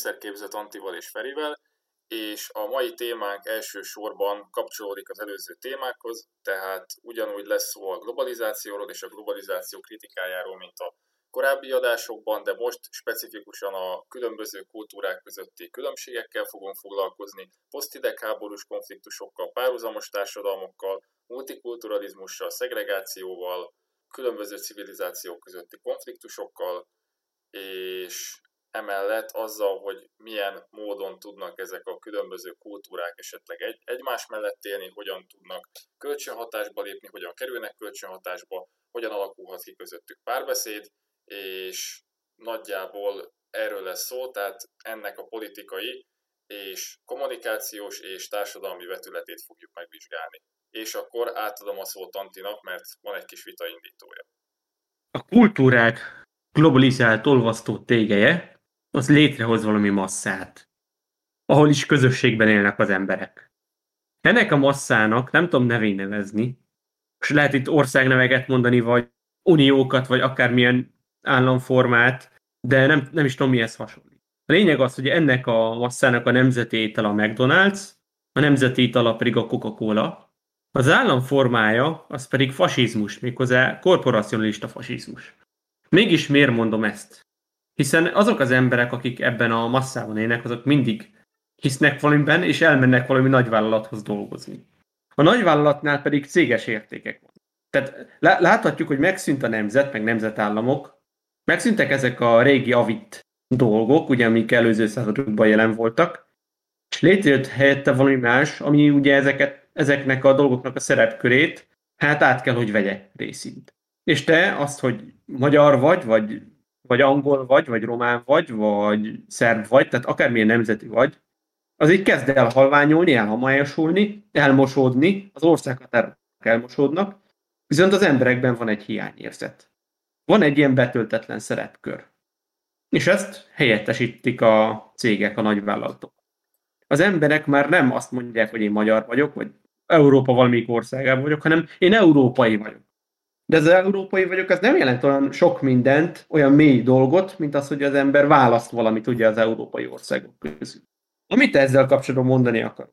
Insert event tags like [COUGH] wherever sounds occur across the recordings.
Kényszerképzett Antival és Ferivel, és a mai témánk elsősorban kapcsolódik az előző témákhoz, tehát ugyanúgy lesz szó a globalizációról és a globalizáció kritikájáról, mint a korábbi adásokban, de most specifikusan a különböző kultúrák közötti különbségekkel fogunk foglalkozni, posztidegháborús konfliktusokkal, párhuzamos társadalmokkal, multikulturalizmussal, szegregációval, különböző civilizációk közötti konfliktusokkal, és emellett azzal, hogy milyen módon tudnak ezek a különböző kultúrák esetleg egy, egymás mellett élni, hogyan tudnak kölcsönhatásba lépni, hogyan kerülnek kölcsönhatásba, hogyan alakulhat ki közöttük párbeszéd, és nagyjából erről lesz szó, tehát ennek a politikai és kommunikációs és társadalmi vetületét fogjuk megvizsgálni. És akkor átadom a szót Antinak, mert van egy kis vita indítója. A kultúrák globalizált olvasztó tégeje, az létrehoz valami masszát, ahol is közösségben élnek az emberek. Ennek a masszának nem tudom nevén nevezni, és lehet itt országneveket mondani, vagy uniókat, vagy akármilyen államformát, de nem, nem is tudom mihez hasonlít. A lényeg az, hogy ennek a masszának a nemzeti étel a McDonald's, a nemzeti étel pedig a Coca-Cola, az állam formája az pedig fasizmus, méghozzá korporacionalista fasizmus. Mégis miért mondom ezt? Hiszen azok az emberek, akik ebben a masszában élnek, azok mindig hisznek valamiben, és elmennek valami nagyvállalathoz dolgozni. A nagyvállalatnál pedig céges értékek van. Tehát láthatjuk, hogy megszűnt a nemzet, meg nemzetállamok, megszűntek ezek a régi avit dolgok, ugye, amik előző századokban jelen voltak, és létrejött helyette valami más, ami ugye ezeket, ezeknek a dolgoknak a szerepkörét, hát át kell, hogy vegye részint. És te azt, hogy magyar vagy, vagy, vagy angol vagy, vagy román vagy, vagy szerb vagy, tehát akármilyen nemzeti vagy, az így kezd el halványulni, elhamályosulni, elmosódni, az országhatárok elmosódnak, viszont az emberekben van egy hiányérzet. Van egy ilyen betöltetlen szerepkör. És ezt helyettesítik a cégek, a nagyvállalatok. Az emberek már nem azt mondják, hogy én magyar vagyok, vagy Európa valamelyik országában vagyok, hanem én európai vagyok. De az európai vagyok, ez nem jelent olyan sok mindent, olyan mély dolgot, mint az, hogy az ember választ valamit ugye az európai országok közül. Amit ezzel kapcsolatban mondani akar,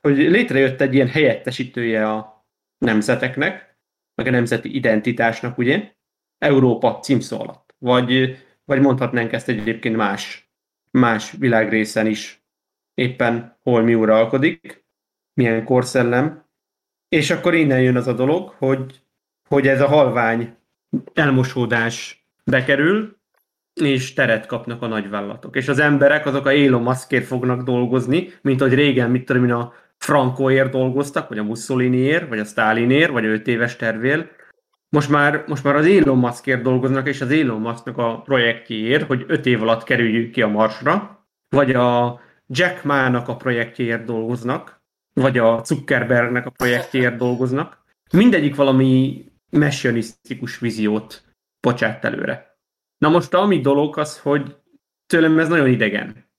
hogy létrejött egy ilyen helyettesítője a nemzeteknek, meg a nemzeti identitásnak, ugye, Európa címszó alatt. Vagy, vagy mondhatnánk ezt egyébként más, más világrészen is, éppen hol mi uralkodik, milyen korszellem. És akkor innen jön az a dolog, hogy hogy ez a halvány elmosódás bekerül, és teret kapnak a nagyvállalatok. És az emberek azok a Elon fognak dolgozni, mint hogy régen, mit tudom én, a Francoért dolgoztak, vagy a Mussoliniért, vagy a Stalinért, vagy a 5 éves tervél. Most már, most már az Elon Muskért dolgoznak, és az Elon Musknak a projektjéért, hogy 5 év alatt kerüljük ki a Marsra, vagy a Jack Ma-nak a projektjéért dolgoznak, vagy a Zuckerbergnek a projektjéért dolgoznak. Mindegyik valami messianisztikus víziót bocsát előre. Na most ami dolog az, hogy tőlem ez nagyon idegen.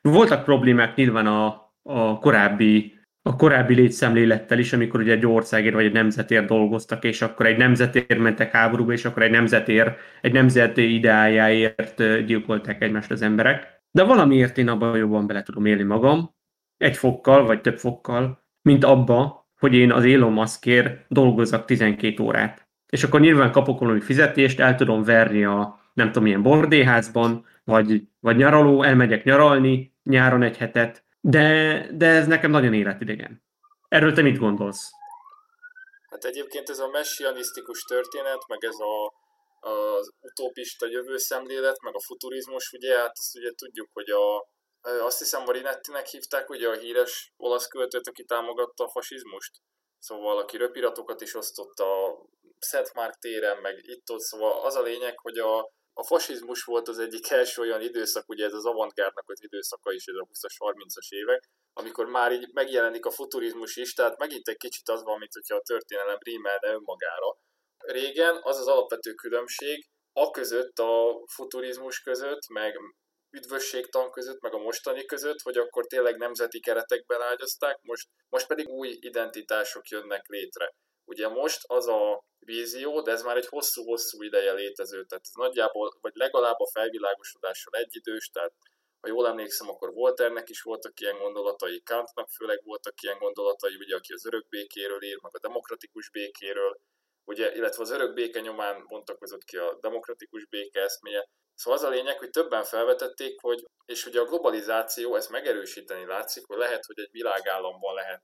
Voltak problémák nyilván a, a korábbi a korábbi létszemlélettel is, amikor ugye egy országért vagy egy nemzetért dolgoztak, és akkor egy nemzetért mentek háborúba, és akkor egy nemzetért, egy nemzet ideájáért gyilkolták egymást az emberek. De valamiért én abban jobban bele tudom élni magam, egy fokkal, vagy több fokkal, mint abba, hogy én az Elon Muskért dolgozzak 12 órát. És akkor nyilván kapok valami fizetést, el tudom verni a nem tudom milyen bordéházban, vagy, vagy nyaraló, elmegyek nyaralni nyáron egy hetet, de, de ez nekem nagyon életidegen. Erről te mit gondolsz? Hát egyébként ez a messianisztikus történet, meg ez a, az utopista jövőszemlélet, meg a futurizmus, ugye, hát azt ugye tudjuk, hogy a, azt hiszem Marinettinek hívták, ugye a híres olasz költőt, aki támogatta a fasizmust. Szóval aki röpiratokat is osztott a Szent Márk téren, meg itt-ott, szóval az a lényeg, hogy a, a fasizmus volt az egyik első olyan időszak, ugye ez az avantgárdnak az időszaka is, ez a 20-as, 30-as évek, amikor már így megjelenik a futurizmus is, tehát megint egy kicsit az van, mint hogyha a történelem rímelne önmagára. Régen az az alapvető különbség, a között, a futurizmus között, meg üdvösségtan között, meg a mostani között, hogy akkor tényleg nemzeti keretekben ágyazták, most, most pedig új identitások jönnek létre. Ugye most az a vízió, de ez már egy hosszú-hosszú ideje létező, tehát ez nagyjából, vagy legalább a felvilágosodással egyidős, tehát ha jól emlékszem, akkor Volternek is voltak ilyen gondolatai, Kantnak főleg voltak ilyen gondolatai, ugye, aki az örök békéről ír, meg a demokratikus békéről, ugye, illetve az örök béke nyomán bontakozott ki a demokratikus béke eszméje. Szóval az a lényeg, hogy többen felvetették, hogy, és ugye a globalizáció ezt megerősíteni látszik, hogy lehet, hogy egy világállamban lehet,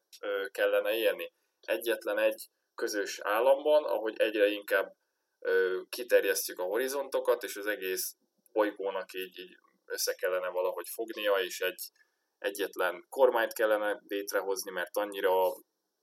kellene élni. Egyetlen egy közös államban, ahogy egyre inkább kiterjesztjük a horizontokat, és az egész bolygónak így, így össze kellene valahogy fognia, és egy egyetlen kormányt kellene létrehozni, mert annyira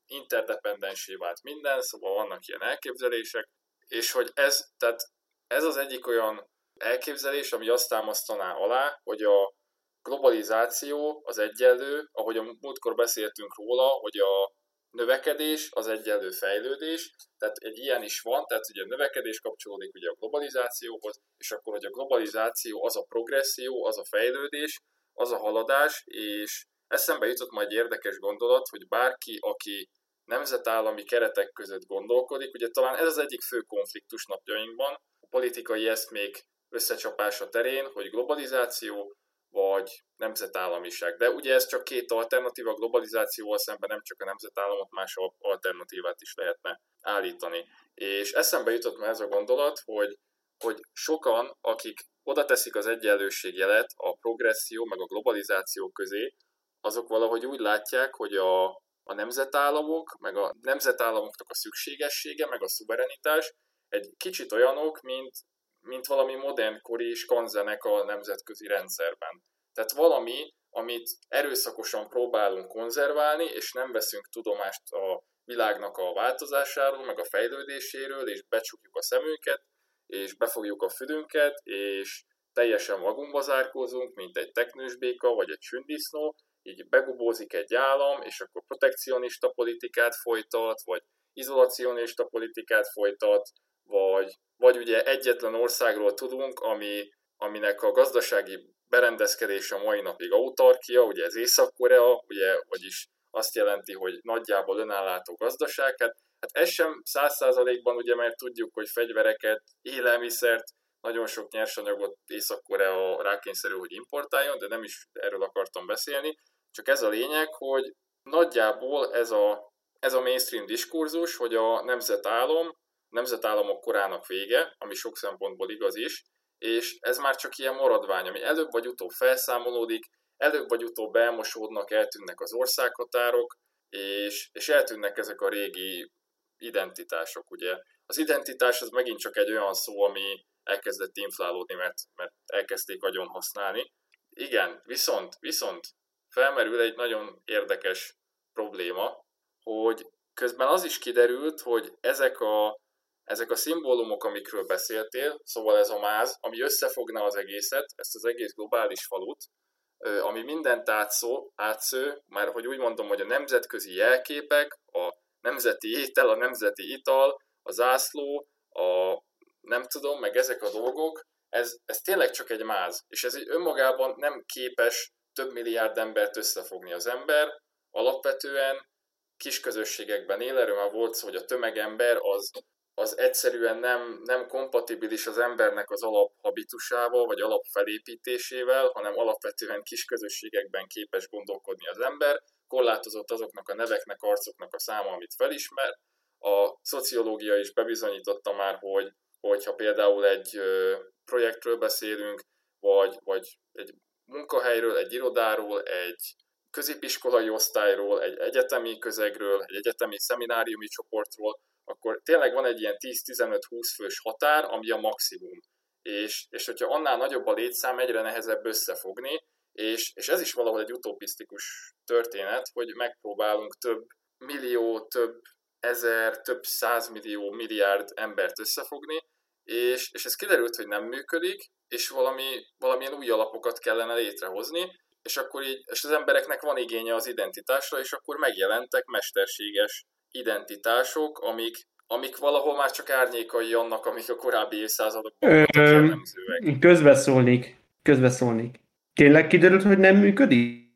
interdependensé vált minden, szóval vannak ilyen elképzelések, és hogy ez, tehát ez az egyik olyan elképzelés, ami azt támasztaná alá, hogy a globalizáció az egyenlő, ahogy a múltkor beszéltünk róla, hogy a növekedés az egyenlő fejlődés, tehát egy ilyen is van, tehát ugye a növekedés kapcsolódik ugye a globalizációhoz, és akkor, hogy a globalizáció az a progresszió, az a fejlődés, az a haladás, és eszembe jutott majd egy érdekes gondolat, hogy bárki, aki nemzetállami keretek között gondolkodik, ugye talán ez az egyik fő konfliktus napjainkban, a politikai eszmék összecsapása terén, hogy globalizáció, vagy nemzetállamiság. De ugye ez csak két alternatíva, a globalizációval szemben nem csak a nemzetállamot, más alternatívát is lehetne állítani. És eszembe jutott már ez a gondolat, hogy, hogy sokan, akik oda teszik az egyenlőség jelet a progresszió meg a globalizáció közé, azok valahogy úgy látják, hogy a, a nemzetállamok, meg a nemzetállamoknak a szükségessége, meg a szuverenitás egy kicsit olyanok, mint mint valami modernkori skanzenek a nemzetközi rendszerben. Tehát valami, amit erőszakosan próbálunk konzerválni, és nem veszünk tudomást a világnak a változásáról, meg a fejlődéséről, és becsukjuk a szemünket, és befogjuk a fülünket, és teljesen magunkba zárkózunk, mint egy teknős béka, vagy egy sündisznó, így begubózik egy állam, és akkor protekcionista politikát folytat, vagy izolacionista politikát folytat, vagy vagy ugye egyetlen országról tudunk, ami, aminek a gazdasági berendezkedése a mai napig autarkia, ugye ez Észak-Korea, ugye, vagyis azt jelenti, hogy nagyjából önállátó gazdaság. Hát, hát ez sem száz százalékban, ugye, mert tudjuk, hogy fegyvereket, élelmiszert, nagyon sok nyersanyagot Észak-Korea rákényszerül, hogy importáljon, de nem is erről akartam beszélni. Csak ez a lényeg, hogy nagyjából ez a, ez a mainstream diskurzus, hogy a nemzetállam nemzetállamok korának vége, ami sok szempontból igaz is, és ez már csak ilyen maradvány, ami előbb vagy utóbb felszámolódik, előbb vagy utóbb elmosódnak, eltűnnek az országhatárok, és, és eltűnnek ezek a régi identitások, ugye. Az identitás az megint csak egy olyan szó, ami elkezdett inflálódni, mert, mert elkezdték agyon használni. Igen, viszont, viszont felmerül egy nagyon érdekes probléma, hogy közben az is kiderült, hogy ezek a ezek a szimbólumok, amikről beszéltél, szóval ez a máz, ami összefogna az egészet, ezt az egész globális falut, ami mindent átszó, átsző, már hogy úgy mondom, hogy a nemzetközi jelképek, a nemzeti étel, a nemzeti ital, a zászló, a nem tudom, meg ezek a dolgok, ez, ez tényleg csak egy máz, és ez egy önmagában nem képes több milliárd embert összefogni az ember, alapvetően kis közösségekben él, erről már volt szó, hogy a tömegember az az egyszerűen nem, nem kompatibilis az embernek az alaphabitusával, vagy alapfelépítésével, hanem alapvetően kis közösségekben képes gondolkodni az ember, korlátozott azoknak a neveknek, arcoknak a száma, amit felismer. A szociológia is bebizonyította már, hogy hogyha például egy projektről beszélünk, vagy, vagy egy munkahelyről, egy irodáról, egy középiskolai osztályról, egy egyetemi közegről, egy egyetemi szemináriumi csoportról, akkor tényleg van egy ilyen 10-15-20 fős határ, ami a maximum. És, és hogyha annál nagyobb a létszám, egyre nehezebb összefogni, és, és ez is valahol egy utopisztikus történet, hogy megpróbálunk több millió, több ezer, több százmillió, milliárd embert összefogni, és, és ez kiderült, hogy nem működik, és valami, valamilyen új alapokat kellene létrehozni, és akkor így, és az embereknek van igénye az identitásra, és akkor megjelentek mesterséges identitások, amik, amik valahol már csak árnyékai annak, amik a korábbi évszázadokban voltak jellemzőek. Közbeszólnék. Közbeszólnék. Tényleg kiderült, hogy nem működik?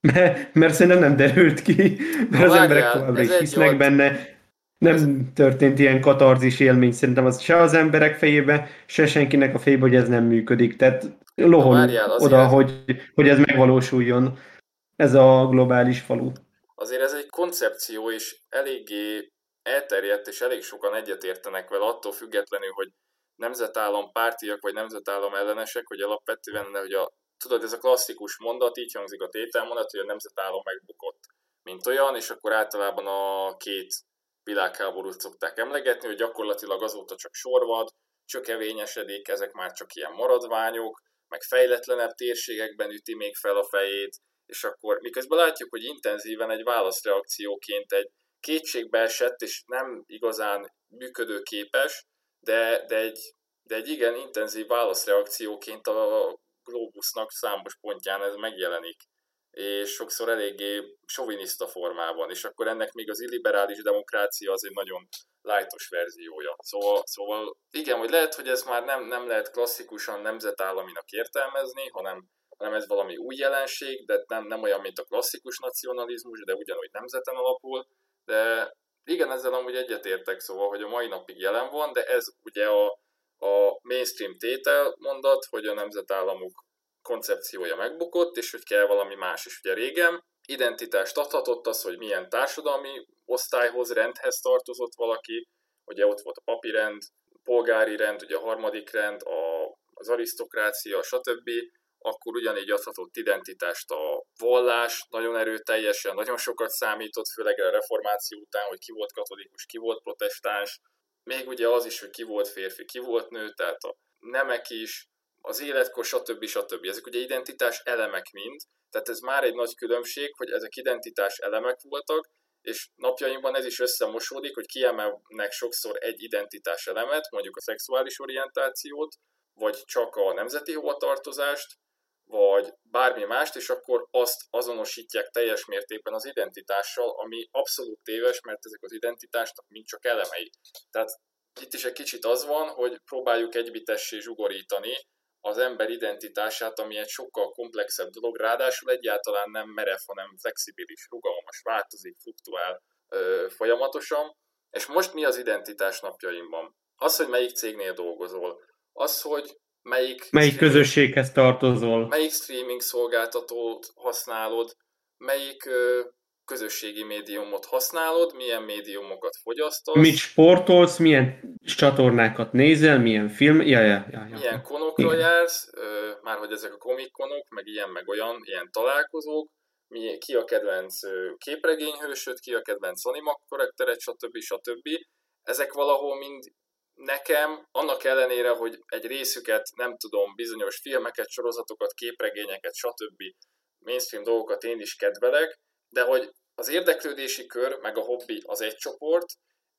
Mert, mert szerintem nem derült ki, mert Na, az emberek továbbra is hisznek benne. Nem ez... történt ilyen katarzis élmény szerintem az se az emberek fejébe, se senkinek a fejébe, hogy ez nem működik. Tehát lohol oda, hogy, hogy ez megvalósuljon, ez a globális falu. Azért ez egy koncepció, és eléggé elterjedt, és elég sokan egyetértenek vele, attól függetlenül, hogy nemzetállam pártiak, vagy nemzetállam ellenesek, hogy alapvetően, hogy a, tudod, ez a klasszikus mondat, így hangzik a tételmondat, hogy a nemzetállam megbukott, mint olyan, és akkor általában a két világháborút szokták emlegetni, hogy gyakorlatilag azóta csak sorvad, csökevényesedik, ezek már csak ilyen maradványok, meg fejletlenebb térségekben üti még fel a fejét, és akkor miközben látjuk, hogy intenzíven egy válaszreakcióként egy kétségbe esett, és nem igazán működőképes, de, de, egy, de egy igen intenzív válaszreakcióként a globusnak számos pontján ez megjelenik és sokszor eléggé soviniszta formában, és akkor ennek még az illiberális demokrácia az egy nagyon lájtos verziója. Szóval, szóval igen, hogy lehet, hogy ez már nem, nem lehet klasszikusan nemzetállaminak értelmezni, hanem, hanem ez valami új jelenség, de nem, nem olyan, mint a klasszikus nacionalizmus, de ugyanúgy nemzeten alapul, de igen, ezzel amúgy egyetértek, szóval, hogy a mai napig jelen van, de ez ugye a, a mainstream tétel mondat, hogy a nemzetállamok koncepciója megbukott, és hogy kell valami más is. Ugye régen identitást adhatott az, hogy milyen társadalmi osztályhoz, rendhez tartozott valaki, ugye ott volt a papírend, polgári rend, ugye a harmadik rend, a, az arisztokrácia, stb., akkor ugyanígy adhatott identitást a vallás, nagyon erőteljesen, nagyon sokat számított, főleg a reformáció után, hogy ki volt katolikus, ki volt protestáns, még ugye az is, hogy ki volt férfi, ki volt nő, tehát a nemek is, az életkor, stb. stb. Ezek ugye identitás elemek mind, tehát ez már egy nagy különbség, hogy ezek identitás elemek voltak, és napjainkban ez is összemosódik, hogy kiemelnek sokszor egy identitás elemet, mondjuk a szexuális orientációt, vagy csak a nemzeti hovatartozást, vagy bármi mást, és akkor azt azonosítják teljes mértékben az identitással, ami abszolút téves, mert ezek az identitásnak mind csak elemei. Tehát itt is egy kicsit az van, hogy próbáljuk egybitessé zsugorítani az ember identitását, ami egy sokkal komplexebb dolog, ráadásul egyáltalán nem merev, hanem flexibilis, rugalmas, változik, fluktuál ö, folyamatosan. És most mi az identitás napjainkban? Az, hogy melyik cégnél dolgozol, az, hogy melyik, melyik közösséghez tartozol, melyik streaming szolgáltatót használod, melyik ö, közösségi médiumot használod, milyen médiumokat fogyasztasz. Mit sportolsz, milyen csatornákat nézel, milyen film, ja, ja, ja, ja. milyen konokra Igen. jársz, már hogy ezek a komikkonok, meg ilyen, meg olyan, ilyen találkozók, mi, ki a kedvenc képregényhősöd, ki a kedvenc anima karakteret, stb. stb. Ezek valahol mind nekem, annak ellenére, hogy egy részüket, nem tudom, bizonyos filmeket, sorozatokat, képregényeket, stb. mainstream dolgokat én is kedvelek, de hogy az érdeklődési kör, meg a hobbi az egy csoport,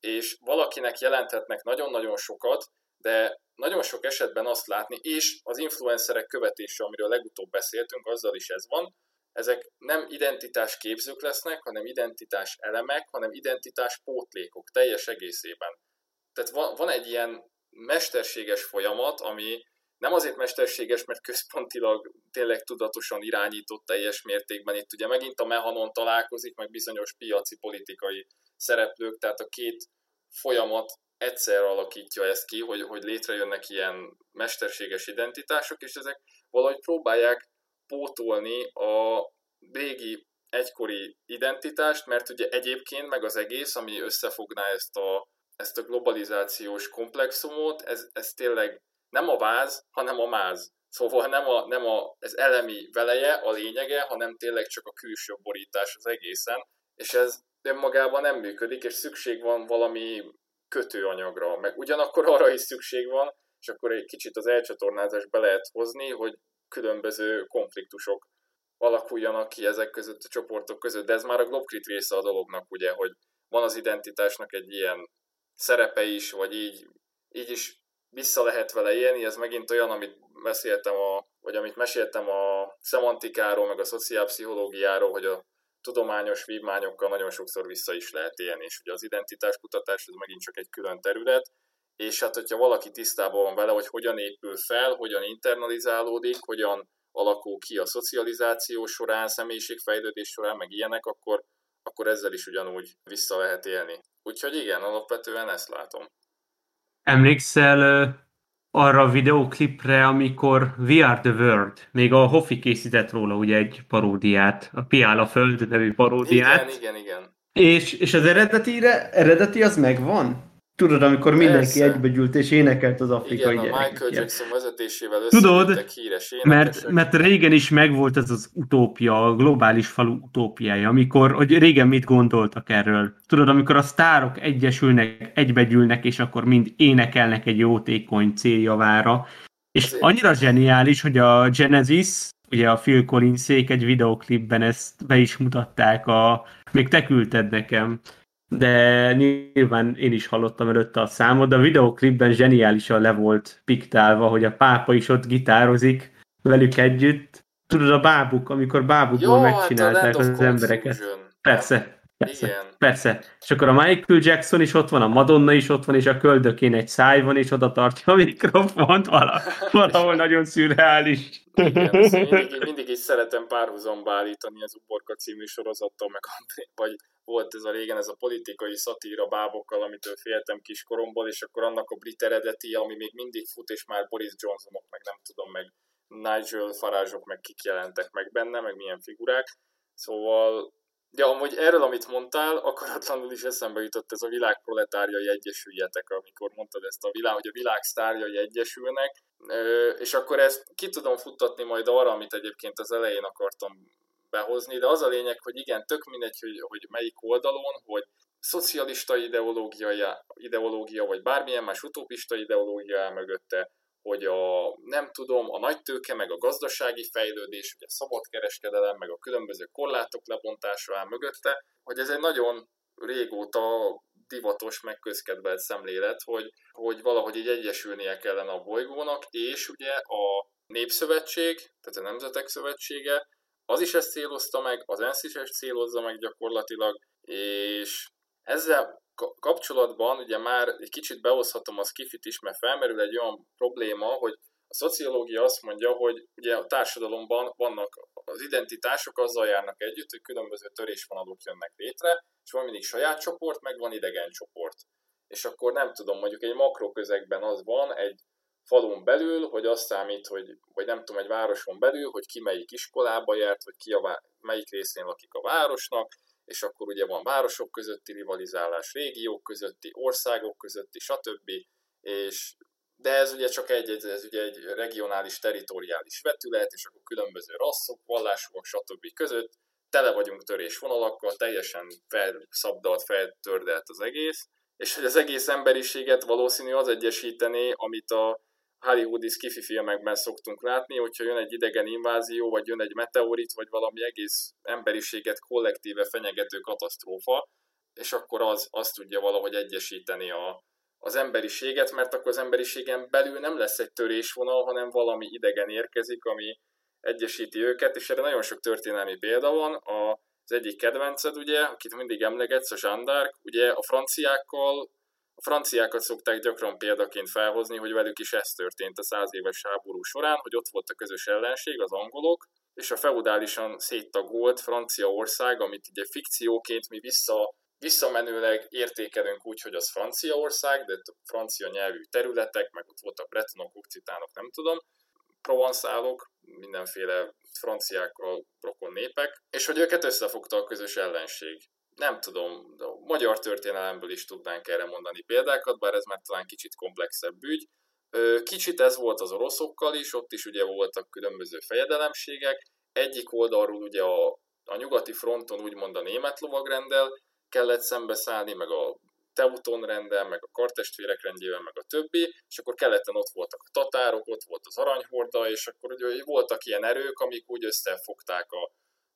és valakinek jelenthetnek nagyon-nagyon sokat, de nagyon sok esetben azt látni, és az influencerek követése, amiről legutóbb beszéltünk, azzal is ez van, ezek nem identitás képzők lesznek, hanem identitás elemek, hanem identitás pótlékok teljes egészében. Tehát van, van egy ilyen mesterséges folyamat, ami nem azért mesterséges, mert központilag tényleg tudatosan irányított teljes mértékben. Itt ugye megint a mehanon találkozik, meg bizonyos piaci politikai szereplők, tehát a két folyamat egyszer alakítja ezt ki, hogy, hogy létrejönnek ilyen mesterséges identitások, és ezek valahogy próbálják pótolni a régi egykori identitást, mert ugye egyébként meg az egész, ami összefogná ezt a, ezt a globalizációs komplexumot, ez, ez tényleg nem a váz, hanem a máz. Szóval nem, a, nem a, ez elemi veleje, a lényege, hanem tényleg csak a külső borítás az egészen, és ez önmagában nem működik, és szükség van valami kötőanyagra, meg ugyanakkor arra is szükség van, és akkor egy kicsit az elcsatornázást be lehet hozni, hogy különböző konfliktusok alakuljanak ki ezek között a csoportok között, de ez már a globkrit része a dolognak, ugye, hogy van az identitásnak egy ilyen szerepe is, vagy így, így is vissza lehet vele élni, ez megint olyan, amit beszéltem, a, vagy amit meséltem a szemantikáról, meg a szociálpszichológiáról, hogy a tudományos vívmányokkal nagyon sokszor vissza is lehet élni, és ugye az identitáskutatás ez megint csak egy külön terület, és hát hogyha valaki tisztában van vele, hogy hogyan épül fel, hogyan internalizálódik, hogyan alakul ki a szocializáció során, személyiségfejlődés során, meg ilyenek, akkor, akkor ezzel is ugyanúgy vissza lehet élni. Úgyhogy igen, alapvetően ezt látom. Emlékszel arra a videóklipre, amikor We Are The World, még a Hoffi készített róla ugye egy paródiát, a Piál a Föld nevű paródiát. Igen, igen, igen. És, és az eredetire, eredeti az megvan? Tudod, amikor mindenki Persze. egybegyűlt és énekelt az afrikai Igen, a Michael Jackson vezetésével Tudod, híres mert, mert régen is megvolt ez az utópia, a globális falu utópiája, amikor, hogy régen mit gondoltak erről. Tudod, amikor a sztárok egyesülnek, egybegyűlnek, és akkor mind énekelnek egy jótékony céljavára. És Azért. annyira zseniális, hogy a Genesis, ugye a Phil collins egy videoklipben ezt be is mutatták, a, még te küldted nekem, de nyilván én is hallottam előtte a számot, de a videoklipben zseniálisan le volt piktálva, hogy a pápa is ott gitározik velük együtt. Tudod, a bábuk, amikor bábukból Jó, megcsinálták hát az embereket. Persze, Persze, Igen. persze. És akkor a Michael Jackson is ott van, a Madonna is ott van, és a köldökén egy száj van, és oda tartja a mikrofont, vala, valahol nagyon szürreális. Igen, mindig, mindig is szeretem párhuzamba állítani az Uborka című sorozattal, meg vagy volt ez a régen ez a politikai szatíra bábokkal, amitől féltem kiskoromból, és akkor annak a brit eredeti, ami még mindig fut, és már Boris Johnsonok, meg nem tudom, meg Nigel Farage-ok, meg kik jelentek meg benne, meg milyen figurák. Szóval Ja, amúgy erről, amit mondtál, akaratlanul is eszembe jutott ez a világ proletárjai egyesüljetek, amikor mondtad ezt a világ, hogy a világ sztárjai egyesülnek, és akkor ezt ki tudom futtatni majd arra, amit egyébként az elején akartam behozni, de az a lényeg, hogy igen, tök mindegy, hogy, hogy melyik oldalon, hogy szocialista ideológia, ideológia, vagy bármilyen más utopista ideológia mögötte, hogy a, nem tudom, a nagy tőke, meg a gazdasági fejlődés, ugye a szabadkereskedelem, meg a különböző korlátok lebontása áll mögötte, hogy ez egy nagyon régóta divatos, meg közkedvelt szemlélet, hogy, hogy valahogy így egyesülnie kellene a bolygónak, és ugye a Népszövetség, tehát a Nemzetek Szövetsége, az is ezt célozta meg, az ENSZ is ezt célozza meg gyakorlatilag, és ezzel kapcsolatban ugye már egy kicsit behozhatom az kifit is, mert felmerül egy olyan probléma, hogy a szociológia azt mondja, hogy ugye a társadalomban vannak az identitások azzal járnak együtt, hogy különböző törésvonalok jönnek létre, és van mindig saját csoport, meg van idegen csoport. És akkor nem tudom, mondjuk egy makroközegben az van, egy falun belül, hogy azt számít, hogy, vagy nem tudom, egy városon belül, hogy ki melyik iskolába járt, vagy ki a, melyik részén lakik a városnak, és akkor ugye van városok közötti rivalizálás, régiók közötti, országok közötti, stb. És de ez ugye csak egy, ez ugye egy regionális, teritoriális vetület, és akkor különböző rasszok, vallások, stb. között tele vagyunk törésvonalakkal, teljesen felszabdalt, feltördelt az egész, és hogy az egész emberiséget valószínű az egyesítené, amit a hollywoodi skifi filmekben szoktunk látni, hogyha jön egy idegen invázió, vagy jön egy meteorit, vagy valami egész emberiséget kollektíve fenyegető katasztrófa, és akkor az, azt tudja valahogy egyesíteni a, az emberiséget, mert akkor az emberiségen belül nem lesz egy törésvonal, hanem valami idegen érkezik, ami egyesíti őket, és erre nagyon sok történelmi példa van. A, az egyik kedvenced, ugye, akit mindig emlegetsz, a Jean ugye a franciákkal a franciákat szokták gyakran példaként felhozni, hogy velük is ez történt a száz éves háború során, hogy ott volt a közös ellenség, az angolok, és a feudálisan széttagolt Franciaország, amit ugye fikcióként mi vissza, visszamenőleg értékelünk úgy, hogy az Franciaország, de francia nyelvű területek, meg ott voltak bretonok, okcitánok, nem tudom, provanszálok, mindenféle franciákkal rokon népek, és hogy őket összefogta a közös ellenség nem tudom, de a magyar történelemből is tudnánk erre mondani példákat, bár ez már talán kicsit komplexebb ügy. Kicsit ez volt az oroszokkal is, ott is ugye voltak különböző fejedelemségek. Egyik oldalról ugye a, a nyugati fronton úgymond a német lovagrenddel kellett szembeszállni, meg a Teuton rendel, meg a kartestvérek rendjével, meg a többi, és akkor keleten ott voltak a tatárok, ott volt az aranyhorda, és akkor ugye voltak ilyen erők, amik úgy összefogták a,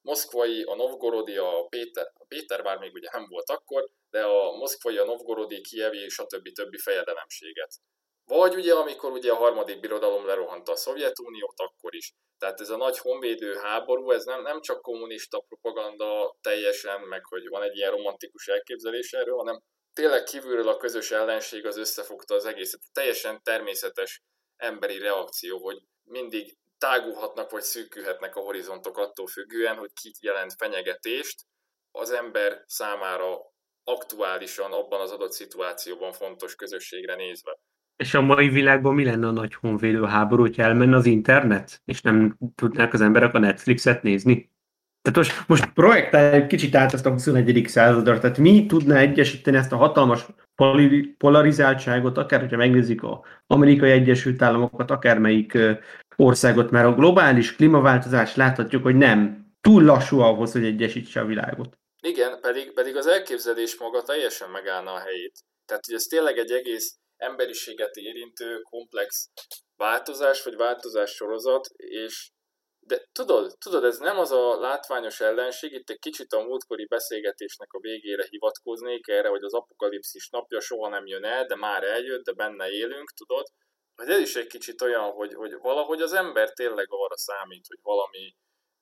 moszkvai, a novgorodi, a Péter, a Péter bár még ugye nem volt akkor, de a moszkvai, a novgorodi, kievi többi többi fejedelemséget. Vagy ugye, amikor ugye a harmadik birodalom lerohanta a Szovjetuniót, akkor is. Tehát ez a nagy honvédő háború, ez nem, nem csak kommunista propaganda teljesen, meg hogy van egy ilyen romantikus elképzelés erről, hanem tényleg kívülről a közös ellenség az összefogta az egészet. Teljesen természetes emberi reakció, hogy mindig tágulhatnak vagy szűkülhetnek a horizontok attól függően, hogy ki jelent fenyegetést, az ember számára aktuálisan abban az adott szituációban fontos közösségre nézve. És a mai világban mi lenne a nagy honvédő háború, hogyha elmenne az internet, és nem tudnák az emberek a Netflixet nézni? Tehát most, most projektáljuk kicsit át ezt a 21. századra, tehát mi tudná egyesíteni ezt a hatalmas polarizáltságot, akár hogyha megnézik a amerikai Egyesült Államokat, akármelyik országot, mert a globális klímaváltozás láthatjuk, hogy nem túl lassú ahhoz, hogy egyesítse a világot. Igen, pedig, pedig az elképzelés maga teljesen megállna a helyét. Tehát, hogy ez tényleg egy egész emberiséget érintő komplex változás, vagy változás sorozat, és de tudod, tudod, ez nem az a látványos ellenség, itt egy kicsit a múltkori beszélgetésnek a végére hivatkoznék erre, hogy az apokalipszis napja soha nem jön el, de már eljött, de benne élünk, tudod, hogy ez is egy kicsit olyan, hogy, hogy valahogy az ember tényleg arra számít, hogy valami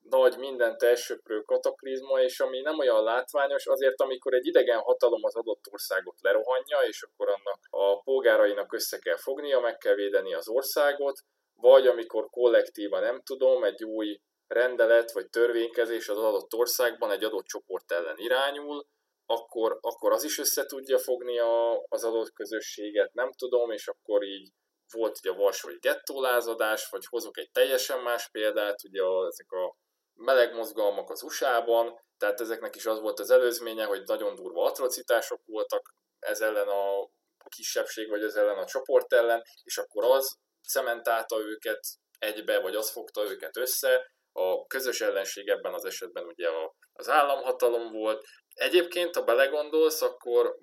nagy, mindent elsöprő kataklizma, és ami nem olyan látványos, azért amikor egy idegen hatalom az adott országot lerohanja, és akkor annak a polgárainak össze kell fognia, meg kell védeni az országot, vagy amikor kollektíva nem tudom, egy új rendelet vagy törvénykezés az adott országban egy adott csoport ellen irányul, akkor, akkor az is össze tudja fogni a, az adott közösséget, nem tudom, és akkor így volt ugye a Varsói gettólázadás, vagy hozok egy teljesen más példát, ugye a, ezek a meleg mozgalmak az USA-ban, tehát ezeknek is az volt az előzménye, hogy nagyon durva atrocitások voltak ez ellen a kisebbség, vagy ez ellen a csoport ellen, és akkor az cementálta őket egybe, vagy az fogta őket össze. A közös ellenség ebben az esetben ugye az államhatalom volt. Egyébként, ha belegondolsz, akkor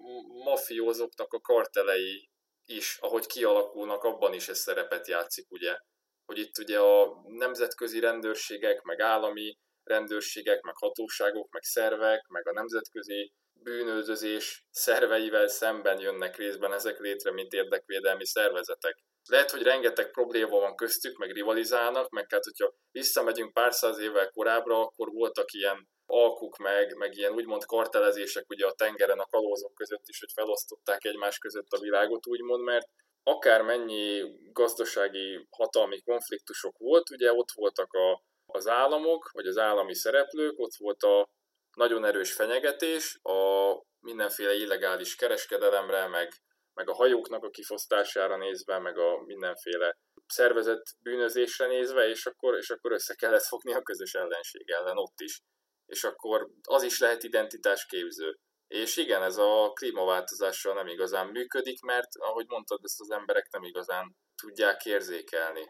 mafiózóknak a kartelei is, ahogy kialakulnak, abban is ez szerepet játszik, ugye. Hogy itt ugye a nemzetközi rendőrségek, meg állami rendőrségek, meg hatóságok, meg szervek, meg a nemzetközi bűnözés szerveivel szemben jönnek részben ezek létre, mint érdekvédelmi szervezetek. Lehet, hogy rengeteg probléma van köztük, meg rivalizálnak, meg hát, hogyha visszamegyünk pár száz évvel korábbra, akkor voltak ilyen alkuk meg, meg ilyen úgymond kartelezések ugye a tengeren a kalózok között is, hogy felosztották egymás között a világot úgymond, mert akármennyi gazdasági hatalmi konfliktusok volt, ugye ott voltak a, az államok, vagy az állami szereplők, ott volt a nagyon erős fenyegetés, a mindenféle illegális kereskedelemre, meg meg a hajóknak a kifosztására nézve, meg a mindenféle szervezett bűnözésre nézve, és akkor, és akkor össze kellett fogni a közös ellenség ellen ott is. És akkor az is lehet identitásképző. És igen, ez a klímaváltozással nem igazán működik, mert ahogy mondtad, ezt az emberek nem igazán tudják érzékelni.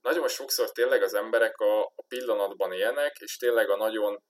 Nagyon sokszor tényleg az emberek a, pillanatban élnek, és tényleg a nagyon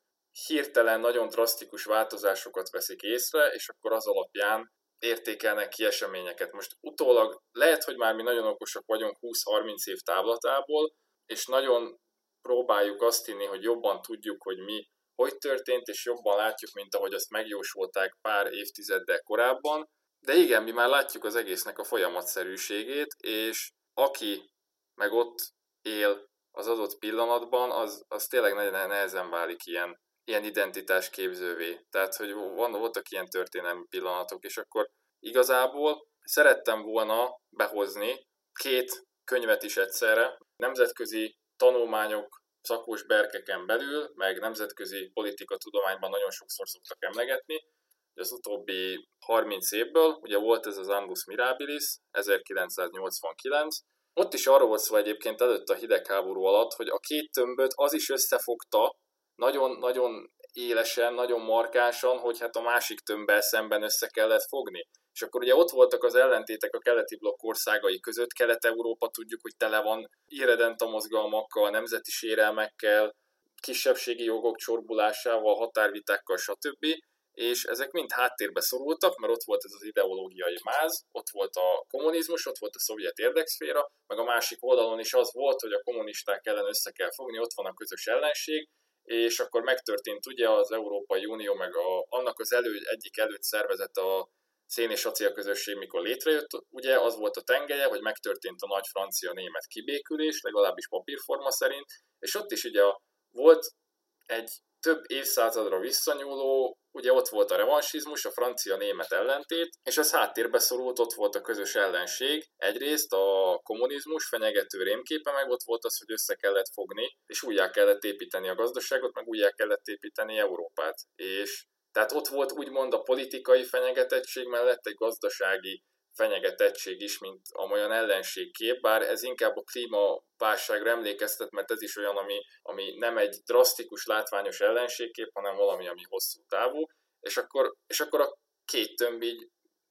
hirtelen, nagyon drasztikus változásokat veszik észre, és akkor az alapján értékelnek ki eseményeket. Most utólag lehet, hogy már mi nagyon okosak vagyunk 20-30 év távlatából, és nagyon próbáljuk azt hinni, hogy jobban tudjuk, hogy mi hogy történt, és jobban látjuk, mint ahogy azt megjósolták pár évtizeddel korábban. De igen, mi már látjuk az egésznek a folyamatszerűségét, és aki meg ott él az adott pillanatban, az, az tényleg nagyon nehezen válik ilyen ilyen identitás képzővé. Tehát, hogy van, voltak ilyen történelmi pillanatok, és akkor igazából szerettem volna behozni két könyvet is egyszerre, nemzetközi tanulmányok szakos berkeken belül, meg nemzetközi politika tudományban nagyon sokszor szoktak emlegetni. Az utóbbi 30 évből, ugye volt ez az Ambus Mirabilis, 1989, ott is arról volt szó egyébként előtt a hidegháború alatt, hogy a két tömböt az is összefogta, nagyon-nagyon élesen, nagyon markásan, hogy hát a másik tömbbel szemben össze kellett fogni. És akkor ugye ott voltak az ellentétek a keleti blokk országai között, Kelet-Európa tudjuk, hogy tele van irredenta mozgalmakkal, nemzeti sérelmekkel, kisebbségi jogok csorbulásával, határvitákkal, stb. És ezek mind háttérbe szorultak, mert ott volt ez az ideológiai máz, ott volt a kommunizmus, ott volt a szovjet érdekszféra, meg a másik oldalon is az volt, hogy a kommunisták ellen össze kell fogni, ott van a közös ellenség, és akkor megtörtént ugye az Európai Unió, meg a, annak az elő, egyik előtt szervezet a szén és acél közösség, mikor létrejött, ugye az volt a tengelye, hogy megtörtént a nagy francia-német kibékülés, legalábbis papírforma szerint, és ott is ugye volt egy több évszázadra visszanyúló, ugye ott volt a revansizmus, a francia-német ellentét, és ez háttérbe szorult, ott volt a közös ellenség. Egyrészt a kommunizmus fenyegető rémképe, meg ott volt az, hogy össze kellett fogni, és újjá kellett építeni a gazdaságot, meg újjá kellett építeni Európát. És Tehát ott volt úgymond a politikai fenyegetettség mellett egy gazdasági fenyegetettség is, mint amolyan ellenségkép, bár ez inkább a klímaválságra emlékeztet, mert ez is olyan, ami, ami nem egy drasztikus, látványos ellenségkép, hanem valami, ami hosszú távú, és akkor, és akkor a két tömb így,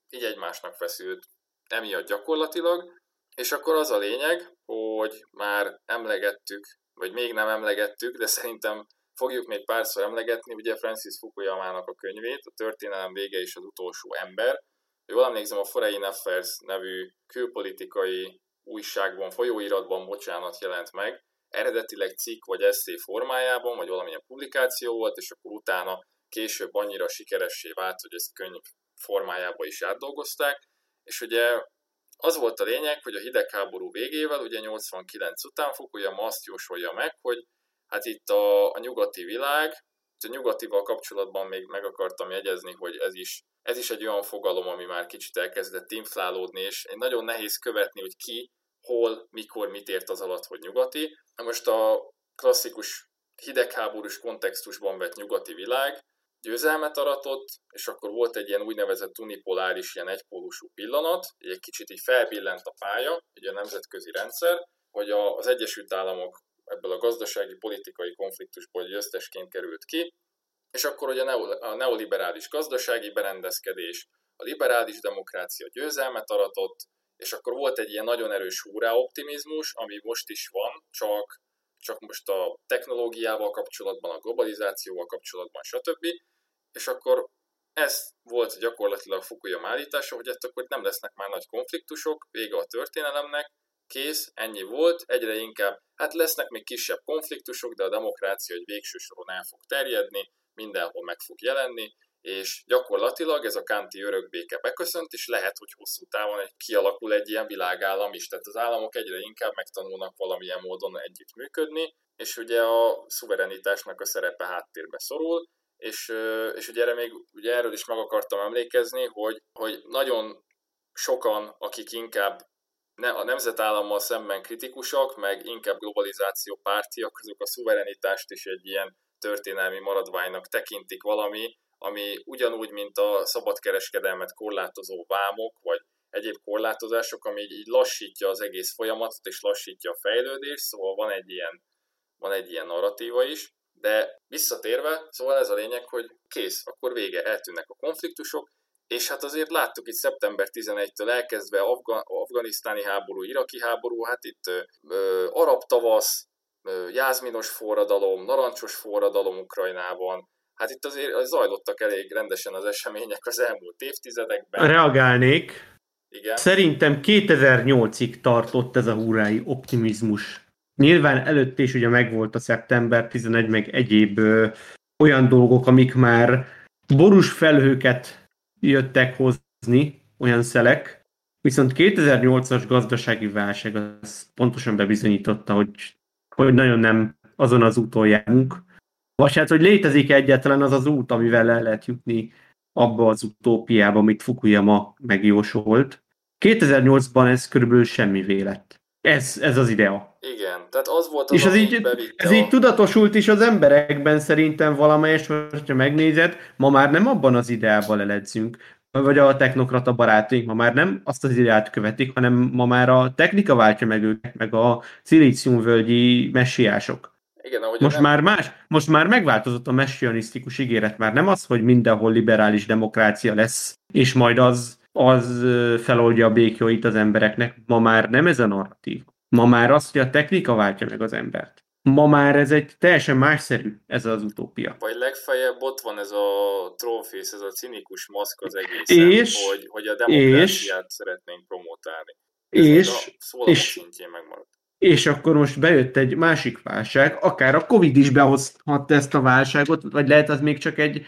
így egymásnak feszült emiatt gyakorlatilag, és akkor az a lényeg, hogy már emlegettük, vagy még nem emlegettük, de szerintem fogjuk még párszor emlegetni, ugye Francis Fukuyama-nak a könyvét, a történelem vége és az utolsó ember. Jól emlékszem, a Foreign Affairs nevű külpolitikai újságban, folyóiratban, bocsánat, jelent meg, eredetileg cikk vagy eszé formájában, vagy valamilyen publikáció volt, és akkor utána később annyira sikeressé vált, hogy ezt könyv formájába is átdolgozták, és ugye az volt a lényeg, hogy a hidegháború végével, ugye 89 után Fukuyama azt jósolja meg, hogy hát itt a, a nyugati világ, a nyugatival kapcsolatban még meg akartam jegyezni, hogy ez is, ez is egy olyan fogalom, ami már kicsit elkezdett inflálódni, és nagyon nehéz követni, hogy ki, hol, mikor, mit ért az alatt, hogy nyugati. Most a klasszikus hidegháborús kontextusban vett nyugati világ győzelmet aratott, és akkor volt egy ilyen úgynevezett unipoláris, ilyen egypólusú pillanat, egy kicsit így felbillent a pálya, egy a nemzetközi rendszer, hogy az Egyesült Államok ebből a gazdasági, politikai konfliktusból győztesként került ki, és akkor ugye a neoliberális gazdasági berendezkedés, a liberális demokrácia győzelmet aratott, és akkor volt egy ilyen nagyon erős húrá optimizmus, ami most is van, csak, csak most a technológiával kapcsolatban, a globalizációval kapcsolatban, stb. És akkor ez volt gyakorlatilag Fukuyama állítása, hogy ettől akkor nem lesznek már nagy konfliktusok, vége a történelemnek, kész, ennyi volt, egyre inkább, hát lesznek még kisebb konfliktusok, de a demokrácia egy végső soron el fog terjedni, mindenhol meg fog jelenni, és gyakorlatilag ez a kanti örökbéke beköszönt, és lehet, hogy hosszú távon egy, kialakul egy ilyen világállam is, tehát az államok egyre inkább megtanulnak valamilyen módon együttműködni, és ugye a szuverenitásnak a szerepe háttérbe szorul, és, és ugye erre még ugye erről is meg akartam emlékezni, hogy, hogy nagyon sokan, akik inkább ne, a nemzetállammal szemben kritikusak, meg inkább globalizáció pártiak, azok a szuverenitást is egy ilyen történelmi maradványnak tekintik valami, ami ugyanúgy, mint a szabadkereskedelmet korlátozó vámok, vagy egyéb korlátozások, ami így lassítja az egész folyamatot, és lassítja a fejlődést, szóval van egy ilyen, van egy ilyen narratíva is. De visszatérve, szóval ez a lényeg, hogy kész, akkor vége, eltűnnek a konfliktusok, és hát azért láttuk itt szeptember 11-től elkezdve Afga- afganisztáni háború, iraki háború, hát itt ö, arab tavasz, ö, jázminos forradalom, narancsos forradalom Ukrajnában, hát itt azért zajlottak elég rendesen az események az elmúlt évtizedekben. Reagálnék. Igen. Szerintem 2008-ig tartott ez a húrái optimizmus. Nyilván előtt is ugye megvolt a szeptember 11, meg egyéb ö, olyan dolgok, amik már borús felhőket jöttek hozni olyan szelek, viszont 2008-as gazdasági válság az pontosan bebizonyította, hogy, hogy nagyon nem azon az úton járunk, vagy hát, hogy létezik egyetlen az az út, amivel el lehet jutni abba az utópiába, amit Fukuyama megjósolt. 2008-ban ez körülbelül semmi lett. Ez, ez az idea. Igen, tehát az volt az, És ez így, ez így tudatosult is az emberekben szerintem valamelyes, hogyha megnézed, ma már nem abban az ideában leledzünk, vagy a technokrata barátaink ma már nem azt az ideát követik, hanem ma már a technika váltja meg őket, meg a szilíciumvölgyi messiások. Igen, most nem... már más, most már megváltozott a messianisztikus ígéret, már nem az, hogy mindenhol liberális demokrácia lesz, és majd az, az feloldja a békjóit az embereknek. Ma már nem ez a narratív. Ma már az, hogy a technika váltja meg az embert. Ma már ez egy teljesen másszerű, ez az utópia. Vagy legfeljebb ott van ez a trófész, ez a cinikus maszk az egészen, és, hogy, hogy a demokráciát és, szeretnénk promotálni. Ez és, a és, szintjén megmaradt. És akkor most bejött egy másik válság, akár a Covid is behozhatta ezt a válságot, vagy lehet az még csak egy,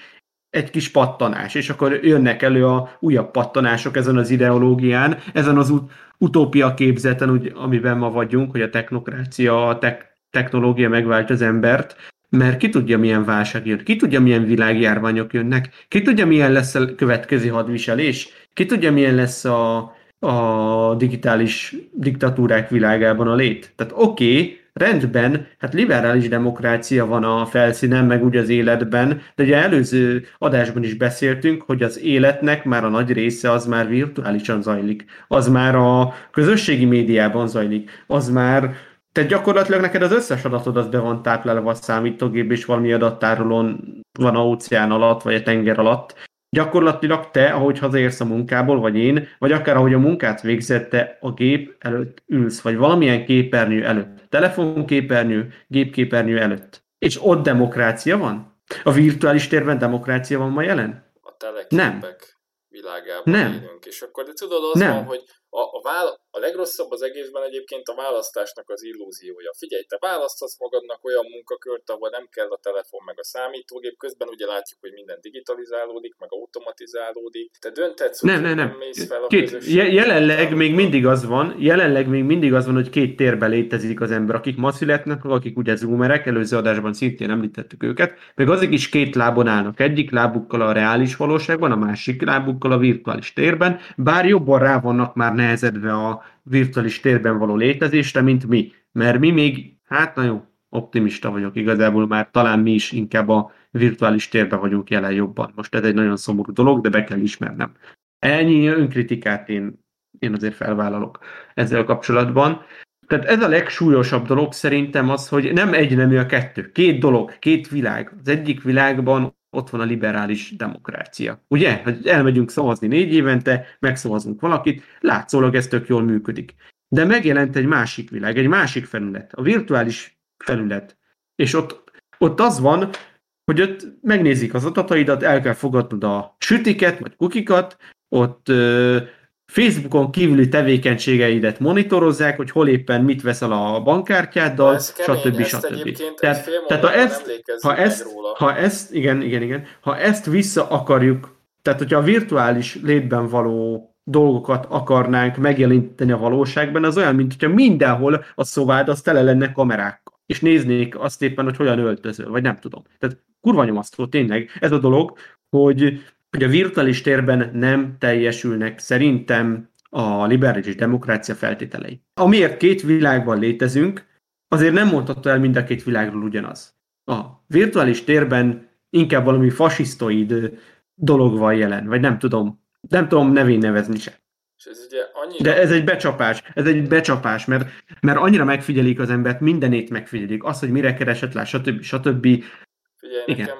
egy kis pattanás, és akkor jönnek elő a újabb pattanások ezen az ideológián, ezen az ut- utópia képzeten, úgy, amiben ma vagyunk, hogy a technokrácia, a te- technológia megváltja az embert, mert ki tudja, milyen válság jön, ki tudja, milyen világjárványok jönnek, ki tudja, milyen lesz a következő hadviselés, ki tudja, milyen lesz a, a digitális diktatúrák világában a lét. Tehát oké, okay, rendben, hát liberális demokrácia van a felszínen, meg úgy az életben, de ugye előző adásban is beszéltünk, hogy az életnek már a nagy része az már virtuálisan zajlik. Az már a közösségi médiában zajlik. Az már tehát gyakorlatilag neked az összes adatod az be van táplálva a számítógép, és valami adattárolón van a óceán alatt, vagy a tenger alatt. Gyakorlatilag te, ahogy hazaérsz a munkából, vagy én, vagy akár ahogy a munkát végzette, a gép előtt ülsz, vagy valamilyen képernyő előtt. Telefonképernyő, gépképernyő előtt. És ott demokrácia van? A virtuális térben demokrácia van ma jelen? A teleképek Nem. világában Nem. élünk. És akkor de tudod, az Nem. van, hogy a, a, vála- a legrosszabb az egészben egyébként a választásnak az illúziója. Figyelj, te választasz magadnak olyan munkakört, ahol nem kell a telefon meg a számítógép, közben ugye látjuk, hogy minden digitalizálódik, meg automatizálódik. Te döntetsz, nem, nem, nem. mész fel a két, jelenleg még mindig az van, jelenleg még mindig az van, hogy két térben létezik az ember, akik ma születnek, akik ugye zoomerek, előző adásban szintén említettük őket, meg azok is két lábon állnak. Egyik lábukkal a reális valóságban, a másik lábukkal a virtuális térben, bár jobban rá vannak már nehezedve a virtuális térben való létezésre, mint mi. Mert mi még, hát na jó, optimista vagyok igazából, már talán mi is inkább a virtuális térben vagyunk jelen jobban. Most ez egy nagyon szomorú dolog, de be kell ismernem. Ennyi önkritikát én, én azért felvállalok ezzel kapcsolatban. Tehát ez a legsúlyosabb dolog szerintem az, hogy nem egy nemű a kettő. Két dolog, két világ. Az egyik világban ott van a liberális demokrácia. Ugye? Hogy elmegyünk szavazni négy évente, megszavazunk valakit, látszólag ez tök jól működik. De megjelent egy másik világ, egy másik felület, a virtuális felület. És ott, ott az van, hogy ott megnézik az adataidat, el kell fogadnod a sütiket, vagy kukikat, ott ö, Facebookon kívüli tevékenységeidet monitorozzák, hogy hol éppen mit veszel a bankkártyáddal, stb. stb. Tehát, tehát ha ezt, ha ezt, ha ezt, igen, igen, igen, ha ezt vissza akarjuk, tehát hogyha a virtuális létben való dolgokat akarnánk megjeleníteni a valóságban, az olyan, mint hogyha mindenhol a szobád az tele lenne kamerákkal, és néznék azt éppen, hogy hogyan öltözöl, vagy nem tudom. Tehát kurva nyomasztó tényleg ez a dolog, hogy hogy a virtuális térben nem teljesülnek szerintem a liberális demokrácia feltételei. Amiért két világban létezünk, azért nem mondhatta el mind a két világról ugyanaz. A virtuális térben inkább valami fasisztoid dolog van jelen, vagy nem tudom, nem tudom nevén nevezni se. És ez ugye annyira... De ez egy becsapás, ez egy becsapás, mert, mert annyira megfigyelik az embert, mindenét megfigyelik, az, hogy mire keresett rá, stb. stb. Figyelj, Igen. nekem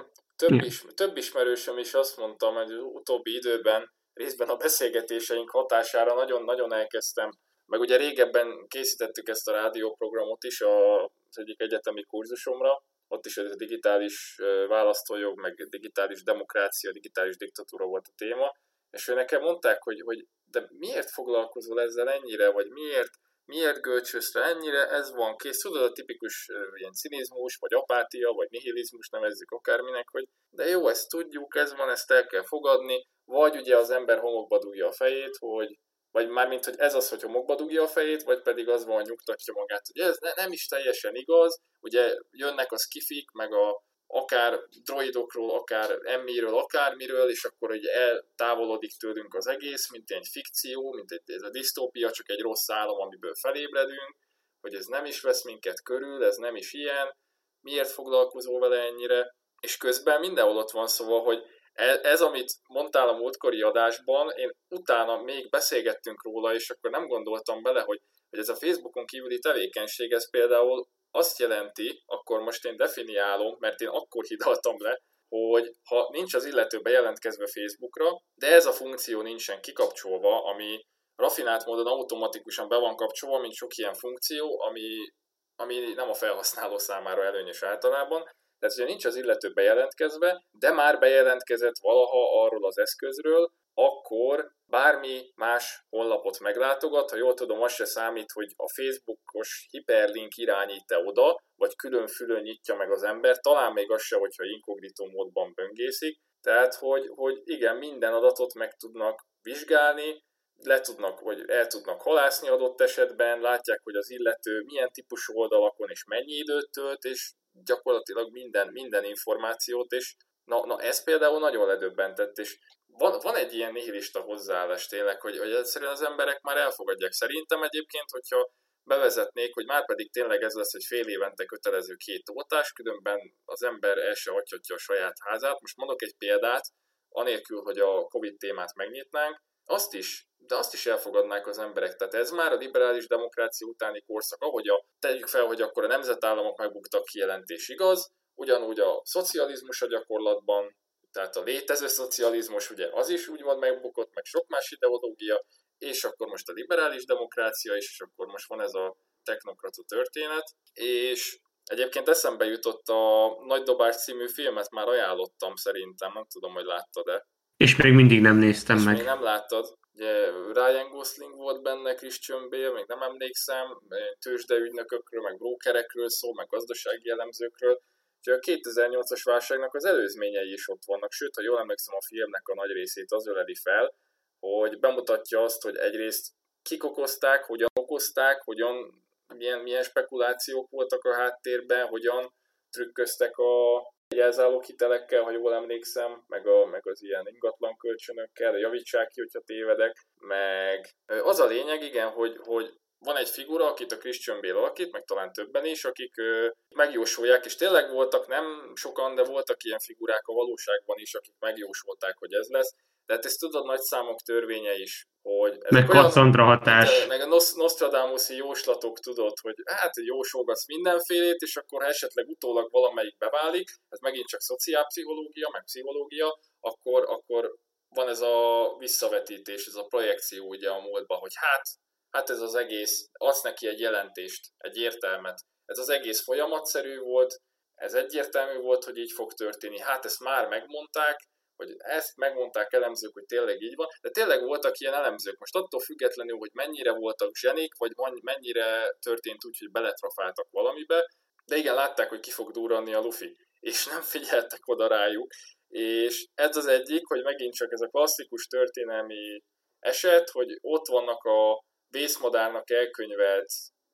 több, is, több ismerősöm is azt mondta, hogy az utóbbi időben részben a beszélgetéseink hatására nagyon-nagyon elkezdtem, meg ugye régebben készítettük ezt a rádióprogramot is az egyik egyetemi kurzusomra, ott is ez a digitális választójog, meg digitális demokrácia, digitális diktatúra volt a téma, és ő nekem mondták, hogy, hogy de miért foglalkozol ezzel ennyire, vagy miért miért gölcsös ennyire, ez van kész. Tudod, a tipikus ilyen cinizmus, vagy apátia, vagy nihilizmus, nevezzük akárminek, hogy de jó, ezt tudjuk, ez van, ezt el kell fogadni, vagy ugye az ember homokba dugja a fejét, hogy vagy mármint, hogy ez az, hogy homokba dugja a fejét, vagy pedig az van, hogy nyugtatja magát, hogy ez ne, nem is teljesen igaz, ugye jönnek a skifik, meg a akár droidokról, akár emmiről, akármiről, és akkor ugye eltávolodik tőlünk az egész, mint egy fikció, mint egy, ez a disztópia, csak egy rossz álom, amiből felébredünk, hogy ez nem is vesz minket körül, ez nem is ilyen, miért foglalkozol vele ennyire, és közben mindenhol ott van szóval, hogy ez, ez, amit mondtál a múltkori adásban, én utána még beszélgettünk róla, és akkor nem gondoltam bele, hogy, hogy ez a Facebookon kívüli tevékenység, ez például azt jelenti, akkor most én definiálom, mert én akkor hidaltam le, hogy ha nincs az illető bejelentkezve Facebookra, de ez a funkció nincsen kikapcsolva, ami rafinált módon automatikusan be van kapcsolva, mint sok ilyen funkció, ami, ami nem a felhasználó számára előnyös általában. Tehát, hogyha nincs az illető bejelentkezve, de már bejelentkezett valaha arról az eszközről, akkor bármi más honlapot meglátogat, ha jól tudom, az se számít, hogy a Facebookos hiperlink irányít-e oda, vagy külön-fülön nyitja meg az ember, talán még az se, hogyha inkognitó módban böngészik, tehát, hogy, hogy igen, minden adatot meg tudnak vizsgálni, le tudnak, vagy el tudnak halászni adott esetben, látják, hogy az illető milyen típusú oldalakon és mennyi időt tölt, és gyakorlatilag minden, minden információt, és na, na ez például nagyon ledöbbentett, és van, van egy ilyen nihilista hozzáállás tényleg, hogy, hogy egyszerűen az emberek már elfogadják. Szerintem egyébként, hogyha bevezetnék, hogy már pedig tényleg ez lesz, hogy fél évente kötelező két oltás, különben az ember el se hagyhatja a saját házát. Most mondok egy példát, anélkül, hogy a Covid témát megnyitnánk, azt is, de azt is elfogadnák az emberek. Tehát ez már a liberális demokrácia utáni korszak, ahogy a, tegyük fel, hogy akkor a nemzetállamok megbuktak kijelentés igaz, ugyanúgy a szocializmus a gyakorlatban, tehát a létező szocializmus, ugye az is úgymond megbukott, meg sok más ideológia, és akkor most a liberális demokrácia is, és akkor most van ez a technokrata történet, és egyébként eszembe jutott a Nagy Dobás című filmet, már ajánlottam szerintem, nem tudom, hogy láttad-e. És még mindig nem néztem és meg. még nem láttad. Ugye Ryan Gosling volt benne, Christian Bale, még nem emlékszem, tőzsdeügynökökről, meg brokerekről szó, meg gazdasági jellemzőkről. Úgyhogy a 2008-as válságnak az előzményei is ott vannak, sőt, ha jól emlékszem, a filmnek a nagy részét az öleli fel, hogy bemutatja azt, hogy egyrészt kik okozták, hogyan okozták, hogyan, milyen, milyen spekulációk voltak a háttérben, hogyan trükköztek a jelzálók hitelekkel, ha jól emlékszem, meg, a, meg az ilyen ingatlan kölcsönökkel, javítsák ki, hogyha tévedek, meg az a lényeg, igen, hogy, hogy van egy figura, akit a Christian Bale alakít, meg talán többen is, akik ö, megjósolják, és tényleg voltak, nem sokan, de voltak ilyen figurák a valóságban is, akik megjósolták, hogy ez lesz. Tehát ezt tudod, nagy számok törvénye is, hogy... Meg Cassandra hatás. Meg a Nostradamus-i jóslatok, tudod, hogy hát jósolgatsz mindenfélét, és akkor ha esetleg utólag valamelyik beválik, ez megint csak szociálpszichológia, meg pszichológia, akkor, akkor van ez a visszavetítés, ez a projekció ugye a múltba, hogy hát, hát ez az egész, adsz neki egy jelentést, egy értelmet. Ez az egész folyamatszerű volt, ez egyértelmű volt, hogy így fog történni. Hát ezt már megmondták, hogy ezt megmondták elemzők, hogy tényleg így van, de tényleg voltak ilyen elemzők. Most attól függetlenül, hogy mennyire voltak zsenik, vagy mennyire történt úgy, hogy beletrafáltak valamibe, de igen, látták, hogy ki fog durranni a Luffy, és nem figyeltek oda rájuk, és ez az egyik, hogy megint csak ez a klasszikus történelmi eset, hogy ott vannak a vészmadárnak elkönyvelt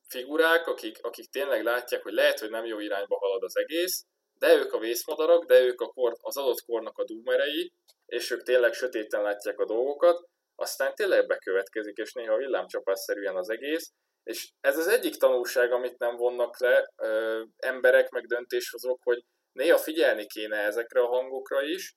figurák, akik, akik tényleg látják, hogy lehet, hogy nem jó irányba halad az egész, de ők a vészmadarak, de ők a kor, az adott kornak a dúmerei, és ők tényleg sötéten látják a dolgokat, aztán tényleg bekövetkezik, és néha villámcsapásszerűen az egész, és ez az egyik tanulság, amit nem vonnak le ö, emberek, meg döntéshozók, hogy néha figyelni kéne ezekre a hangokra is.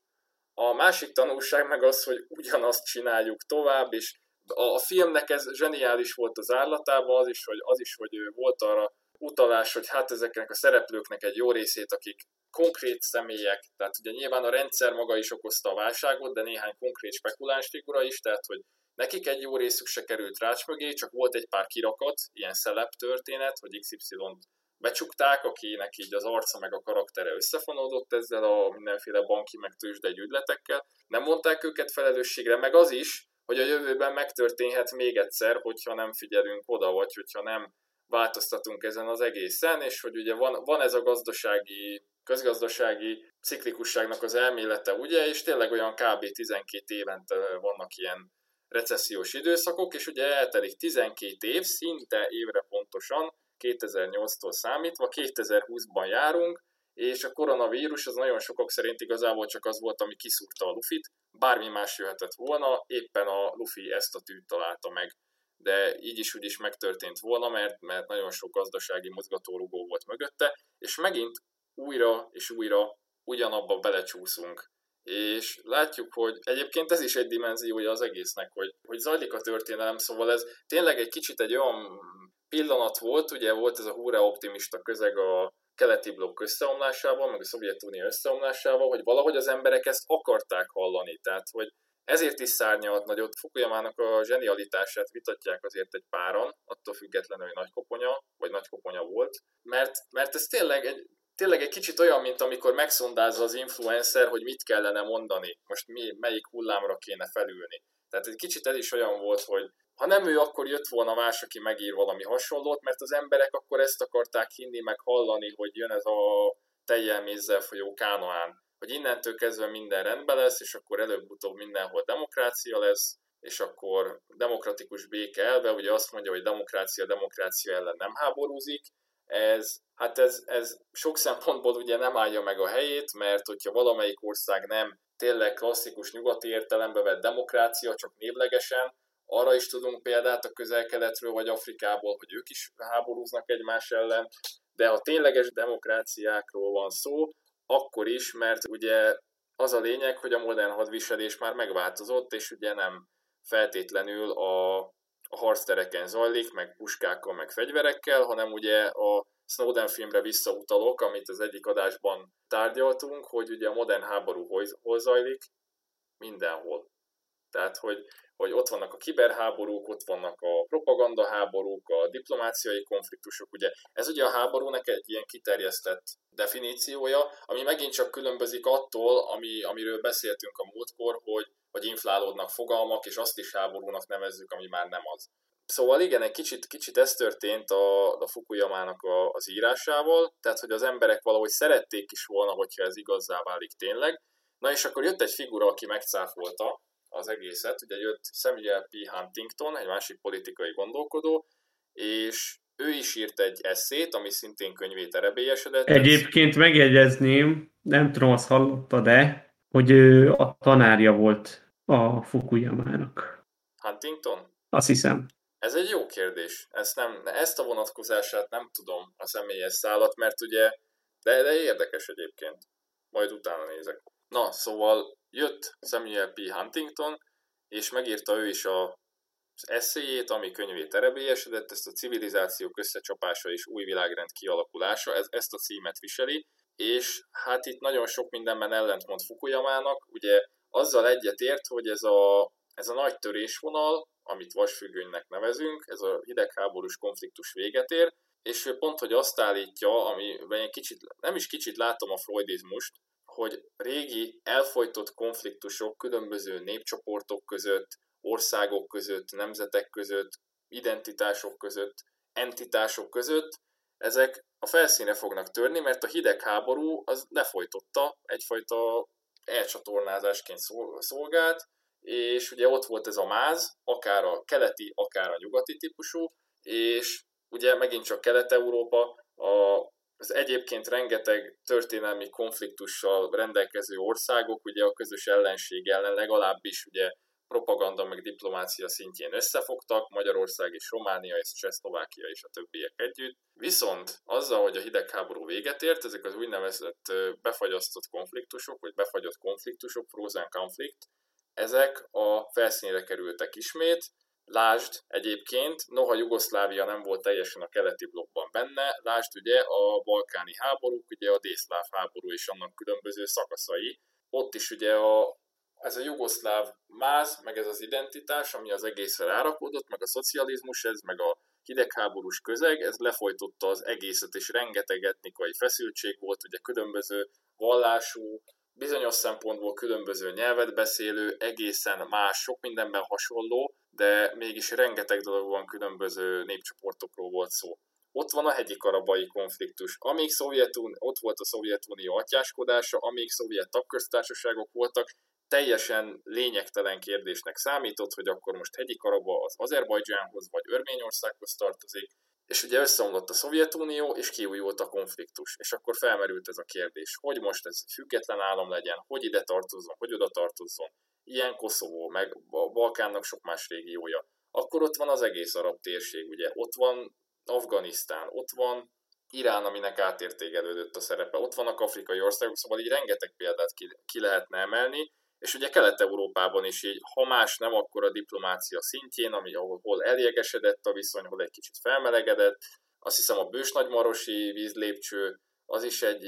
A másik tanulság meg az, hogy ugyanazt csináljuk tovább, és a, a filmnek ez zseniális volt az állatában, az is, hogy, az is, hogy volt arra utalás, hogy hát ezeknek a szereplőknek egy jó részét, akik konkrét személyek, tehát ugye nyilván a rendszer maga is okozta a válságot, de néhány konkrét spekuláns figura is, tehát hogy nekik egy jó részük se került rács mögé, csak volt egy pár kirakat, ilyen szelep történet, hogy XY-t becsukták, akinek így az arca meg a karaktere összefonódott ezzel a mindenféle banki meg tőzsdegy ügyletekkel. Nem mondták őket felelősségre, meg az is, hogy a jövőben megtörténhet még egyszer, hogyha nem figyelünk oda, vagy hogyha nem változtatunk ezen az egészen, és hogy ugye van, van ez a gazdasági, közgazdasági ciklikusságnak az elmélete, ugye, és tényleg olyan kb. 12 évente vannak ilyen recessziós időszakok, és ugye eltelik 12 év, szinte évre pontosan, 2008-tól számítva, 2020-ban járunk, és a koronavírus az nagyon sokak szerint igazából csak az volt, ami kiszúrta a Lufit, bármi más jöhetett volna, éppen a Luffy ezt a tűt találta meg de így is úgy is megtörtént volna, mert, mert nagyon sok gazdasági mozgatórugó volt mögötte, és megint újra és újra ugyanabba belecsúszunk. És látjuk, hogy egyébként ez is egy dimenziója az egésznek, hogy, hogy zajlik a történelem, szóval ez tényleg egy kicsit egy olyan pillanat volt, ugye volt ez a húra optimista közeg a keleti blokk összeomlásával, meg a Szovjetunió összeomlásával, hogy valahogy az emberek ezt akarták hallani, tehát hogy ezért is szárnyalt nagyot. Fukuyamának a zsenialitását vitatják azért egy páran, attól függetlenül, hogy nagy koponya, vagy nagy koponya volt, mert, mert ez tényleg egy, tényleg egy kicsit olyan, mint amikor megszondázza az influencer, hogy mit kellene mondani, most mi, melyik hullámra kéne felülni. Tehát egy kicsit ez is olyan volt, hogy ha nem ő, akkor jött volna más, aki megír valami hasonlót, mert az emberek akkor ezt akarták hinni, meg hallani, hogy jön ez a tejjel mézzel folyó kánoán. Hogy innentől kezdve minden rendben lesz, és akkor előbb-utóbb mindenhol demokrácia lesz, és akkor demokratikus béke elve, ugye azt mondja, hogy demokrácia demokrácia ellen nem háborúzik, ez, hát ez, ez sok szempontból ugye nem állja meg a helyét, mert hogyha valamelyik ország nem tényleg klasszikus nyugati értelembe vett demokrácia, csak névlegesen, arra is tudunk példát a közel-keletről vagy Afrikából, hogy ők is háborúznak egymás ellen, de ha tényleges demokráciákról van szó, akkor is, mert ugye az a lényeg, hogy a modern hadviselés már megváltozott, és ugye nem feltétlenül a, a harctereken zajlik, meg puskákkal, meg fegyverekkel, hanem ugye a Snowden filmre visszautalok, amit az egyik adásban tárgyaltunk, hogy ugye a modern háború hol, zajlik, mindenhol. Tehát, hogy, hogy ott vannak a kiberháborúk, ott vannak a propagandaháborúk, a diplomáciai konfliktusok, ugye ez ugye a háborúnak egy ilyen kiterjesztett definíciója, ami megint csak különbözik attól, ami, amiről beszéltünk a múltkor, hogy, hogy inflálódnak fogalmak, és azt is háborúnak nevezzük, ami már nem az. Szóval igen, egy kicsit, kicsit ez történt a, a Fukuyamának a, az írásával, tehát hogy az emberek valahogy szerették is volna, hogyha ez igazzá válik tényleg. Na és akkor jött egy figura, aki megcáfolta az egészet, ugye jött Samuel P. Huntington, egy másik politikai gondolkodó, és ő is írt egy eszét, ami szintén könyvét erebélyesedett. Egyébként megjegyezném, nem tudom, azt hallotta, de hogy ő a tanárja volt a Fukuyamának. Huntington? Azt hiszem. Ez egy jó kérdés. Ezt, nem, ezt a vonatkozását nem tudom a személyes szállat, mert ugye, de, de érdekes egyébként. Majd utána nézek. Na, szóval jött Samuel P. Huntington, és megírta ő is a, az eszéjét, ami könyvét erebélyesedett, ezt a civilizációk összecsapása és új világrend kialakulása, ez, ezt a címet viseli, és hát itt nagyon sok mindenben ellentmond Fukuyamának, ugye azzal egyetért, hogy ez a, ez a nagy törésvonal, amit vasfüggönynek nevezünk, ez a hidegháborús konfliktus véget ér, és ő pont, hogy azt állítja, amiben én kicsit, nem is kicsit látom a freudizmust, hogy régi elfolytott konfliktusok különböző népcsoportok között, országok között, nemzetek között, identitások között, entitások között, ezek a felszíne fognak törni, mert a hidegháború az lefolytotta, egyfajta elcsatornázásként szolgált, és ugye ott volt ez a máz, akár a keleti, akár a nyugati típusú, és ugye megint csak Kelet-Európa, a, az egyébként rengeteg történelmi konfliktussal rendelkező országok ugye a közös ellenség ellen legalábbis ugye propaganda meg diplomácia szintjén összefogtak, Magyarország és Románia és Csehszlovákia és a többiek együtt. Viszont azzal, hogy a hidegháború véget ért, ezek az úgynevezett befagyasztott konfliktusok, vagy befagyott konfliktusok, frozen conflict, ezek a felszínre kerültek ismét, Lásd egyébként, noha Jugoszlávia nem volt teljesen a keleti blokkban benne, lásd ugye a balkáni háborúk, ugye a dészláv háború és annak különböző szakaszai. Ott is ugye a, ez a jugoszláv máz, meg ez az identitás, ami az egészre rárakódott, meg a szocializmus, ez meg a hidegháborús közeg, ez lefolytotta az egészet, és rengeteg etnikai feszültség volt, ugye különböző vallású, bizonyos szempontból különböző nyelvet beszélő, egészen más, sok mindenben hasonló, de mégis rengeteg dolog van, különböző népcsoportokról volt szó. Ott van a hegyi karabai konfliktus. Amíg Szovjetun, ott volt a Szovjetunió atyáskodása, amíg szovjet tagköztársaságok voltak, teljesen lényegtelen kérdésnek számított, hogy akkor most hegyi Karaba az Azerbajdzsánhoz vagy Örményországhoz tartozik, és ugye összeomlott a Szovjetunió, és kiújult a konfliktus. És akkor felmerült ez a kérdés, hogy most ez független állam legyen, hogy ide tartozzon, hogy oda tartozzon. Ilyen Koszovó, meg a Balkánnak sok más régiója. Akkor ott van az egész arab térség, ugye. Ott van Afganisztán, ott van Irán, aminek átértékelődött a szerepe, ott vannak afrikai országok, szóval így rengeteg példát ki, ki lehetne emelni, és ugye Kelet-Európában is így, ha más nem, akkor a diplomácia szintjén, ami ahol hol eljegesedett a viszony, hol egy kicsit felmelegedett. Azt hiszem a bősnagymarosi vízlépcső, az is egy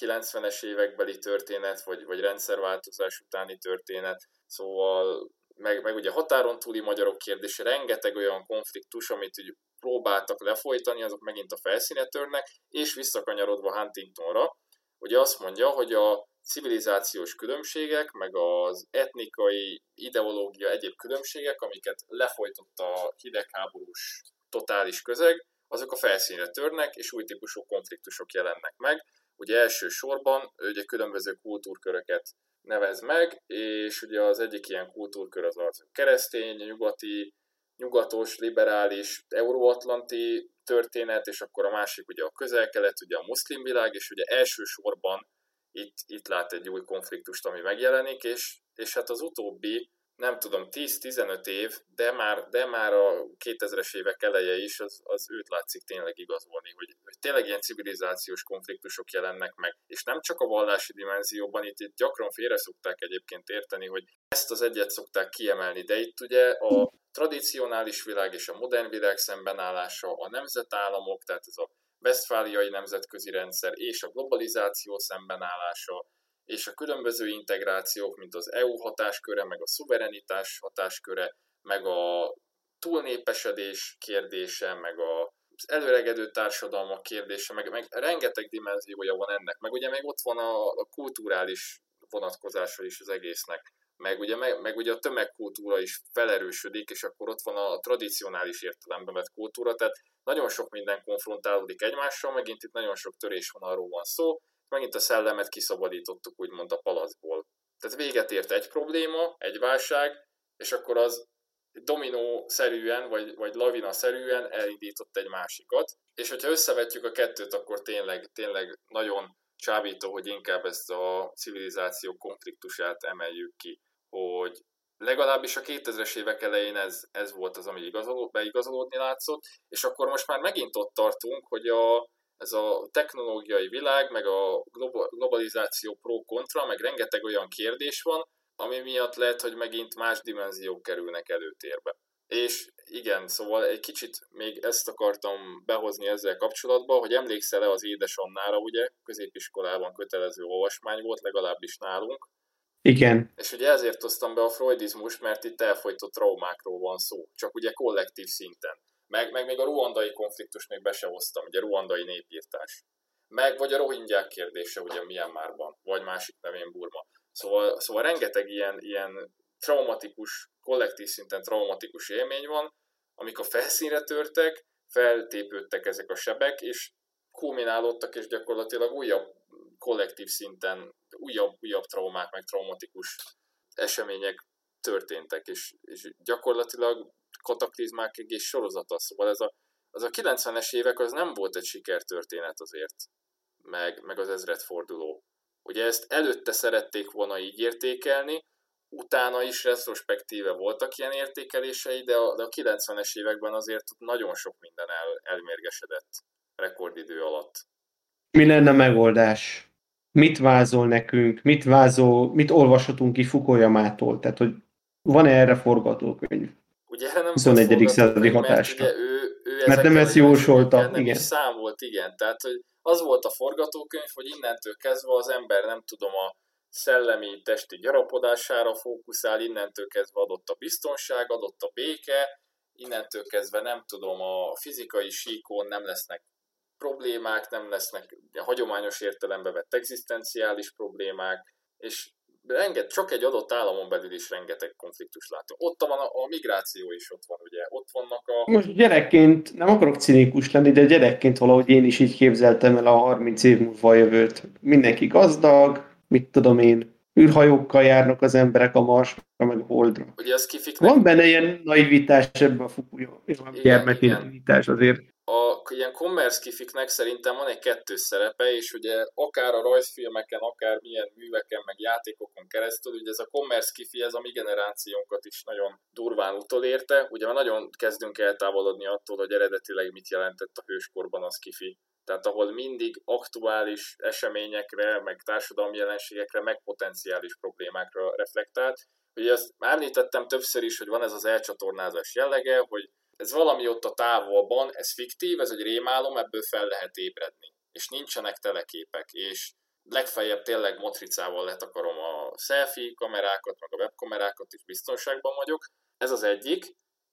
90-es évekbeli történet, vagy, vagy rendszerváltozás utáni történet. Szóval meg, meg ugye határon túli magyarok kérdése, rengeteg olyan konfliktus, amit úgy próbáltak lefolytani, azok megint a felszíne törnek, és visszakanyarodva Huntingtonra, ugye azt mondja, hogy a civilizációs különbségek, meg az etnikai, ideológia, egyéb különbségek, amiket lefolytott a hidegháborús totális közeg, azok a felszínre törnek, és új típusú konfliktusok jelennek meg. Ugye elsősorban ugye különböző kultúrköröket nevez meg, és ugye az egyik ilyen kultúrkör az a keresztény, nyugati, nyugatos, liberális, euróatlanti történet, és akkor a másik ugye a közel-kelet, ugye a muszlim világ, és ugye elsősorban itt, itt lát egy új konfliktust, ami megjelenik, és, és hát az utóbbi nem tudom, 10-15 év, de már, de már a 2000-es évek eleje is, az, az őt látszik tényleg igazolni, hogy, hogy tényleg ilyen civilizációs konfliktusok jelennek meg, és nem csak a vallási dimenzióban, itt, itt gyakran félre szokták egyébként érteni, hogy ezt az egyet szokták kiemelni, de itt ugye a tradicionális világ és a modern világ szembenállása, a nemzetállamok, tehát ez a vesztfáliai nemzetközi rendszer és a globalizáció szembenállása, és a különböző integrációk, mint az EU hatásköre, meg a szuverenitás hatásköre, meg a túlnépesedés kérdése, meg a az előregedő társadalmak kérdése, meg, meg rengeteg dimenziója van ennek, meg ugye még ott van a, a kulturális vonatkozása is az egésznek, meg ugye, meg, meg ugye a tömegkultúra is felerősödik, és akkor ott van a tradicionális értelemben vett kultúra, tehát nagyon sok minden konfrontálódik egymással, megint itt nagyon sok törésvonalról van szó, megint a szellemet kiszabadítottuk úgymond a palaszból. Tehát véget ért egy probléma, egy válság, és akkor az dominó-szerűen, vagy, vagy lavina-szerűen elindított egy másikat. És hogyha összevetjük a kettőt, akkor tényleg, tényleg nagyon csábító, hogy inkább ezt a civilizáció konfliktusát emeljük ki, hogy legalábbis a 2000-es évek elején ez, ez volt az, ami igazoló, beigazolódni látszott, és akkor most már megint ott tartunk, hogy a, ez a technológiai világ, meg a globalizáció pro-kontra, meg rengeteg olyan kérdés van, ami miatt lehet, hogy megint más dimenziók kerülnek előtérbe. És igen, szóval egy kicsit még ezt akartam behozni ezzel kapcsolatban, hogy emlékszel-e az Édes Annára, ugye, középiskolában kötelező olvasmány volt, legalábbis nálunk. Igen. És ugye ezért hoztam be a freudizmus, mert itt elfolytott traumákról van szó, csak ugye kollektív szinten. Meg, meg még a ruandai konfliktus még be se hoztam, ugye ruandai népírtás. Meg vagy a rohingyák kérdése ugye Myanmarban, vagy másik nevén Burma. Szóval, szóval rengeteg ilyen, ilyen traumatikus, kollektív szinten traumatikus élmény van, amik a felszínre törtek, feltépődtek ezek a sebek, és kulminálódtak, és gyakorlatilag újabb kollektív szinten újabb, újabb traumák, meg traumatikus események történtek, és, és gyakorlatilag kataklizmák egész sorozata. Szóval ez a, az a 90-es évek az nem volt egy sikertörténet azért, meg, meg az ezredforduló. Ugye ezt előtte szerették volna így értékelni, utána is retrospektíve voltak ilyen értékelései, de a, de a 90-es években azért nagyon sok minden el, elmérgesedett rekordidő alatt. Mi lenne megoldás? Mit vázol nekünk? Mit vázol, mit olvashatunk ki Fukuyamától? Tehát, hogy van-e erre forgatókönyv? Ugye erre nem 21. századi hatásra. Mert, ugye ő, ő mert nem ezt jósolta. Nem igen. is számolt, igen. Tehát, hogy az volt a forgatókönyv, hogy innentől kezdve az ember nem tudom a szellemi, testi gyarapodására fókuszál, innentől kezdve adott a biztonság, adott a béke, innentől kezdve nem tudom, a fizikai síkon nem lesznek problémák, nem lesznek hagyományos értelembe vett egzisztenciális problémák, és renget, csak egy adott államon belül is rengeteg konfliktus látunk. Ott van a, a migráció is, ott van ugye, ott vannak a... Most gyerekként, nem akarok cinikus lenni, de gyerekként valahogy én is így képzeltem el a 30 év múlva a jövőt. Mindenki gazdag, mit tudom én, űrhajókkal járnak az emberek a Marsra, meg a Holdra. Ugye az kifiknek... Van benne ilyen naivitás ebben a fukúja, gyermekintás azért a ilyen commerce kifiknek szerintem van egy kettős szerepe, és ugye akár a rajzfilmeken, akár milyen műveken, meg játékokon keresztül, ugye ez a commerce kifi, ez a mi generációnkat is nagyon durván utolérte. Ugye már nagyon kezdünk eltávolodni attól, hogy eredetileg mit jelentett a hőskorban az kifi. Tehát ahol mindig aktuális eseményekre, meg társadalmi jelenségekre, meg potenciális problémákra reflektált. Ugye ezt már említettem többször is, hogy van ez az elcsatornázás jellege, hogy ez valami ott a távolban, ez fiktív, ez egy rémálom, ebből fel lehet ébredni. És nincsenek teleképek, és legfeljebb tényleg motricával letakarom a selfie kamerákat, meg a webkamerákat is biztonságban vagyok. Ez az egyik,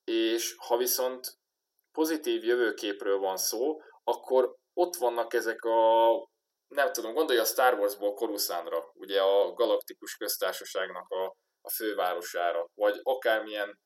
és ha viszont pozitív jövőképről van szó, akkor ott vannak ezek a, nem tudom, gondolj a Star Wars-ból Coruscantra, ugye a galaktikus köztársaságnak a, a fővárosára, vagy akármilyen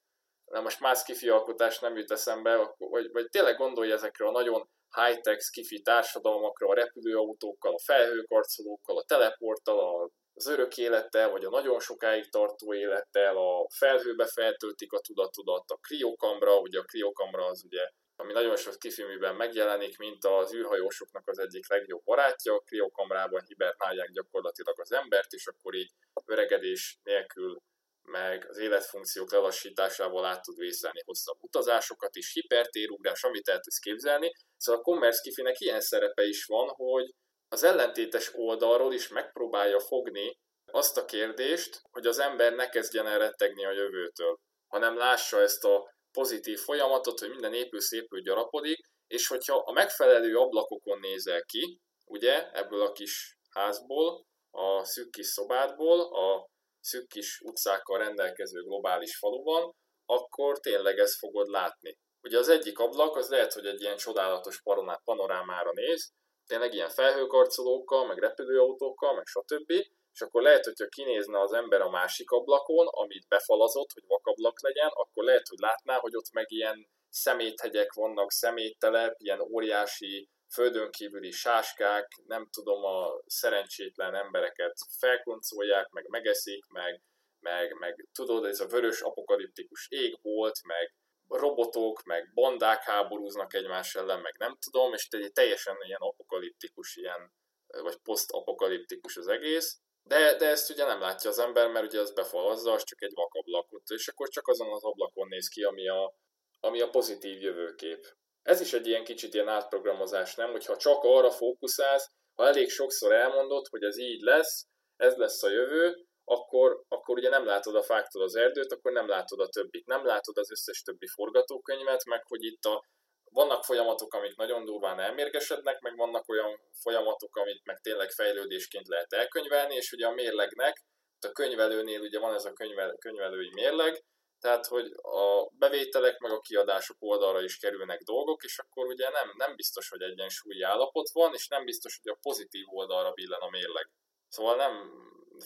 de most más skifi alkotás nem jut eszembe, vagy, vagy tényleg gondolj ezekre a nagyon high-tech skifi társadalmakra, a repülőautókkal, a felhőkarcolókkal, a teleporttal, az örök élettel, vagy a nagyon sokáig tartó élettel, a felhőbe feltöltik a tudatodat, a kriokamra, ugye a kriokamra az ugye, ami nagyon sok kifilműben megjelenik, mint az űrhajósoknak az egyik legjobb barátja, a kriokamrában hibernálják gyakorlatilag az embert, és akkor így öregedés nélkül meg az életfunkciók lelassításával át tud vészelni hosszabb utazásokat is, hipertérugrás, amit el tudsz képzelni. Szóval a Commerce ilyen szerepe is van, hogy az ellentétes oldalról is megpróbálja fogni azt a kérdést, hogy az ember ne kezdjen el rettegni a jövőtől, hanem lássa ezt a pozitív folyamatot, hogy minden épül szépül gyarapodik, és hogyha a megfelelő ablakokon nézel ki, ugye, ebből a kis házból, a szűk kis szobádból, a szűk kis utcákkal rendelkező globális faluban, akkor tényleg ezt fogod látni. Ugye az egyik ablak az lehet, hogy egy ilyen csodálatos panorámára néz, tényleg ilyen felhőkarcolókkal, meg repülőautókkal, meg stb. És akkor lehet, hogyha kinézne az ember a másik ablakon, amit befalazott, hogy vakablak legyen, akkor lehet, hogy látná, hogy ott meg ilyen szeméthegyek vannak, szeméttelep, ilyen óriási földön kívüli sáskák, nem tudom, a szerencsétlen embereket felkoncolják, meg megeszik, meg, meg, meg tudod, ez a vörös apokaliptikus ég volt, meg robotok, meg bandák háborúznak egymás ellen, meg nem tudom, és egy teljesen ilyen apokaliptikus, ilyen, vagy posztapokaliptikus az egész, de, de ezt ugye nem látja az ember, mert ugye az befalazza, az csak egy vakablakot, és akkor csak azon az ablakon néz ki, ami a, ami a pozitív jövőkép. Ez is egy ilyen kicsit ilyen átprogramozás, nem? Hogyha csak arra fókuszálsz, ha elég sokszor elmondod, hogy ez így lesz, ez lesz a jövő, akkor, akkor ugye nem látod a fáktól az erdőt, akkor nem látod a többit, nem látod az összes többi forgatókönyvet, meg hogy itt a, vannak folyamatok, amik nagyon durván elmérgesednek, meg vannak olyan folyamatok, amit meg tényleg fejlődésként lehet elkönyvelni, és ugye a mérlegnek, a könyvelőnél ugye van ez a könyvel, könyvelői mérleg, tehát hogy a bevételek meg a kiadások oldalra is kerülnek dolgok, és akkor ugye nem, nem biztos, hogy egyensúlyi állapot van, és nem biztos, hogy a pozitív oldalra billen a mérleg. Szóval nem,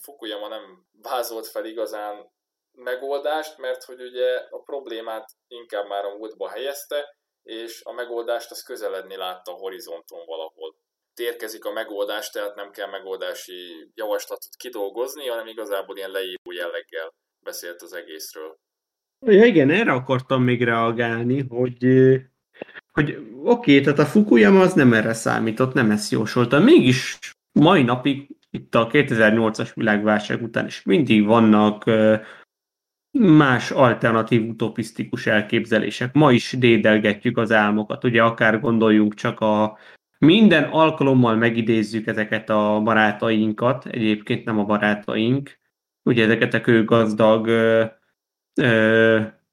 Fukuyama nem vázolt fel igazán megoldást, mert hogy ugye a problémát inkább már a múltba helyezte, és a megoldást az közeledni látta a horizonton valahol. Térkezik a megoldás, tehát nem kell megoldási javaslatot kidolgozni, hanem igazából ilyen leíró jelleggel beszélt az egészről. Ja, igen, erre akartam még reagálni, hogy, hogy oké, okay, tehát a Fukuyama az nem erre számított, nem ezt jósolta. Mégis mai napig, itt a 2008-as világválság után is mindig vannak más alternatív utopisztikus elképzelések. Ma is dédelgetjük az álmokat, ugye akár gondoljunk csak a minden alkalommal megidézzük ezeket a barátainkat, egyébként nem a barátaink, ugye ezeket a kőgazdag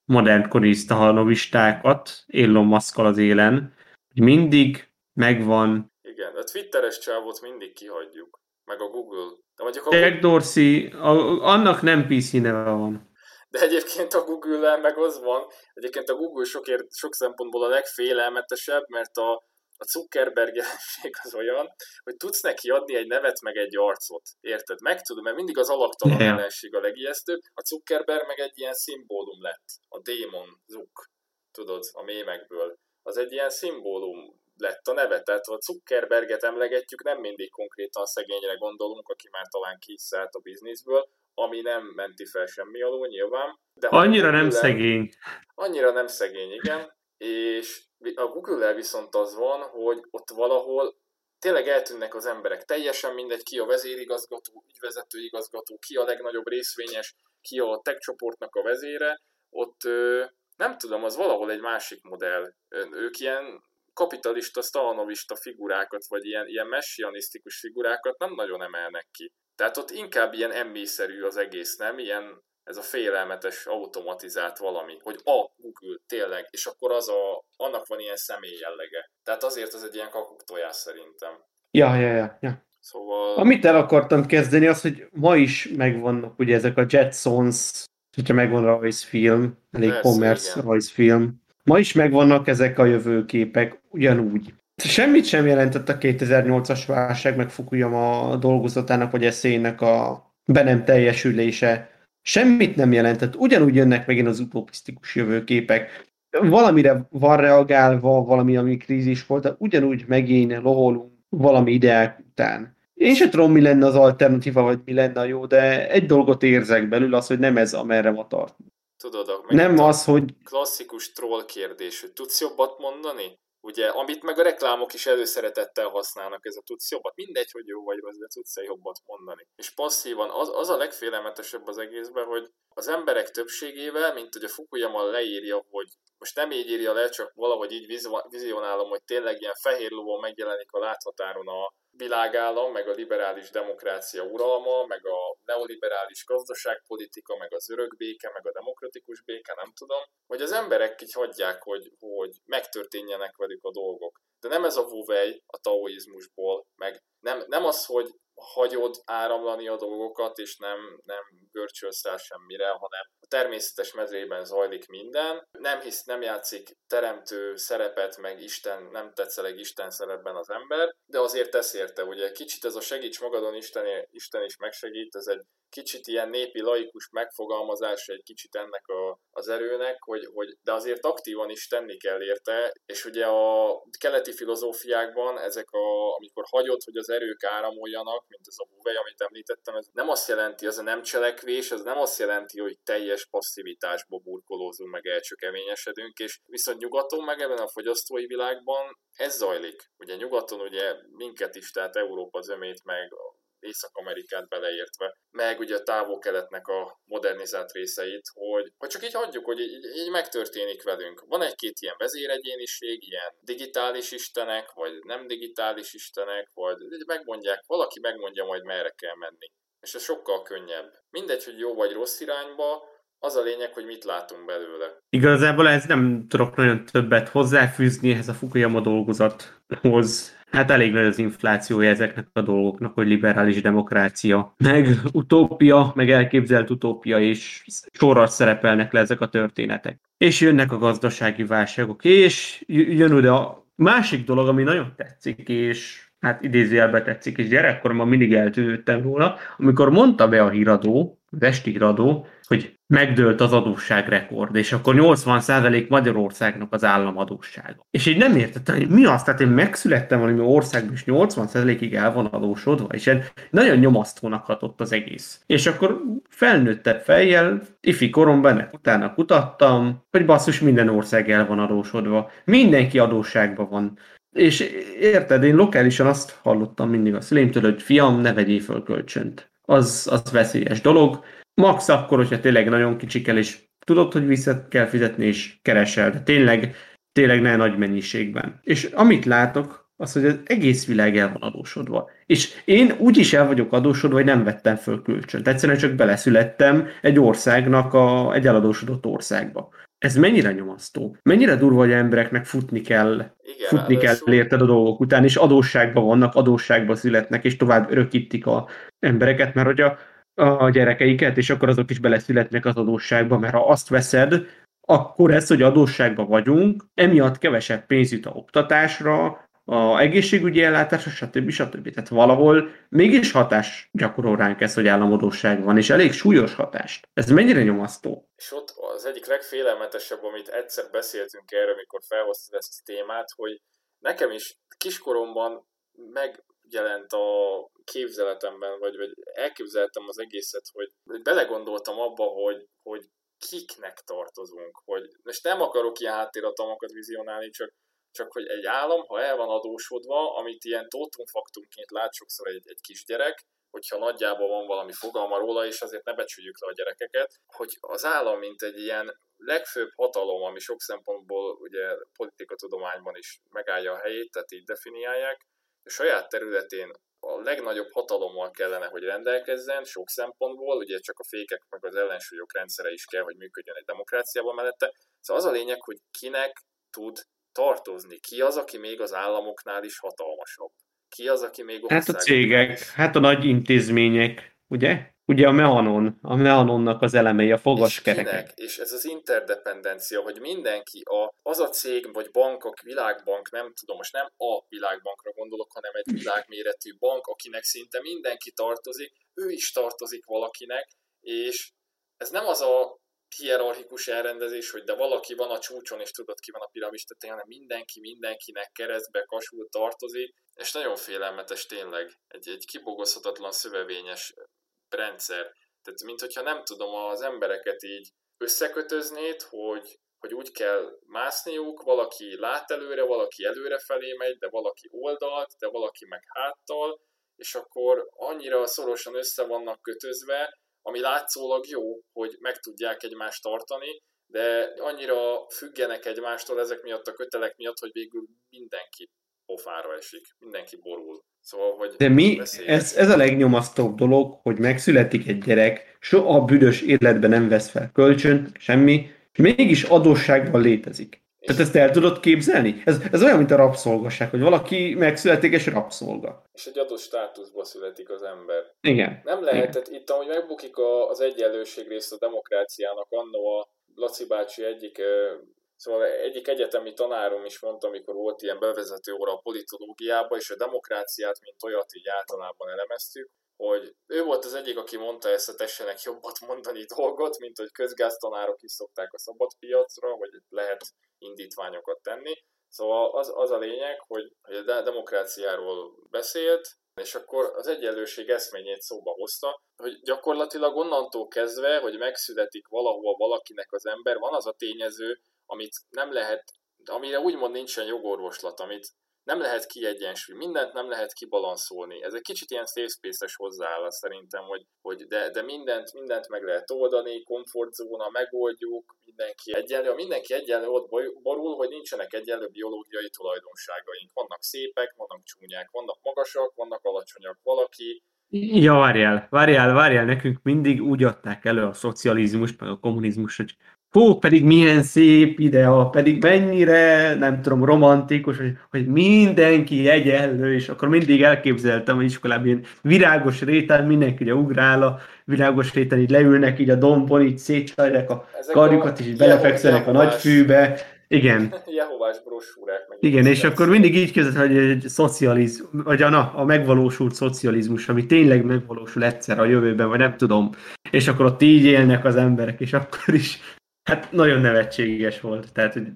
modernkori sztahanovistákat Elon musk az élen, hogy mindig megvan. Igen, a Twitteres csávot mindig kihagyjuk, meg a Google. De mondjuk a Jack Google... Dorsey, a, annak nem PC neve van. De egyébként a Google-el meg az van, egyébként a Google sokért, sok szempontból a legfélelmetesebb, mert a, a Zuckerberg [LAUGHS] jelenség az olyan, hogy tudsz neki adni egy nevet meg egy arcot. Érted? Meg tudom, mert mindig az alaktalan yeah. jelenség a legijesztőbb. A Zuckerberg meg egy ilyen szimbólum lett. A démon, Zuck, tudod, a mémekből. Az egy ilyen szimbólum lett a neve. Tehát ha a Zuckerberget emlegetjük, nem mindig konkrétan a szegényre gondolunk, aki már talán kiszállt a bizniszből, ami nem menti fel semmi alól nyilván. De annyira nem szegény. Annyira nem szegény, igen. És a Google-el viszont az van, hogy ott valahol tényleg eltűnnek az emberek. Teljesen mindegy, ki a vezérigazgató, ügyvezető igazgató, ki a legnagyobb részvényes, ki a tech csoportnak a vezére. Ott nem tudom, az valahol egy másik modell. Ők ilyen kapitalista, stalanovista figurákat, vagy ilyen, ilyen messianisztikus figurákat nem nagyon emelnek ki. Tehát ott inkább ilyen emmészerű az egész, nem? Ilyen ez a félelmetes automatizált valami, hogy a Google tényleg, és akkor az a, annak van ilyen személy jellege. Tehát azért az egy ilyen kakuktojás szerintem. Ja, ja, ja, ja. Szóval... Amit el akartam kezdeni, az, hogy ma is megvannak ugye ezek a Jetsons, hogyha megvan rajzfilm, elég Persze, commerce igen. rajzfilm. Ma is megvannak ezek a jövőképek, ugyanúgy. Semmit sem jelentett a 2008-as válság, meg Fukuyama dolgozatának vagy eszélynek a be nem teljesülése semmit nem jelentett, ugyanúgy jönnek megint az utopisztikus jövőképek. Valamire van reagálva, valami, ami krízis volt, de ugyanúgy megint loholunk valami ideák után. Én sem tudom, mi lenne az alternatíva, vagy mi lenne a jó, de egy dolgot érzek belül, az, hogy nem ez, amerre ma tart. Tudod, nem az, hogy... Klasszikus troll kérdés, hogy tudsz jobbat mondani? Ugye, amit meg a reklámok is előszeretettel használnak, ez a tudsz jobbat. Mindegy, hogy jó vagy rossz, de tudsz jobbat mondani. És passzívan az, az a legfélelmetesebb az egészben, hogy az emberek többségével, mint hogy a Fukuyama leírja, hogy most nem így írja le, csak valahogy így vizionálom, hogy tényleg ilyen fehér lovon megjelenik a láthatáron a világállam, meg a liberális demokrácia uralma, meg a neoliberális gazdaságpolitika, meg az örök béke, meg a demokratikus béke, nem tudom, hogy az emberek így hagyják, hogy, hogy megtörténjenek velük a dolgok. De nem ez a vuvej a taoizmusból, meg nem, nem az, hogy hagyod áramlani a dolgokat, és nem, nem görcsölsz rá semmire, hanem a természetes medrében zajlik minden. Nem hisz, nem játszik teremtő szerepet, meg Isten, nem tetszeleg Isten szerepben az ember, de azért tesz érte, ugye kicsit ez a segíts magadon, Isten, Isten is megsegít, ez egy kicsit ilyen népi laikus megfogalmazás egy kicsit ennek a, az erőnek, hogy, hogy de azért aktívan is tenni kell érte, és ugye a keleti filozófiákban ezek a, amikor hagyod, hogy az erők áramoljanak, mint ez a Huvei, amit említettem, ez nem azt jelenti, az a nem cselekvés, ez nem azt jelenti, hogy teljes passzivitásba burkolózunk, meg elcsökeményesedünk, és viszont nyugaton, meg ebben a fogyasztói világban ez zajlik. Ugye nyugaton ugye minket is, tehát Európa zömét, meg Észak-Amerikát beleértve, meg ugye a távol-keletnek a modernizált részeit, hogy, hogy csak így hagyjuk, hogy így, így megtörténik velünk. Van egy-két ilyen vezéregyéniség, ilyen digitális istenek, vagy nem digitális istenek, vagy megmondják, valaki megmondja majd merre kell menni. És ez sokkal könnyebb. Mindegy, hogy jó vagy rossz irányba, az a lényeg, hogy mit látunk belőle. Igazából ez nem tudok nagyon többet hozzáfűzni ehhez a Fukuyama dolgozathoz. Hát elég nagy az inflációja ezeknek a dolgoknak, hogy liberális demokrácia, meg utópia, meg elképzelt utópia, és sorra szerepelnek le ezek a történetek. És jönnek a gazdasági válságok, és jön oda a másik dolog, ami nagyon tetszik, és hát idézőjelbe tetszik, és gyerekkoromban mindig eltűnődtem róla, amikor mondta be a híradó, az híradó, hogy megdőlt az adósságrekord, és akkor 80% Magyarországnak az államadóssága. És így nem értettem, hogy mi az, tehát én megszülettem valami országban, és 80%-ig el van adósodva, és nagyon nyomasztónak hatott az egész. És akkor felnőttebb fejjel, ifi koromban utána kutattam, hogy basszus, minden ország el van adósodva. Mindenki adósságban van. És érted, én lokálisan azt hallottam mindig a szüleimtől, hogy fiam, ne vegyél föl kölcsönt. Az, az veszélyes dolog. Max akkor, hogyha tényleg nagyon kicsikel, és tudod, hogy vissza kell fizetni, és keresel, de tényleg, tényleg ne nagy mennyiségben. És amit látok, az, hogy az egész világ el van adósodva. És én úgy is el vagyok adósodva, hogy nem vettem föl kölcsönt. Egyszerűen csak beleszülettem egy országnak, a, egy eladósodott országba. Ez mennyire nyomasztó? Mennyire durva, hogy embereknek futni kell, Igen, futni kell szó... érted a dolgok után, és adósságban vannak, adósságban születnek, és tovább örökítik a embereket, mert hogy a, a gyerekeiket, és akkor azok is beleszületnek az adósságba, mert ha azt veszed, akkor ez, hogy adósságban vagyunk, emiatt kevesebb pénz jut a oktatásra, a egészségügyi ellátásra, stb. stb. Tehát valahol mégis hatás gyakorol ránk ez, hogy államadóság van, és elég súlyos hatást. Ez mennyire nyomasztó? És ott az egyik legfélelmetesebb, amit egyszer beszéltünk erről, amikor felhoztad ezt a témát, hogy nekem is kiskoromban megjelent a képzeletemben, vagy, vagy elképzeltem az egészet, hogy, belegondoltam abba, hogy, hogy kiknek tartozunk, hogy most nem akarok ilyen háttérhatalmakat vizionálni, csak csak hogy egy állam, ha el van adósodva, amit ilyen totumfaktumként lát sokszor egy, egy kisgyerek, hogyha nagyjából van valami fogalma róla, és azért ne becsüljük le a gyerekeket, hogy az állam, mint egy ilyen legfőbb hatalom, ami sok szempontból ugye politikatudományban is megállja a helyét, tehát így definiálják, a saját területén a legnagyobb hatalommal kellene, hogy rendelkezzen sok szempontból, ugye csak a fékek meg az ellensúlyok rendszere is kell, hogy működjön egy demokráciában mellette. Szóval az a lényeg, hogy kinek tud tartozni. Ki az, aki még az államoknál is hatalmasabb? Ki az, aki még Hát a cégek, hát a nagy intézmények, ugye? Ugye a meanon, a meanonnak az elemei, a fogaskerekek. És, és ez az interdependencia, hogy mindenki, a, az a cég vagy bank, a világbank, nem tudom, most nem a világbankra gondolok, hanem egy világméretű bank, akinek szinte mindenki tartozik, ő is tartozik valakinek, és ez nem az a hierarchikus elrendezés, hogy de valaki van a csúcson, és tudod ki van a piramis tetején, hanem mindenki mindenkinek keresztbe kasul tartozik, és nagyon félelmetes tényleg, egy, egy kibogozhatatlan szövevényes rendszer. Tehát, mint hogyha nem tudom, az embereket így összekötöznéd, hogy, hogy úgy kell mászniuk, valaki lát előre, valaki előre felé megy, de valaki oldalt, de valaki meg háttal, és akkor annyira szorosan össze vannak kötözve, ami látszólag jó, hogy meg tudják egymást tartani, de annyira függenek egymástól ezek miatt a kötelek miatt, hogy végül mindenki pofára esik, mindenki borul. Szóval, hogy De mi, ez, ez a legnyomasztóbb dolog, hogy megszületik egy gyerek, soha büdös életben nem vesz fel kölcsön, semmi, és mégis adósságban létezik. Tehát ezt el tudod képzelni? Ez, ez olyan, mint a rabszolgaság, hogy valaki megszületik és rabszolga. És egy adott státuszba születik az ember. Igen. Nem lehetett, itt ahogy megbukik a, az egyenlőség részt a demokráciának, annó a Laci bácsi egyik Szóval egyik egyetemi tanárom is mondta, amikor volt ilyen bevezető óra a politológiába, és a demokráciát, mint olyat így általában elemeztük, hogy ő volt az egyik, aki mondta ezt a tessenek jobbat mondani dolgot, mint hogy közgáztanárok is szokták a szabad piacra, vagy lehet indítványokat tenni. Szóval az, az a lényeg, hogy, hogy a demokráciáról beszélt, és akkor az egyenlőség eszményét szóba hozta, hogy gyakorlatilag onnantól kezdve, hogy megszületik valahol valakinek az ember, van az a tényező, amit nem lehet, amire úgymond nincsen jogorvoslat, amit nem lehet kiegyensúlni, mindent nem lehet kibalanszolni. Ez egy kicsit ilyen safe space-es hozzáállás szerintem, hogy, hogy de, de mindent, mindent meg lehet oldani, komfortzóna, megoldjuk, mindenki egyenlő. Mindenki egyenlő ott borul, hogy nincsenek egyenlő biológiai tulajdonságaink. Vannak szépek, vannak csúnyák, vannak magasak, vannak alacsonyak. Valaki Ja, várjál, várjál, várjál, nekünk mindig úgy adták elő a szocializmust, meg a kommunizmus, hogy Hú, pedig milyen szép idea, pedig mennyire, nem tudom, romantikus, hogy, hogy mindenki egyenlő, és akkor mindig elképzeltem, hogy iskolában ilyen virágos réten mindenki ugye ugrál a virágos réten, így leülnek így a dombon, így szétcsajják a karjukat, és így belefekszenek a nagy fűbe. Igen. [LAUGHS] Jehovás brosúrák. Meg Igen, és akkor mindig így kezdett, hogy egy szocializm, vagy a, na, a megvalósult szocializmus, ami tényleg megvalósul egyszer a jövőben, vagy nem tudom. És akkor ott így élnek az emberek, és akkor is Hát nagyon nevetséges volt, tehát hogy...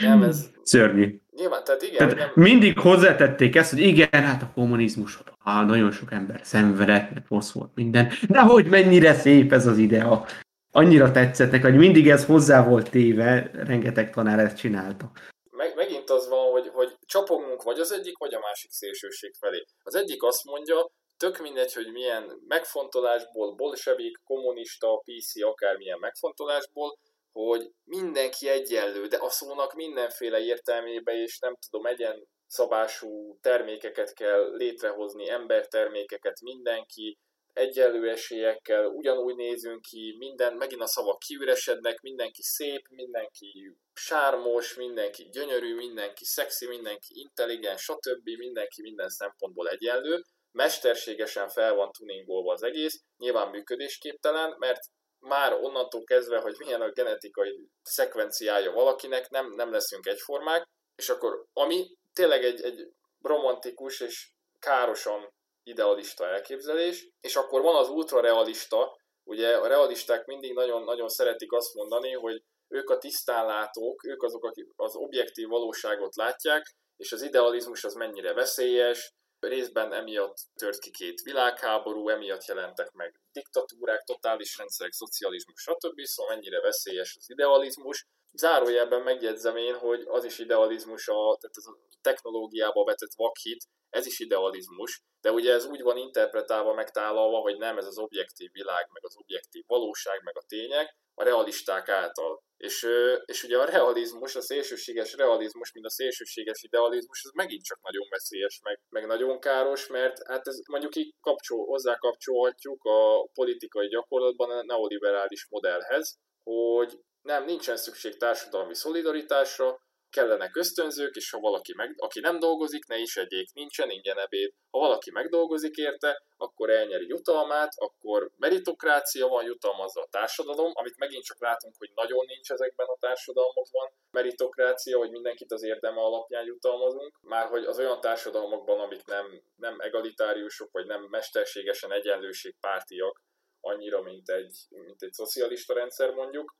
Nem, ez... Szörnyű. Nyilván, tehát igen. Tehát nem... Mindig hozzátették ezt, hogy igen, hát a kommunizmus, ah, nagyon sok ember szenvedett, mert rossz volt minden, de hogy mennyire szép ez az idea. Annyira tetszettek, hogy mindig ez hozzá volt téve, rengeteg tanár ezt csinálta. Meg, megint az van, hogy, hogy csapongunk vagy az egyik, vagy a másik szélsőség felé. Az egyik azt mondja, tök mindegy, hogy milyen megfontolásból, bolsevik, kommunista, PC, akármilyen megfontolásból, hogy mindenki egyenlő, de a szónak mindenféle értelmébe, és nem tudom, egyen szabású termékeket kell létrehozni, embertermékeket, mindenki egyenlő esélyekkel, ugyanúgy nézünk ki, minden, megint a szavak kiüresednek, mindenki szép, mindenki sármos, mindenki gyönyörű, mindenki szexi, mindenki intelligens, stb. mindenki minden szempontból egyenlő, mesterségesen fel van tuningolva az egész, nyilván működésképtelen, mert már onnantól kezdve, hogy milyen a genetikai szekvenciája valakinek, nem, nem leszünk egyformák, és akkor ami tényleg egy, egy romantikus és károsan idealista elképzelés, és akkor van az ultrarealista, ugye a realisták mindig nagyon, nagyon szeretik azt mondani, hogy ők a tisztánlátók, ők azok, akik az objektív valóságot látják, és az idealizmus az mennyire veszélyes, Részben emiatt tört ki két világháború, emiatt jelentek meg diktatúrák, totális rendszerek, szocializmus, stb. Szóval mennyire veszélyes az idealizmus. Zárójelben megjegyzem én, hogy az is idealizmus, a, tehát ez a technológiába vetett vakhit, ez is idealizmus, de ugye ez úgy van interpretálva, megtálalva, hogy nem ez az objektív világ, meg az objektív valóság, meg a tények, a realisták által. És, és ugye a realizmus, a szélsőséges realizmus, mint a szélsőséges idealizmus, ez megint csak nagyon veszélyes, meg, meg nagyon káros, mert hát ez mondjuk így kapcsol, hozzá kapcsolhatjuk a politikai gyakorlatban a neoliberális modellhez, hogy nem, nincsen szükség társadalmi szolidaritásra, kellenek ösztönzők, és ha valaki meg, aki nem dolgozik, ne is egyék, nincsen ingyen ebéd. Ha valaki megdolgozik érte, akkor elnyeri jutalmát, akkor meritokrácia van, jutalmazza a társadalom, amit megint csak látunk, hogy nagyon nincs ezekben a társadalmakban meritokrácia, hogy mindenkit az érdeme alapján jutalmazunk, már hogy az olyan társadalmakban, amik nem, nem egalitáriusok, vagy nem mesterségesen egyenlőségpártiak, annyira, mint egy, mint egy szocialista rendszer mondjuk,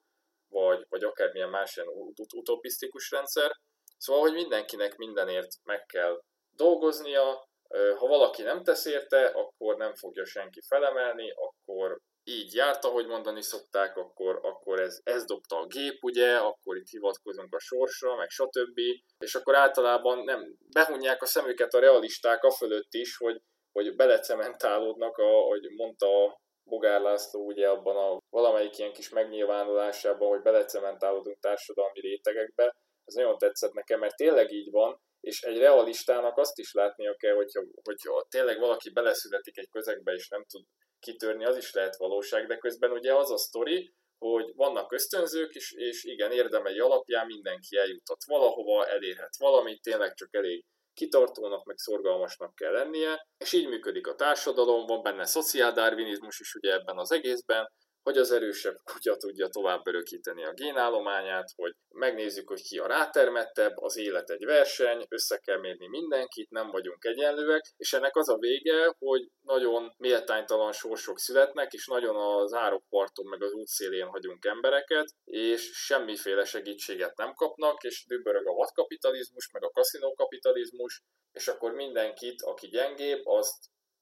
vagy, vagy akármilyen más ilyen ut- utopisztikus rendszer. Szóval, hogy mindenkinek mindenért meg kell dolgoznia, ha valaki nem tesz érte, akkor nem fogja senki felemelni, akkor így járt, ahogy mondani szokták, akkor, akkor ez, ez dobta a gép, ugye, akkor itt hivatkozunk a sorsra, meg stb. És akkor általában nem behunják a szemüket a realisták a fölött is, hogy, hogy belecementálódnak, ahogy mondta Bogár László ugye abban a valamelyik ilyen kis megnyilvánulásában, hogy belecementálódunk társadalmi rétegekbe. Ez nagyon tetszett nekem, mert tényleg így van, és egy realistának azt is látnia kell, hogyha, hogyha tényleg valaki beleszületik egy közegbe, és nem tud kitörni, az is lehet valóság, de közben ugye az a sztori, hogy vannak ösztönzők, és, és igen, érdemei alapján mindenki eljutott valahova, elérhet valamit, tényleg csak elég kitartónak, meg szorgalmasnak kell lennie, és így működik a társadalom, van benne szociáldarwinizmus is ugye ebben az egészben, hogy az erősebb kutya tudja tovább örökíteni a génállományát, hogy megnézzük, hogy ki a rátermettebb, az élet egy verseny, össze kell mérni mindenkit, nem vagyunk egyenlőek, és ennek az a vége, hogy nagyon méltánytalan sorsok születnek, és nagyon az árokparton meg az útszélén hagyunk embereket, és semmiféle segítséget nem kapnak, és dübörög a vadkapitalizmus, meg a kaszinókapitalizmus, és akkor mindenkit, aki gyengébb, azt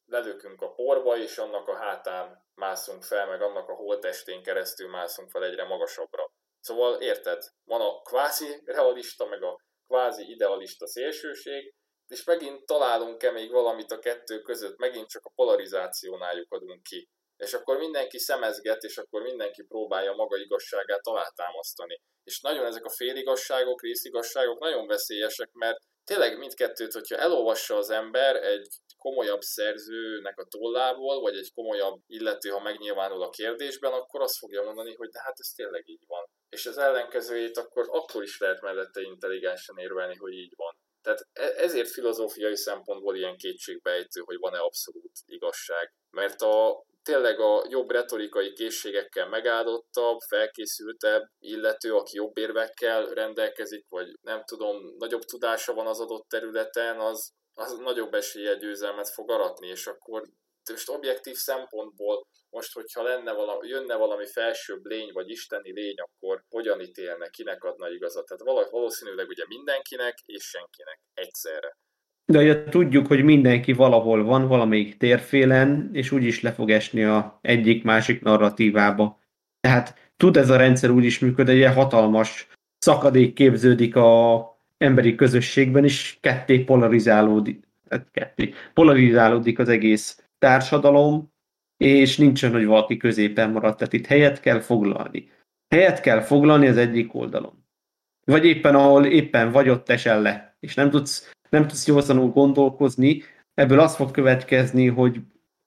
lelökünk a porba, és annak a hátán mászunk fel, meg annak a holtestén keresztül mászunk fel egyre magasabbra. Szóval érted, van a kvázi realista, meg a kvázi idealista szélsőség, és megint találunk-e még valamit a kettő között, megint csak a polarizációnál lyukadunk ki. És akkor mindenki szemezget, és akkor mindenki próbálja maga igazságát alátámasztani. És nagyon ezek a féligasságok, részigasságok nagyon veszélyesek, mert tényleg mindkettőt, hogyha elolvassa az ember egy komolyabb szerzőnek a tollából, vagy egy komolyabb illető, ha megnyilvánul a kérdésben, akkor azt fogja mondani, hogy de hát ez tényleg így van. És az ellenkezőjét akkor, akkor is lehet mellette intelligensen érvelni, hogy így van. Tehát e, ezért filozófiai szempontból ilyen kétségbejtő, hogy van-e abszolút igazság. Mert a, tényleg a jobb retorikai készségekkel megáldottabb, felkészültebb illető, aki jobb érvekkel rendelkezik, vagy nem tudom, nagyobb tudása van az adott területen, az, az nagyobb esélye győzelmet fog aratni, és akkor most objektív szempontból most, hogyha lenne valami, jönne valami felsőbb lény, vagy isteni lény, akkor hogyan ítélne, kinek adna igazat? Tehát valószínűleg ugye mindenkinek és senkinek egyszerre. De ugye tudjuk, hogy mindenki valahol van, valamelyik térfélen, és úgyis le fog esni a egyik-másik narratívába. Tehát tud ez a rendszer úgy is működni, egy hatalmas szakadék képződik a emberi közösségben, és ketté polarizálódik, hát ketté, polarizálódik az egész társadalom, és nincsen, hogy valaki középen maradt. Tehát itt helyet kell foglalni. Helyet kell foglalni az egyik oldalon. Vagy éppen ahol éppen vagy ott esel le, és nem tudsz, nem tudsz józanul gondolkozni, ebből az fog következni, hogy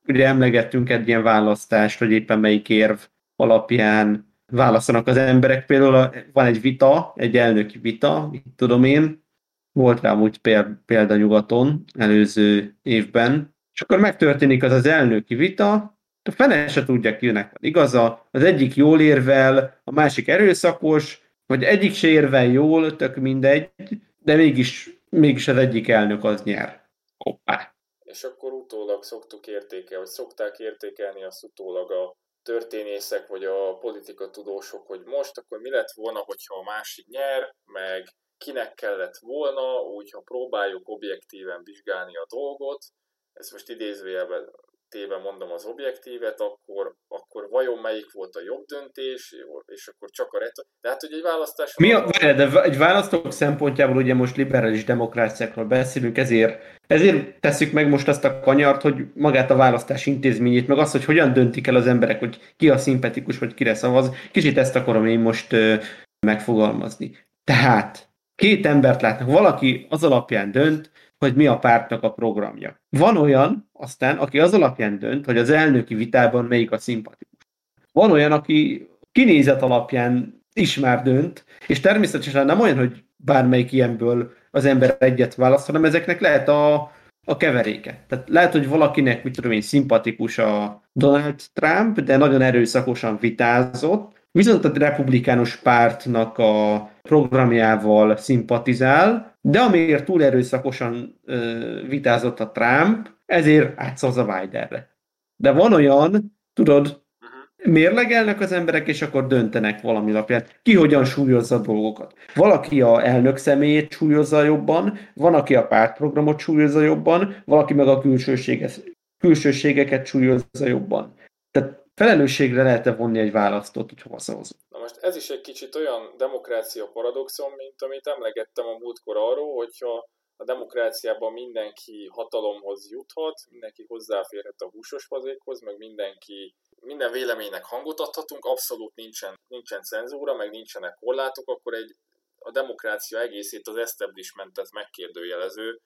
ugye emlegettünk egy ilyen választást, hogy éppen melyik érv alapján választanak az emberek. Például van egy vita, egy elnöki vita, mit tudom én, volt rá úgy példa nyugaton előző évben, és akkor megtörténik az az elnöki vita, a fene se tudja, kinek van igaza, az egyik jól érvel, a másik erőszakos, vagy egyik se érvel jól, tök mindegy, de mégis, mégis az egyik elnök az nyer. Hoppá. És akkor utólag szoktuk értékelni, vagy szokták értékelni azt utólag a történészek, vagy a politika tudósok, hogy most akkor mi lett volna, hogyha a másik nyer, meg kinek kellett volna, úgy ha próbáljuk objektíven vizsgálni a dolgot, ezt most idézőjelben téve mondom az objektívet, akkor, akkor vajon melyik volt a jobb döntés, és akkor csak a retor... De hát, hogy egy választás... Mi a, de egy választók szempontjából ugye most liberális demokráciákról beszélünk, ezért, ezért tesszük meg most azt a kanyart, hogy magát a választás intézményét, meg azt, hogy hogyan döntik el az emberek, hogy ki a szimpatikus, vagy kire szavaz. Kicsit ezt akarom én most ö, megfogalmazni. Tehát két embert látnak, valaki az alapján dönt, hogy mi a pártnak a programja. Van olyan, aztán, aki az alapján dönt, hogy az elnöki vitában melyik a szimpatikus. Van olyan, aki kinézet alapján is dönt, és természetesen nem olyan, hogy bármelyik ilyenből az ember egyet választ, hanem ezeknek lehet a, a keveréke. Tehát lehet, hogy valakinek, mit tudom én, szimpatikus a Donald Trump, de nagyon erőszakosan vitázott, viszont a republikánus pártnak a programjával szimpatizál, de amiért túl erőszakosan ö, vitázott a Trump, ezért átszavaz a Bidenre. De van olyan, tudod, uh-huh. mérlegelnek az emberek, és akkor döntenek valami alapján. Ki hogyan súlyozza a dolgokat. Valaki a elnök személyét súlyozza jobban, van, aki a pártprogramot súlyozza jobban, valaki meg a külsőségeket, súlyozza jobban. Tehát felelősségre lehet-e vonni egy választót, hogy hova szavazol? Most ez is egy kicsit olyan demokrácia paradoxon, mint amit emlegettem a múltkor arról, hogyha a demokráciában mindenki hatalomhoz juthat, mindenki hozzáférhet a húsos fazékhoz, meg mindenki minden véleménynek hangot adhatunk, abszolút nincsen, nincsen cenzúra, meg nincsenek korlátok, akkor egy a demokrácia egészét az establishmentet megkérdőjelező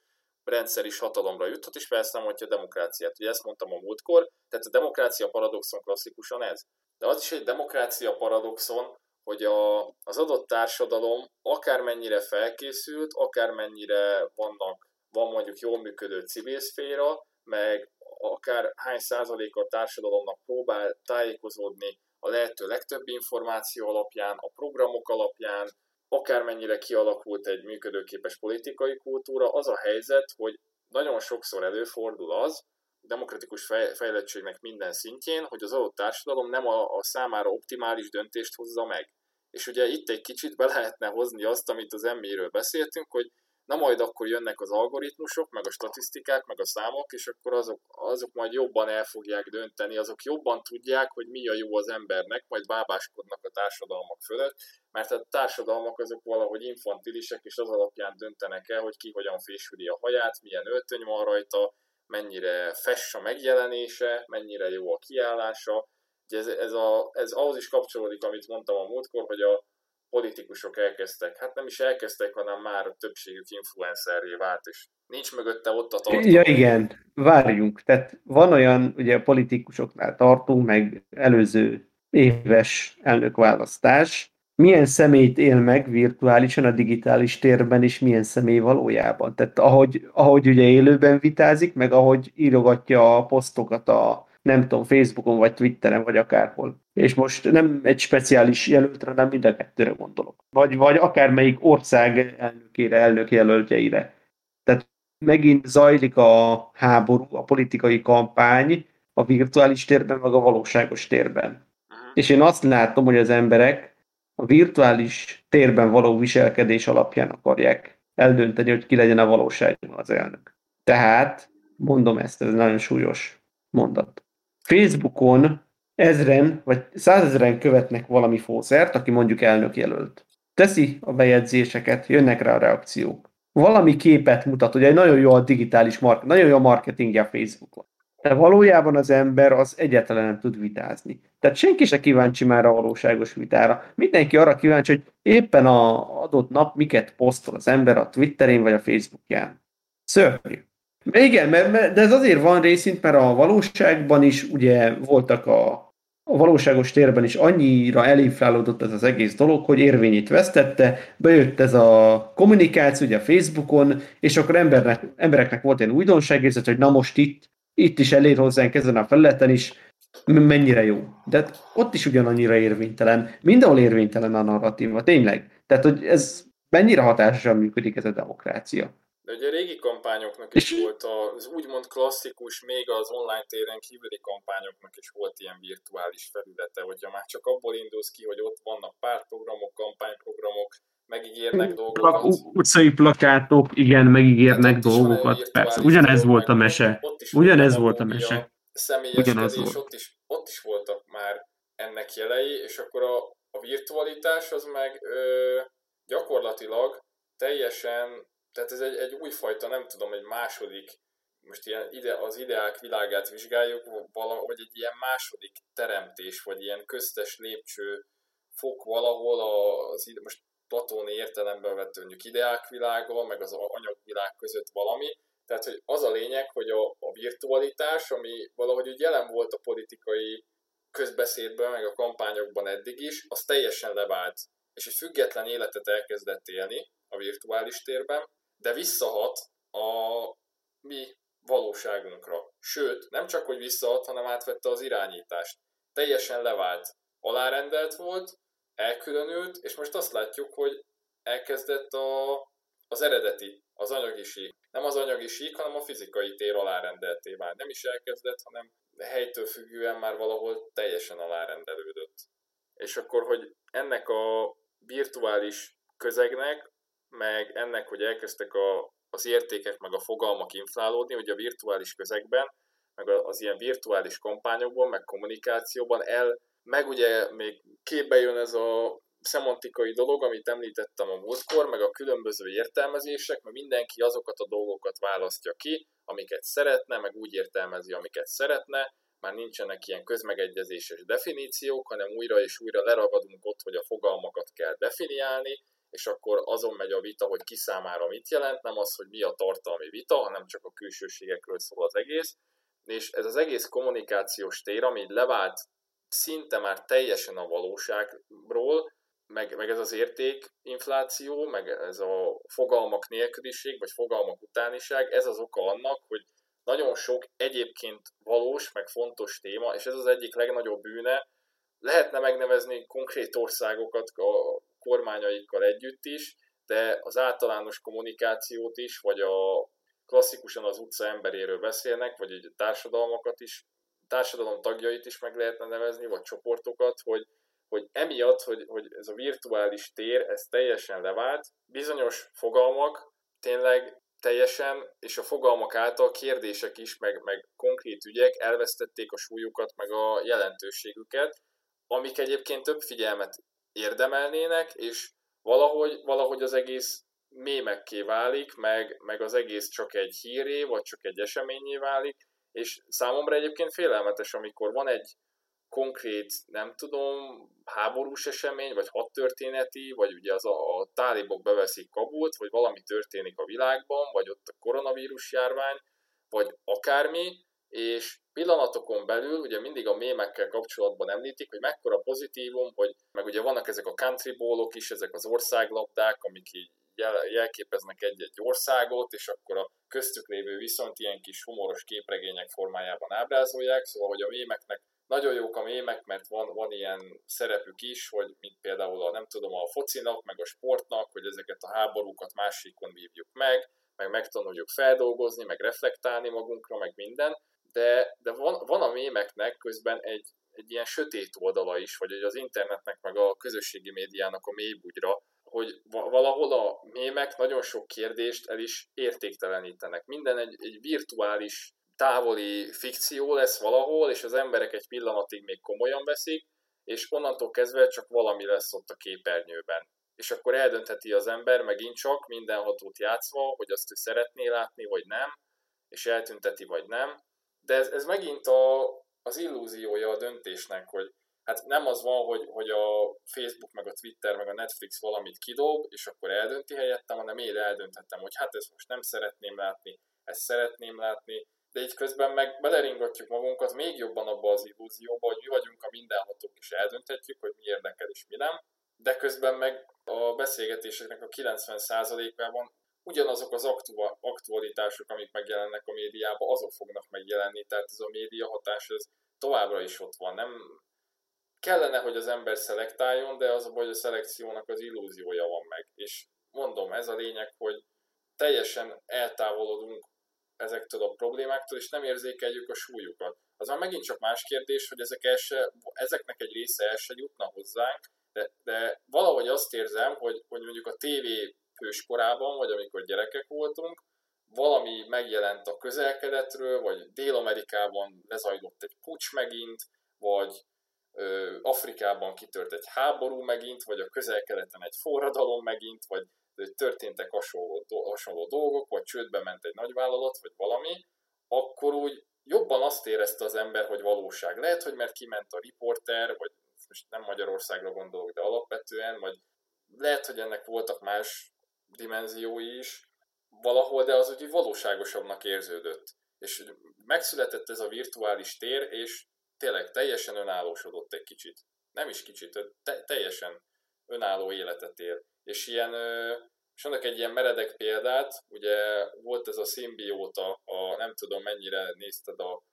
rendszer is hatalomra juthat, és felszámolja a demokráciát. Ugye ezt mondtam a múltkor, tehát a demokrácia paradoxon klasszikusan ez. De az is egy demokrácia paradoxon, hogy a, az adott társadalom akármennyire felkészült, akármennyire vannak, van mondjuk jól működő civil szféra, meg akár hány százalék a társadalomnak próbál tájékozódni a lehető legtöbb információ alapján, a programok alapján, akármennyire kialakult egy működőképes politikai kultúra, az a helyzet, hogy nagyon sokszor előfordul az, demokratikus fejlettségnek minden szintjén, hogy az adott társadalom nem a, a számára optimális döntést hozza meg. És ugye itt egy kicsit be lehetne hozni azt, amit az emméről beszéltünk, hogy na majd akkor jönnek az algoritmusok, meg a statisztikák, meg a számok, és akkor azok, azok majd jobban el fogják dönteni, azok jobban tudják, hogy mi a jó az embernek, majd bábáskodnak a társadalmak fölött, mert a társadalmak azok valahogy infantilisek, és az alapján döntenek el, hogy ki hogyan fésüli a haját, milyen öltöny van rajta, mennyire fess a megjelenése, mennyire jó a kiállása. Ugye ez, ez, a, ez ahhoz is kapcsolódik, amit mondtam a múltkor, hogy a politikusok elkezdtek, hát nem is elkezdtek, hanem már a többségük influencerré vált, és nincs mögötte ott a tartalom. Ja igen, várjunk. Tehát van olyan, ugye a politikusoknál tartunk, meg előző éves elnökválasztás, milyen személyt él meg virtuálisan a digitális térben, és milyen személy valójában. Tehát ahogy, ahogy ugye élőben vitázik, meg ahogy írogatja a posztokat a nem tudom, Facebookon, vagy Twitteren, vagy akárhol. És most nem egy speciális jelöltre, hanem mind a kettőre gondolok. Vagy, vagy akármelyik ország elnökére, elnök jelöltjeire. Tehát megint zajlik a háború, a politikai kampány a virtuális térben, meg a valóságos térben. És én azt látom, hogy az emberek a virtuális térben való viselkedés alapján akarják eldönteni, hogy ki legyen a valóságban az elnök. Tehát, mondom ezt, ez nagyon súlyos mondat. Facebookon ezren vagy százezren követnek valami fószert, aki mondjuk elnök jelölt. Teszi a bejegyzéseket, jönnek rá a reakciók. Valami képet mutat, ugye nagyon jó a digitális marketing, nagyon jó a marketingje a Facebookon. De valójában az ember az egyáltalán nem tud vitázni. Tehát senki se kíváncsi már a valóságos vitára. Mindenki arra kíváncsi, hogy éppen a adott nap miket posztol az ember a Twitterén vagy a Facebookján. Szörnyű. Igen, mert, mert, de ez azért van részint, mert a valóságban is ugye voltak a, a valóságos térben is annyira elinflálódott ez az egész dolog, hogy érvényét vesztette, bejött ez a kommunikáció ugye a Facebookon, és akkor embernek, embereknek volt egy újdonságérzet, hogy na most itt, itt is elér hozzánk ezen a felületen is, mennyire jó. De hát ott is ugyanannyira érvénytelen. Mindenhol érvénytelen a narratíva, tényleg. Tehát, hogy ez mennyire hatásosan működik ez a demokrácia. De ugye a régi kampányoknak is és... volt az úgymond klasszikus, még az online téren kívüli kampányoknak is volt ilyen virtuális felülete, hogyha már csak abból indulsz ki, hogy ott vannak pártprogramok, kampányprogramok, megígérnek dolgokat. Utcai plakátok, igen, megígérnek hát dolgokat, persze. Ugyanez volt a mese. Ugyanez volt a mese. Ugyanez volt. Ott is, ott is voltak már ennek jelei, és akkor a, a virtualitás az meg ö, gyakorlatilag teljesen tehát ez egy, egy újfajta, nem tudom, egy második, most ilyen ide, az ideák világát vizsgáljuk, vagy egy ilyen második teremtés, vagy ilyen köztes lépcső fok valahol az, most platóni értelemben vett mondjuk ideák világa, meg az anyagvilág között valami. Tehát, hogy az a lényeg, hogy a, a virtualitás, ami valahogy úgy jelen volt a politikai közbeszédben, meg a kampányokban eddig is, az teljesen levált, és egy független életet elkezdett élni a virtuális térben, de visszahat a mi valóságunkra. Sőt, nem csak, hogy visszahat, hanem átvette az irányítást. Teljesen levált. Alárendelt volt, elkülönült, és most azt látjuk, hogy elkezdett a, az eredeti, az anyagi sík. Nem az anyagi sík, hanem a fizikai tér alárendelté már. Nem is elkezdett, hanem helytől függően már valahol teljesen alárendelődött. És akkor, hogy ennek a virtuális közegnek meg ennek, hogy elkezdtek a, az értékek, meg a fogalmak inflálódni, hogy a virtuális közegben meg az ilyen virtuális kampányokban, meg kommunikációban el, meg ugye még képbe jön ez a szemantikai dolog, amit említettem a múltkor, meg a különböző értelmezések, mert mindenki azokat a dolgokat választja ki, amiket szeretne, meg úgy értelmezi, amiket szeretne, már nincsenek ilyen közmegegyezéses definíciók, hanem újra és újra leragadunk ott, hogy a fogalmakat kell definiálni, és akkor azon megy a vita, hogy ki számára mit jelent, nem az, hogy mi a tartalmi vita, hanem csak a külsőségekről szól az egész. És ez az egész kommunikációs tér, ami levált szinte már teljesen a valóságról, meg, meg ez az értékinfláció, meg ez a fogalmak nélküliség, vagy fogalmak utániság, ez az oka annak, hogy nagyon sok egyébként valós, meg fontos téma, és ez az egyik legnagyobb bűne, lehetne megnevezni konkrét országokat a kormányaikkal együtt is, de az általános kommunikációt is, vagy a klasszikusan az utca emberéről beszélnek, vagy egy társadalmakat is, társadalom tagjait is meg lehetne nevezni, vagy csoportokat, hogy, hogy emiatt, hogy, hogy ez a virtuális tér, ez teljesen levált, bizonyos fogalmak tényleg teljesen, és a fogalmak által kérdések is, meg, meg konkrét ügyek elvesztették a súlyukat, meg a jelentőségüket, amik egyébként több figyelmet érdemelnének, és valahogy, valahogy az egész mémekké válik, meg, meg az egész csak egy híré, vagy csak egy eseményé válik, és számomra egyébként félelmetes, amikor van egy konkrét, nem tudom, háborús esemény, vagy hadtörténeti, vagy ugye az a, a tálibok beveszik Kabult, vagy valami történik a világban, vagy ott a koronavírus járvány, vagy akármi, és pillanatokon belül ugye mindig a mémekkel kapcsolatban említik, hogy mekkora pozitívum, hogy meg ugye vannak ezek a country ballok is, ezek az országlabdák, amik így jel, jelképeznek egy-egy országot, és akkor a köztük lévő viszont ilyen kis humoros képregények formájában ábrázolják, szóval hogy a mémeknek nagyon jók a mémek, mert van, van ilyen szerepük is, hogy mint például a, nem tudom, a focinak, meg a sportnak, hogy ezeket a háborúkat másikon vívjuk meg, meg megtanuljuk feldolgozni, meg reflektálni magunkra, meg minden, de, de van, van a mémeknek közben egy, egy ilyen sötét oldala is, vagy az internetnek, meg a közösségi médiának a mélybugyra, hogy valahol a mémek nagyon sok kérdést el is értéktelenítenek. Minden egy, egy virtuális távoli fikció lesz valahol, és az emberek egy pillanatig még komolyan veszik, és onnantól kezdve csak valami lesz ott a képernyőben. És akkor eldöntheti az ember megint csak mindenhatót játszva, hogy azt ő szeretné látni, vagy nem, és eltünteti, vagy nem. De ez, ez megint a, az illúziója a döntésnek, hogy hát nem az van, hogy, hogy a Facebook, meg a Twitter, meg a Netflix valamit kidob, és akkor eldönti helyettem, hanem én eldönthettem, hogy hát ezt most nem szeretném látni, ezt szeretném látni, de így közben meg beleringatjuk magunkat még jobban abba az illúzióba, hogy mi vagyunk a mindenhatók, és eldönthetjük, hogy mi érdekel és mi nem, de közben meg a beszélgetéseknek a 90%-ában ugyanazok az aktualitások, amik megjelennek a médiában, azok fognak megjelenni, tehát ez a média hatás ez továbbra is ott van. Nem kellene, hogy az ember szelektáljon, de az a baj, hogy a szelekciónak az illúziója van meg. És mondom, ez a lényeg, hogy teljesen eltávolodunk ezektől a problémáktól, és nem érzékeljük a súlyukat. Az már megint csak más kérdés, hogy ezek el se, ezeknek egy része el se jutna hozzánk, de, de valahogy azt érzem, hogy, hogy mondjuk a tévé hőskorában, vagy amikor gyerekek voltunk, valami megjelent a közelkedetről, vagy Dél-Amerikában lezajlott egy pucs megint, vagy ö, Afrikában kitört egy háború megint, vagy a közelkeleten egy forradalom megint, vagy történtek hasonló, hasonló dolgok, vagy csődbe ment egy nagyvállalat, vagy valami, akkor úgy jobban azt érezte az ember, hogy valóság. Lehet, hogy mert kiment a riporter, vagy most nem Magyarországra gondolok, de alapvetően, vagy lehet, hogy ennek voltak más dimenziói is valahol, de az úgy valóságosabbnak érződött. És megszületett ez a virtuális tér, és tényleg teljesen önállósodott egy kicsit. Nem is kicsit, te- teljesen önálló életet él. És ilyen, és annak egy ilyen meredek példát, ugye volt ez a szimbióta, a, nem tudom mennyire nézted a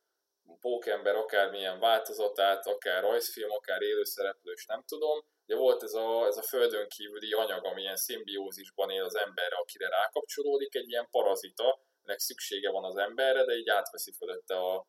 Pókember akármilyen változatát, akár rajzfilm, akár élőszereplős, nem tudom, Ugye volt ez a, ez a földön kívüli anyag, ami ilyen szimbiózisban él az emberre, akire rákapcsolódik, egy ilyen parazita, nek szüksége van az emberre, de így átveszi fölötte a,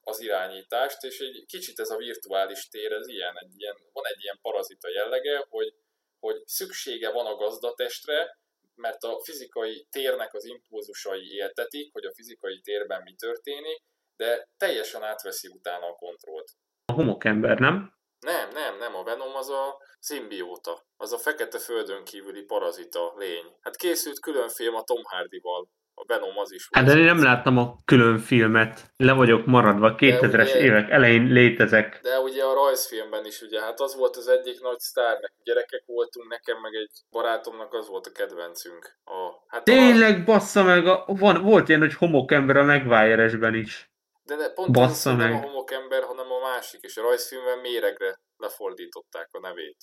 az irányítást, és egy kicsit ez a virtuális tér, ez ilyen, egy ilyen, van egy ilyen parazita jellege, hogy, hogy szüksége van a gazdatestre, mert a fizikai térnek az impulzusai éltetik, hogy a fizikai térben mi történik, de teljesen átveszi utána a kontrollt. A homokember, nem? Nem, nem, nem, a Venom az a szimbióta, az a fekete földön kívüli parazita lény. Hát készült külön film a Tom Hardy-val, a Venom az is. Hát de én nem láttam a külön filmet, le vagyok maradva, 2000-es ugye, évek elején létezek. De ugye a rajzfilmben is, ugye, hát az volt az egyik nagy sztár, nekünk gyerekek voltunk, nekem meg egy barátomnak az volt a kedvencünk. A, hát Tényleg, a... bassza meg, a, van, volt ilyen, hogy homokember a Megwire-esben is. De ne, pont bassza az, meg. nem a homokember, hanem a másik, és a rajzfilmben méregre lefordították a nevét.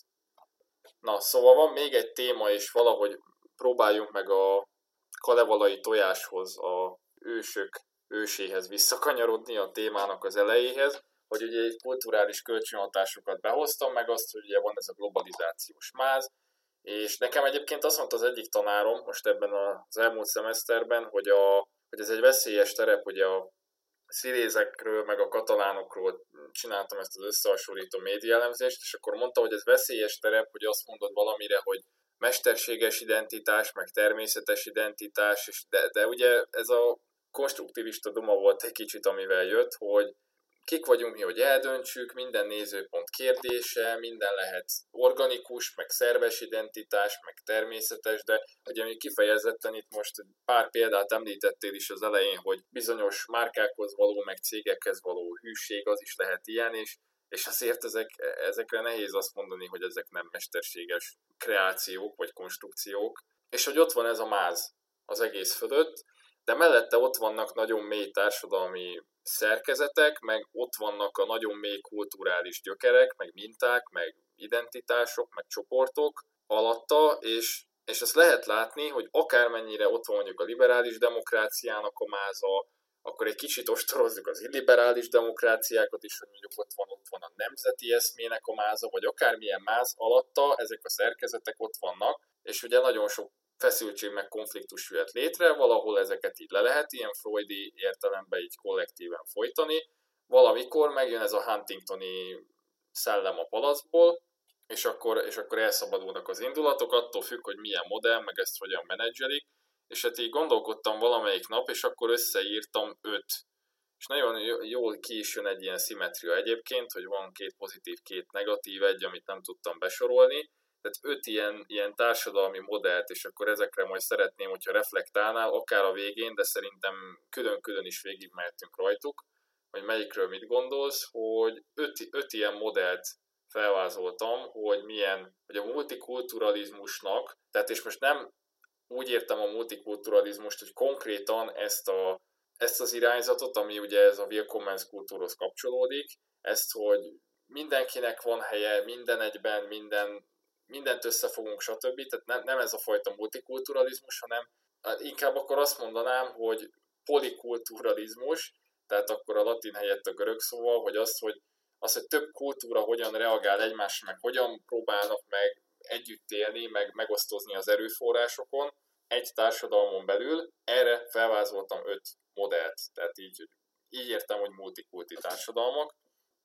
Na, szóval van még egy téma, és valahogy próbáljunk meg a kalevalai tojáshoz, a ősök őséhez visszakanyarodni a témának az elejéhez, hogy ugye egy kulturális kölcsönhatásokat behoztam, meg azt, hogy ugye van ez a globalizációs máz, és nekem egyébként azt mondta az egyik tanárom most ebben az elmúlt szemeszterben, hogy, a, hogy ez egy veszélyes terep, hogy a szirézekről, meg a katalánokról csináltam ezt az összehasonlító médiaelemzést, és akkor mondta, hogy ez veszélyes terep, hogy azt mondod valamire, hogy mesterséges identitás, meg természetes identitás, és de, de ugye ez a konstruktivista duma volt egy kicsit, amivel jött, hogy kik vagyunk mi, hogy eldöntsük, minden nézőpont kérdése, minden lehet organikus, meg szerves identitás, meg természetes, de ugye mi kifejezetten itt most pár példát említettél is az elején, hogy bizonyos márkákhoz való, meg cégekhez való hűség, az is lehet ilyen, és és azért ezek, ezekre nehéz azt mondani, hogy ezek nem mesterséges kreációk vagy konstrukciók, és hogy ott van ez a máz az egész fölött, de mellette ott vannak nagyon mély társadalmi szerkezetek, meg ott vannak a nagyon mély kulturális gyökerek, meg minták, meg identitások, meg csoportok alatta, és, és ezt lehet látni, hogy akármennyire ott van mondjuk a liberális demokráciának a máza, akkor egy kicsit ostorozzuk az illiberális demokráciákat is, hogy mondjuk ott van, ott van a nemzeti eszmének a máza, vagy akármilyen máz alatta, ezek a szerkezetek ott vannak, és ugye nagyon sok feszültség meg konfliktus jöhet létre, valahol ezeket így le lehet ilyen freudi értelemben így kollektíven folytani, valamikor megjön ez a Huntingtoni szellem a palacból, és akkor, és akkor elszabadulnak az indulatok, attól függ, hogy milyen modell, meg ezt hogyan menedzselik, és hát így gondolkodtam valamelyik nap, és akkor összeírtam öt. És nagyon jól ki is jön egy ilyen szimetria egyébként, hogy van két pozitív, két negatív, egy, amit nem tudtam besorolni, tehát öt ilyen, ilyen társadalmi modellt, és akkor ezekre majd szeretném, hogyha reflektálnál, akár a végén, de szerintem külön-külön is végigmehetünk rajtuk, hogy melyikről mit gondolsz, hogy öt, öt ilyen modellt felvázoltam, hogy milyen, hogy a multikulturalizmusnak, tehát és most nem úgy értem a multikulturalizmust, hogy konkrétan ezt, a, ezt az irányzatot, ami ugye ez a Willkommens kultúrhoz kapcsolódik, ezt, hogy mindenkinek van helye, minden egyben, minden, mindent összefogunk, stb. Tehát nem, nem ez a fajta multikulturalizmus, hanem inkább akkor azt mondanám, hogy polikulturalizmus, tehát akkor a latin helyett a görög szóval, hogy az, hogy az, hogy több kultúra hogyan reagál egymásra, meg hogyan próbálnak meg együtt élni, meg megosztozni az erőforrásokon egy társadalmon belül. Erre felvázoltam öt modellt, tehát így, így értem, hogy multikulti társadalmak.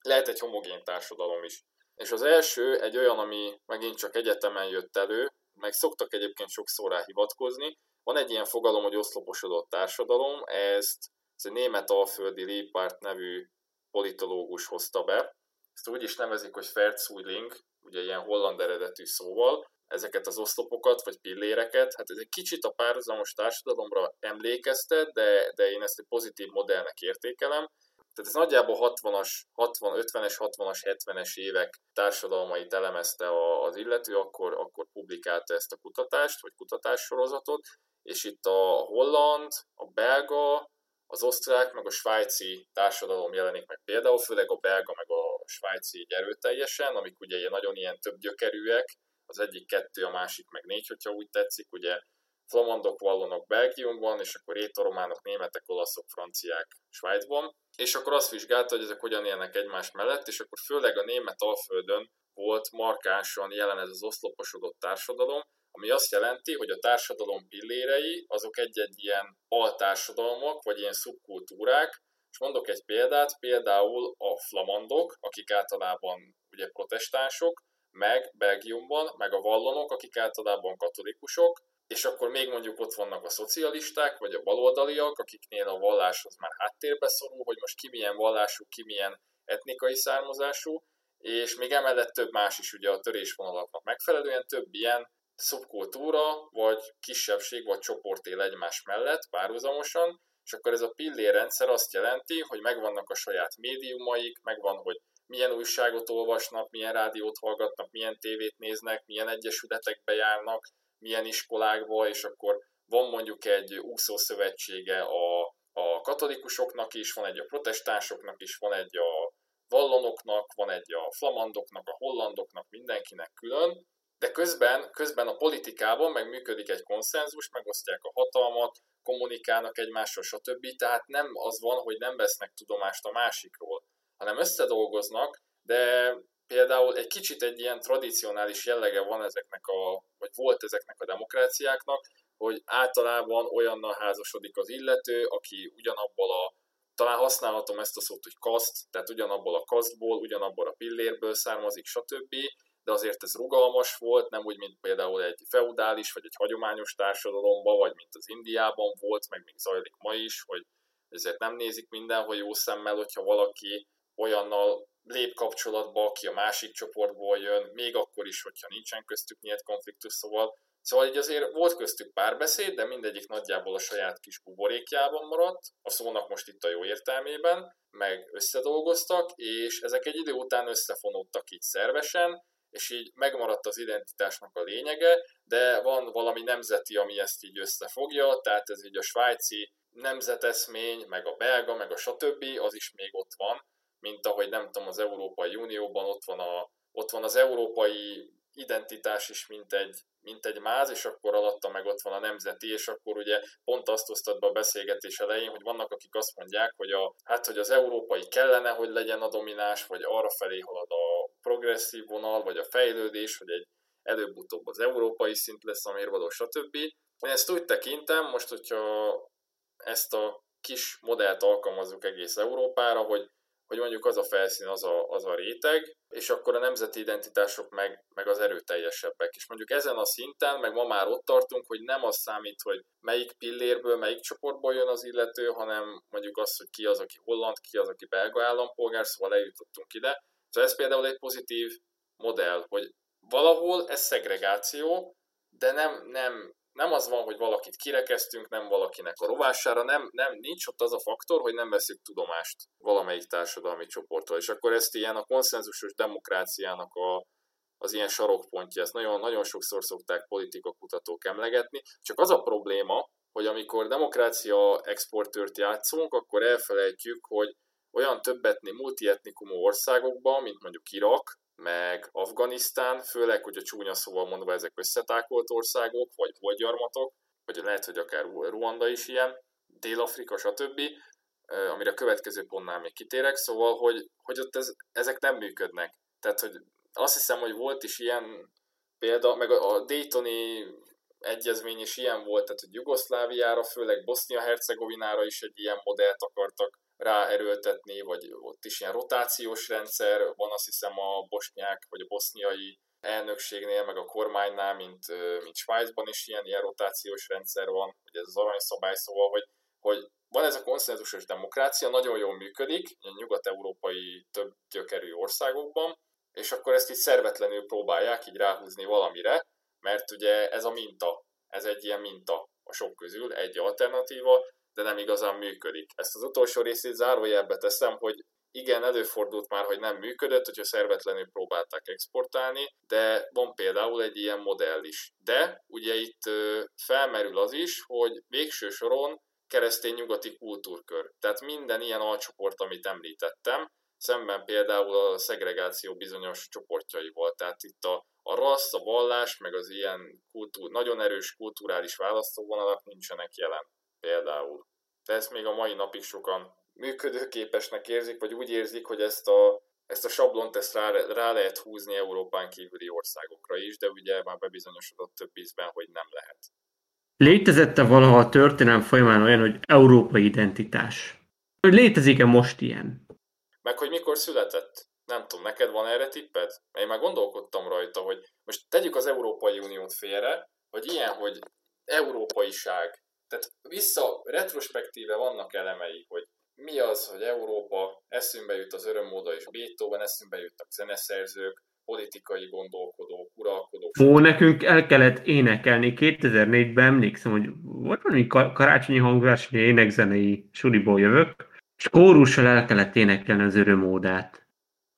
Lehet egy homogén társadalom is. És az első egy olyan, ami megint csak egyetemen jött elő, meg szoktak egyébként sokszor rá hivatkozni. Van egy ilyen fogalom, hogy oszloposodott társadalom, ezt ez egy német alföldi Liepárt nevű politológus hozta be. Ezt úgy is nevezik, hogy Verzwilling, ugye ilyen holland eredetű szóval, ezeket az oszlopokat, vagy pilléreket, hát ez egy kicsit a párhuzamos társadalomra emlékeztet, de, de én ezt egy pozitív modellnek értékelem. Tehát ez nagyjából 60-as, 60, 50-es, 60-as, 70-es évek társadalmait elemezte az illető, akkor, akkor publikálta ezt a kutatást, vagy kutatássorozatot, és itt a holland, a belga, az osztrák, meg a svájci társadalom jelenik meg például, főleg a belga, meg a svájci így erőteljesen, amik ugye ilyen nagyon ilyen több gyökerűek, az egyik kettő, a másik meg négy, hogyha úgy tetszik, ugye flamandok, vallonok Belgiumban, és akkor étorománok, németek, olaszok, franciák Svájcban, és akkor azt vizsgálta, hogy ezek hogyan élnek egymás mellett, és akkor főleg a német alföldön volt markánsan jelen ez az oszloposodott társadalom, ami azt jelenti, hogy a társadalom pillérei azok egy-egy ilyen altársadalmak, vagy ilyen szubkultúrák, és mondok egy példát, például a flamandok, akik általában ugye protestánsok, meg Belgiumban, meg a vallonok, akik általában katolikusok, és akkor még mondjuk ott vannak a szocialisták, vagy a baloldaliak, akiknél a vallás már háttérbe szorul, hogy most ki milyen vallású, ki milyen etnikai származású, és még emellett több más is ugye a törésvonalaknak megfelelően, több ilyen szubkultúra, vagy kisebbség, vagy csoport él egymás mellett párhuzamosan, és akkor ez a pillérrendszer azt jelenti, hogy megvannak a saját médiumaik, megvan, hogy milyen újságot olvasnak, milyen rádiót hallgatnak, milyen tévét néznek, milyen egyesületekbe járnak, milyen iskolákba, és akkor van mondjuk egy úszószövetsége a, a katolikusoknak is, van egy a protestánsoknak is, van egy a vallonoknak, van egy a flamandoknak, a hollandoknak, mindenkinek külön, de közben, közben a politikában meg működik egy konszenzus, megosztják a hatalmat, kommunikálnak egymással, stb. Tehát nem az van, hogy nem vesznek tudomást a másikról, hanem összedolgoznak, de például egy kicsit egy ilyen tradicionális jellege van ezeknek a, vagy volt ezeknek a demokráciáknak, hogy általában olyannal házasodik az illető, aki ugyanabból a, talán használhatom ezt a szót, hogy kaszt, tehát ugyanabból a kasztból, ugyanabból a pillérből származik, stb. De azért ez rugalmas volt, nem úgy, mint például egy feudális vagy egy hagyományos társadalomban, vagy mint az Indiában volt, meg még zajlik ma is, hogy ezért nem nézik mindenhol jó szemmel, hogyha valaki olyannal lép kapcsolatba, aki a másik csoportból jön, még akkor is, hogyha nincsen köztük nyílt konfliktus, szóval Szóval így azért volt köztük párbeszéd, de mindegyik nagyjából a saját kis buborékjában maradt, a szónak most itt a jó értelmében, meg összedolgoztak, és ezek egy idő után összefonódtak így szervesen, és így megmaradt az identitásnak a lényege, de van valami nemzeti, ami ezt így összefogja, tehát ez így a svájci nemzeteszmény, meg a belga, meg a stb. az is még ott van, mint ahogy nem tudom, az Európai Unióban ott van, a, ott van az európai identitás is, mint egy, mint egy máz, és akkor alatta meg ott van a nemzeti, és akkor ugye pont azt osztad be a beszélgetés elején, hogy vannak, akik azt mondják, hogy, a, hát, hogy az európai kellene, hogy legyen a domináns, vagy arra felé halad a progresszív vonal, vagy a fejlődés, hogy egy előbb-utóbb az európai szint lesz a mérvadó, stb. Én ezt úgy tekintem, most, hogyha ezt a kis modellt alkalmazzuk egész Európára, hogy hogy mondjuk az a felszín, az a, az a réteg, és akkor a nemzeti identitások meg, meg az erőteljesebbek. És mondjuk ezen a szinten, meg ma már ott tartunk, hogy nem az számít, hogy melyik pillérből, melyik csoportból jön az illető, hanem mondjuk az, hogy ki az, aki holland, ki az, aki belga állampolgár, szóval eljutottunk ide. Szóval ez például egy pozitív modell, hogy valahol ez szegregáció, de nem, nem nem az van, hogy valakit kirekeztünk, nem valakinek a rovására, nem, nem, nincs ott az a faktor, hogy nem veszik tudomást valamelyik társadalmi csoporttól. És akkor ezt ilyen a konszenzusos demokráciának a, az ilyen sarokpontja, ezt nagyon, nagyon sokszor szokták politikakutatók emlegetni, csak az a probléma, hogy amikor demokrácia exportőrt játszunk, akkor elfelejtjük, hogy olyan többetni multietnikumú országokban, mint mondjuk Irak, meg Afganisztán, főleg, hogy a csúnya szóval mondva ezek összetákolt országok, vagy gyarmatok, vagy lehet, hogy akár Ruanda is ilyen, Dél-Afrika, stb., amire a következő pontnál még kitérek, szóval, hogy, hogy ott ez, ezek nem működnek. Tehát, hogy azt hiszem, hogy volt is ilyen példa, meg a Daytoni egyezmény is ilyen volt, tehát hogy Jugoszláviára, főleg Bosznia-Hercegovinára is egy ilyen modellt akartak ráerőltetni, vagy ott is ilyen rotációs rendszer van, azt hiszem a bosnyák, vagy a boszniai elnökségnél, meg a kormánynál, mint, mint Svájcban is ilyen, ilyen rotációs rendszer van, hogy ez az aranyszabály, szóval, hogy, hogy van ez a konszenzusos demokrácia, nagyon jól működik, a nyugat-európai több gyökerű országokban, és akkor ezt így szervetlenül próbálják így ráhúzni valamire, mert ugye ez a minta, ez egy ilyen minta a sok közül, egy alternatíva, de nem igazán működik. Ezt az utolsó részét zárójelbe teszem, hogy igen, előfordult már, hogy nem működött, hogyha szervetlenül próbálták exportálni, de van például egy ilyen modell is. De ugye itt felmerül az is, hogy végső soron keresztény nyugati kultúrkör. Tehát minden ilyen alcsoport, amit említettem, szemben például a szegregáció bizonyos csoportjaival. Tehát itt a, a rassz, a vallás, meg az ilyen kultúr, nagyon erős kulturális választóvonalak nincsenek jelen például. De ezt még a mai napig sokan működőképesnek érzik, vagy úgy érzik, hogy ezt a, ezt a sablont ezt rá, rá lehet húzni Európán kívüli országokra is, de ugye már bebizonyosodott több ízben, hogy nem lehet. Létezette valaha a történelem folyamán olyan, hogy európai identitás? Hogy létezik-e most ilyen? Meg hogy mikor született? Nem tudom, neked van erre tipped? Én már gondolkodtam rajta, hogy most tegyük az Európai Uniót félre, hogy ilyen, hogy európaiság. Tehát vissza, retrospektíve vannak elemei, hogy mi az, hogy Európa, eszünkbe jut az örömmóda és Beethoven, eszünkbe jutnak zeneszerzők, politikai gondolkodók, uralkodók. Ó, nekünk el kellett énekelni. 2004-ben emlékszem, hogy volt valami karácsonyi hangverseny, énekzenei suliból jövök, és kórussal el kellett énekelni az örömódát.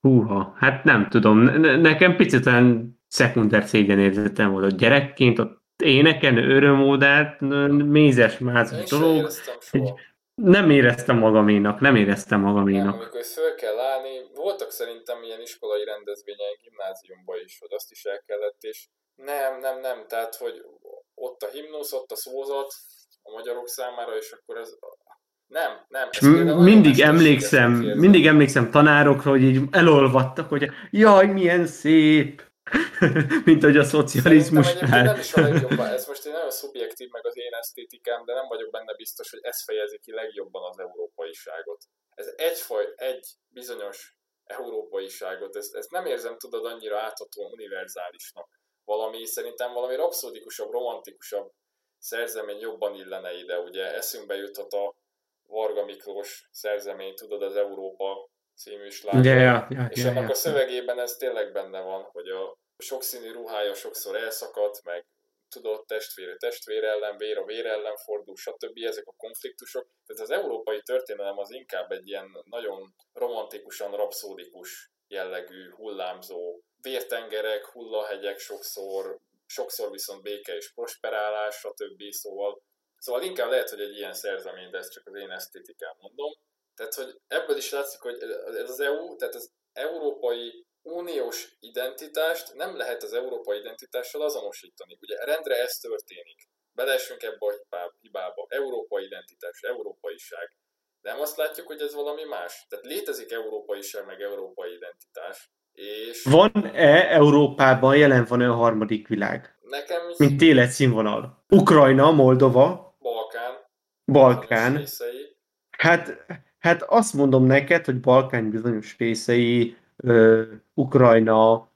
Húha, hát nem tudom, nekem picit olyan szekunder szégyenérzetem volt, hogy gyerekként ott énekelni örömódát, mézes, mázas dolog. Nem éreztem magaménak, nem éreztem magaménak. Nem, amikor föl kell állni, voltak szerintem ilyen iskolai rendezvények gimnáziumban is, hogy azt is el kellett, és nem, nem, nem, tehát, hogy ott a himnusz, ott a szózat a magyarok számára, és akkor ez nem, nem. Mindig emlékszem, mindig emlékszem tanárokra, hogy így elolvadtak, hogy jaj, milyen szép, [LAUGHS] mint hogy a szocializmus. nem is a legjobban, ez most egy nagyon szubjektív, meg az én esztétikám, de nem vagyok benne biztos, hogy ez fejezi ki legjobban az európaiságot. Ez egyfaj, egy bizonyos európaiságot, ezt, ezt nem érzem, tudod, annyira áthatóan univerzálisnak. Valami, szerintem valami rapszódikusabb, romantikusabb szerzemény jobban illene ide. Ugye eszünkbe juthat a Varga Miklós szerzemény, tudod, az Európa című sláger. Yeah, yeah, yeah, és yeah, ennek yeah. a szövegében ez tényleg benne van, hogy a sokszínű ruhája sokszor elszakadt, meg tudott testvére testvére ellen, vér a vér ellen fordul, stb. ezek a konfliktusok. Tehát az európai történelem az inkább egy ilyen nagyon romantikusan, rapszódikus jellegű, hullámzó vértengerek, hullahegyek sokszor, sokszor viszont béke és prosperálás, stb. Szóval, szóval inkább lehet, hogy egy ilyen szerzemény, de ez csak az én esztétikám mondom. Tehát, hogy ebből is látszik, hogy ez az EU, tehát az európai uniós identitást nem lehet az európai identitással azonosítani. Ugye rendre ez történik. Belessünk ebbe a hibába. Európai identitás, európaiság. Nem azt látjuk, hogy ez valami más. Tehát létezik európaiság, meg európai identitás. És... Van-e Európában jelen van-e a harmadik világ? Nekem. Mint életszínvonal. Ukrajna, Moldova. Balkán. Balkán. Hát, hát azt mondom neked, hogy Balkán bizonyos részei Ukrajna,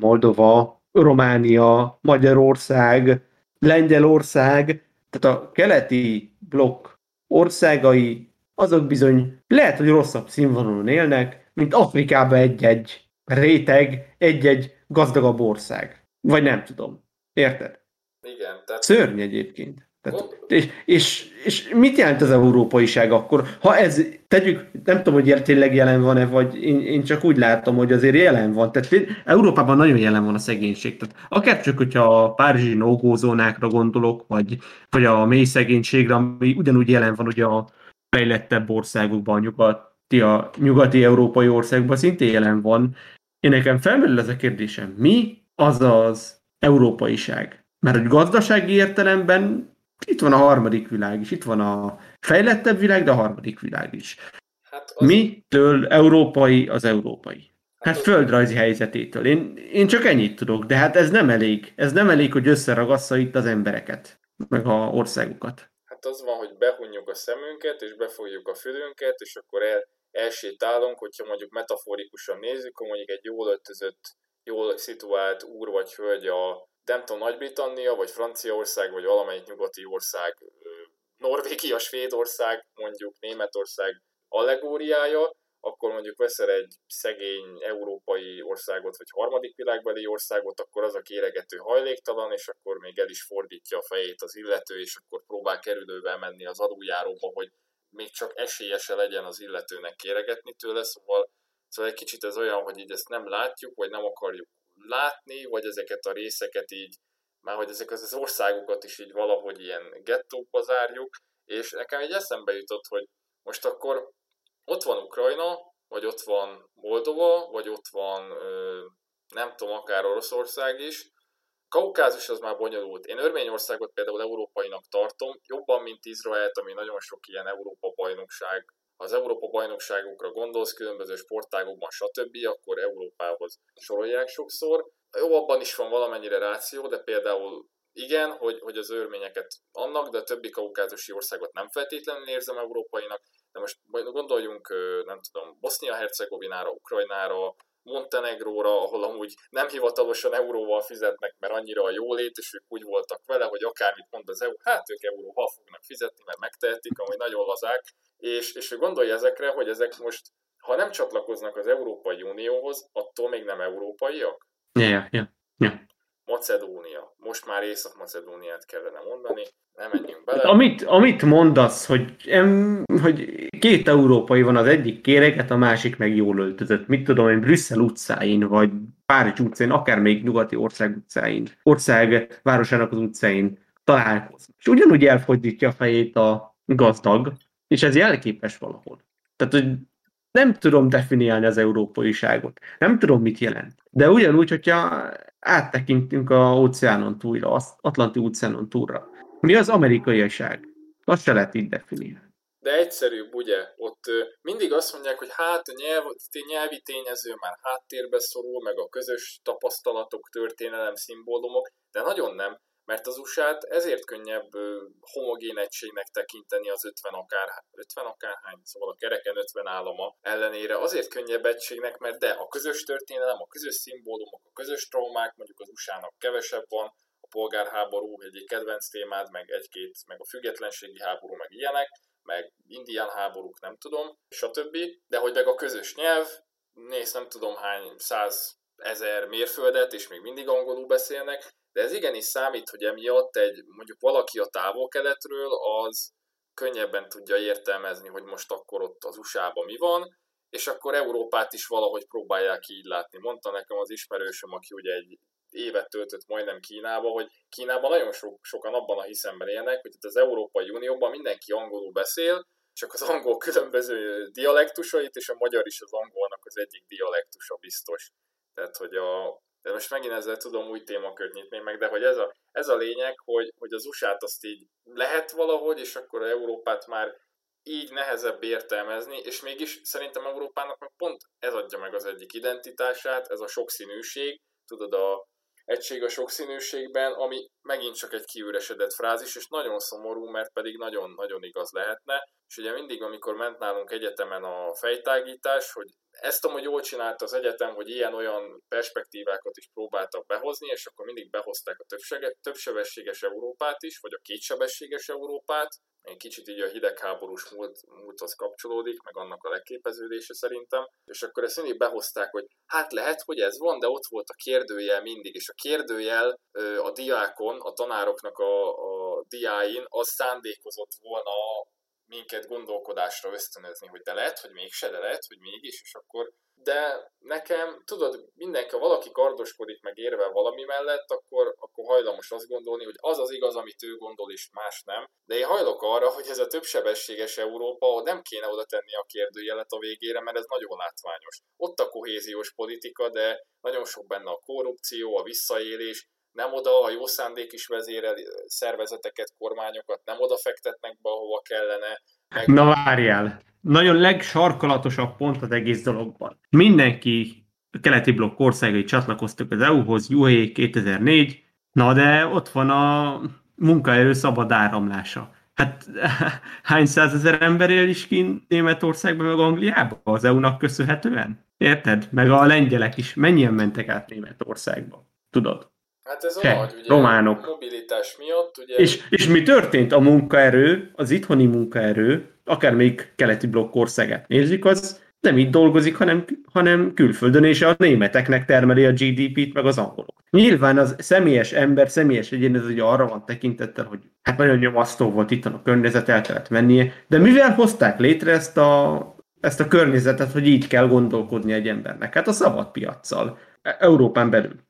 Moldova, Románia, Magyarország, Lengyelország, tehát a keleti blokk országai, azok bizony lehet, hogy rosszabb színvonalon élnek, mint Afrikában egy-egy réteg, egy-egy gazdagabb ország. Vagy nem tudom. Érted? Igen. Tehát... Szörny egyébként. Tehát, és, és, és mit jelent az európaiság akkor? Ha ez, tegyük, nem tudom, hogy tényleg jelen van-e, vagy én, én csak úgy látom, hogy azért jelen van. Tehát Európában nagyon jelen van a szegénység. Tehát akár csak, hogyha a párizsi nógózónákra gondolok, vagy, vagy a mély szegénységre, ami ugyanúgy jelen van ugye a fejlettebb országokban, a nyugati, a nyugati európai országokban szintén jelen van. Én nekem felmerül ez a kérdésem, mi az az európaiság? Mert hogy gazdasági értelemben itt van a harmadik világ is, itt van a fejlettebb világ, de a harmadik világ is. Hát az... Mitől európai az európai? Hát, hát földrajzi helyzetétől. Én, én csak ennyit tudok, de hát ez nem elég. Ez nem elég, hogy összeragassza itt az embereket, meg a országokat. Hát az van, hogy behunjuk a szemünket, és befogjuk a fülünket, és akkor el, elsétálunk, hogyha mondjuk metaforikusan nézzük, akkor mondjuk egy jól öltözött, jól szituált úr vagy hölgy a nem tudom, Nagy-Britannia, vagy Franciaország, vagy valamelyik nyugati ország, Norvégia, Svédország, mondjuk Németország allegóriája, akkor mondjuk veszel egy szegény európai országot, vagy harmadik világbeli országot, akkor az a kéregető hajléktalan, és akkor még el is fordítja a fejét az illető, és akkor próbál kerülővel menni az adójáróba, hogy még csak esélyese legyen az illetőnek kéregetni tőle, szóval, szóval egy kicsit ez olyan, hogy így ezt nem látjuk, vagy nem akarjuk látni, vagy ezeket a részeket így, már hogy ezek az országokat is így valahogy ilyen gettókba zárjuk, és nekem egy eszembe jutott, hogy most akkor ott van Ukrajna, vagy ott van Moldova, vagy ott van nem tudom, akár Oroszország is. Kaukázus az már bonyolult. Én Örményországot például európainak tartom, jobban, mint Izraelt, ami nagyon sok ilyen Európa bajnokság az Európa bajnokságokra gondolsz, különböző sportágokban, stb., akkor Európához sorolják sokszor. Jó, abban is van valamennyire ráció, de például igen, hogy, hogy az örményeket annak, de a többi kaukázusi országot nem feltétlenül érzem európainak, de most gondoljunk, nem tudom, Bosznia-Hercegovinára, Ukrajnára, Montenegróra, ahol amúgy nem hivatalosan euróval fizetnek, mert annyira a jólét, és ők úgy voltak vele, hogy akármit mond az EU, hát ők euróval fognak fizetni, mert megtehetik, amúgy nagyon lazák, és, és ő gondolja ezekre, hogy ezek most, ha nem csatlakoznak az Európai Unióhoz, attól még nem európaiak? Ja, ja, ja. Macedónia. Most már Észak-Macedóniát kellene mondani, nem menjünk bele. Hát, amit, amit mondasz, hogy, em, hogy két európai van az egyik kéreget, a másik meg jól öltözött. Mit tudom én, Brüsszel utcáin, vagy Párizs utcáin, akár még nyugati ország utcáin, ország városának az utcáin találkoznak. És ugyanúgy elfordítja a fejét a gazdag, és ez jelképes valahol. Tehát, hogy nem tudom definiálni az európaiságot. Nem tudom, mit jelent. De ugyanúgy, hogyha áttekintünk a óceánon túlra, az Atlanti óceánon túlra. Mi az amerikaiság? Azt se lehet így definiálni. De egyszerűbb, ugye? Ott mindig azt mondják, hogy hát a nyelv, nyelvi tényező már háttérbe szorul, meg a közös tapasztalatok, történelem, szimbólumok, de nagyon nem mert az USA-t ezért könnyebb homogén egységnek tekinteni az 50 akár, 50 akárhány, szóval a kereken 50 állama ellenére azért könnyebb egységnek, mert de a közös történelem, a közös szimbólumok, a közös traumák, mondjuk az USA-nak kevesebb van, a polgárháború egyik kedvenc témád, meg egy-két, meg a függetlenségi háború, meg ilyenek, meg indián háborúk, nem tudom, stb. De hogy meg a közös nyelv, nézd nem tudom hány száz ezer mérföldet, és még mindig angolul beszélnek, de ez igenis számít, hogy emiatt egy, mondjuk valaki a távol-keletről, az könnyebben tudja értelmezni, hogy most akkor ott az USA-ban mi van, és akkor Európát is valahogy próbálják így látni. Mondta nekem az ismerősöm, aki ugye egy évet töltött majdnem Kínába, hogy Kínában nagyon so- sokan abban a hiszemben élnek, hogy itt az Európai Unióban mindenki angolul beszél, csak az angol különböző dialektusait, és a magyar is az angolnak az egyik dialektusa biztos. Tehát, hogy a, de most megint ezzel tudom új témakört nyitni meg, de hogy ez a, ez a lényeg, hogy, hogy az USA-t azt így lehet valahogy, és akkor a Európát már így nehezebb értelmezni, és mégis szerintem Európának meg pont ez adja meg az egyik identitását, ez a sokszínűség, tudod, a egység a sokszínűségben, ami megint csak egy kiüresedett frázis, és nagyon szomorú, mert pedig nagyon-nagyon igaz lehetne. És ugye mindig, amikor ment nálunk egyetemen a fejtágítás, hogy ezt amúgy jól csinálta az egyetem, hogy ilyen-olyan perspektívákat is próbáltak behozni, és akkor mindig behozták a többsebességes Európát is, vagy a kétsebességes Európát, egy kicsit így a hidegháborús múlt, múlthoz kapcsolódik, meg annak a legképeződése szerintem, és akkor ezt mindig behozták, hogy hát lehet, hogy ez van, de ott volt a kérdőjel mindig, és a kérdőjel a diákon, a tanároknak a, a diáin az szándékozott volna minket gondolkodásra ösztönözni, hogy de lehet, hogy mégse, de lehet, hogy mégis, és akkor de nekem, tudod, mindenki, ha valaki kardoskodik meg érve valami mellett, akkor, akkor hajlamos azt gondolni, hogy az az igaz, amit ő gondol, és más nem. De én hajlok arra, hogy ez a többsebességes Európa nem kéne oda tenni a kérdőjelet a végére, mert ez nagyon látványos. Ott a kohéziós politika, de nagyon sok benne a korrupció, a visszaélés, nem oda, a jó szándék is vezérel szervezeteket, kormányokat, nem oda fektetnek be, ahova kellene. Meg... Na várjál, nagyon legsarkalatosabb pont az egész dologban. Mindenki a keleti blokk országai csatlakoztak az EU-hoz, UE 2004, na de ott van a munkaerő szabad áramlása. Hát [LAUGHS] hány százezer ember él is ki Németországban, meg Angliába az EU-nak köszönhetően? Érted? Meg a lengyelek is. Mennyien mentek át Németországba? Tudod? Hát ez a nagy, ugye, románok. A mobilitás miatt, ugye... És, és mi történt? A munkaerő, az itthoni munkaerő, akár még keleti blokk országát nézzük, az nem itt dolgozik, hanem, hanem külföldön, és a németeknek termeli a GDP-t, meg az angolok. Nyilván az személyes ember, személyes egyén, ez ugye arra van tekintettel, hogy hát nagyon nyomasztó volt itt a környezet, el kellett mennie, de mivel hozták létre ezt a, ezt a környezetet, hogy így kell gondolkodni egy embernek? Hát a szabad piaccal, Európán belül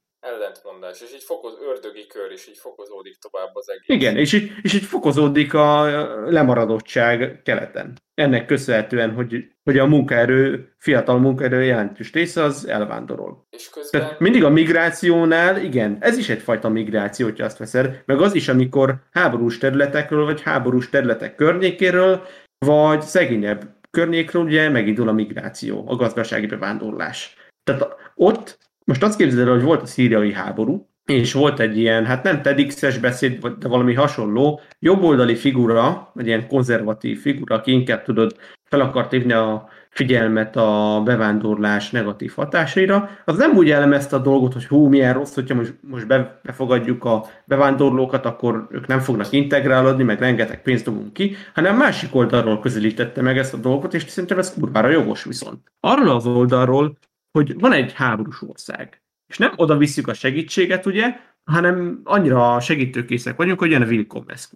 ellentmondás, és így fokoz, ördögi kör, és így fokozódik tovább az egész. Igen, és így, és így fokozódik a lemaradottság keleten. Ennek köszönhetően, hogy, hogy a munkaerő, fiatal munkaerő jelentős része az elvándorol. És közben... Tehát mindig a migrációnál, igen, ez is egyfajta migráció, hogyha azt veszed, meg az is, amikor háborús területekről, vagy háborús területek környékéről, vagy szegényebb környékről ugye megindul a migráció, a gazdasági bevándorlás. Tehát ott most azt képzeld el, hogy volt a szíriai háború, és volt egy ilyen, hát nem TEDx-es beszéd, de valami hasonló, jobboldali figura, vagy ilyen konzervatív figura, aki inkább tudod, fel akart hívni a figyelmet a bevándorlás negatív hatásaira, az nem úgy elemezte a dolgot, hogy hú, milyen rossz, hogyha most, most befogadjuk a bevándorlókat, akkor ők nem fognak integrálódni, meg rengeteg pénzt dobunk ki, hanem másik oldalról közelítette meg ezt a dolgot, és szerintem ez kurvára jogos viszont. Arról az oldalról, hogy van egy háborús ország, és nem oda visszük a segítséget, ugye, hanem annyira segítőkészek vagyunk, hogy jön a Willkommes.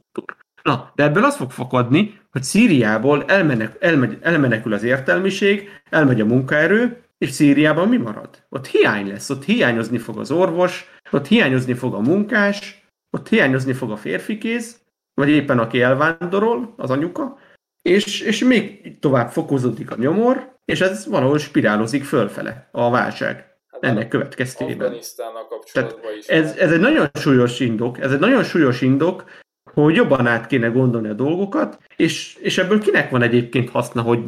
Na, de ebből az fog fakadni, hogy Szíriából elmenek, elmegy, elmenekül az értelmiség, elmegy a munkaerő, és Szíriában mi marad? Ott hiány lesz, ott hiányozni fog az orvos, ott hiányozni fog a munkás, ott hiányozni fog a férfikéz, vagy éppen aki elvándorol, az anyuka, és, és még tovább fokozódik a nyomor, és ez valahol spirálozik fölfele a válság hát ennek következtében. kapcsolatban is. Ez, ez egy nagyon súlyos indok, ez egy nagyon súlyos indok, hogy jobban át kéne gondolni a dolgokat, és, és ebből kinek van egyébként haszna, hogy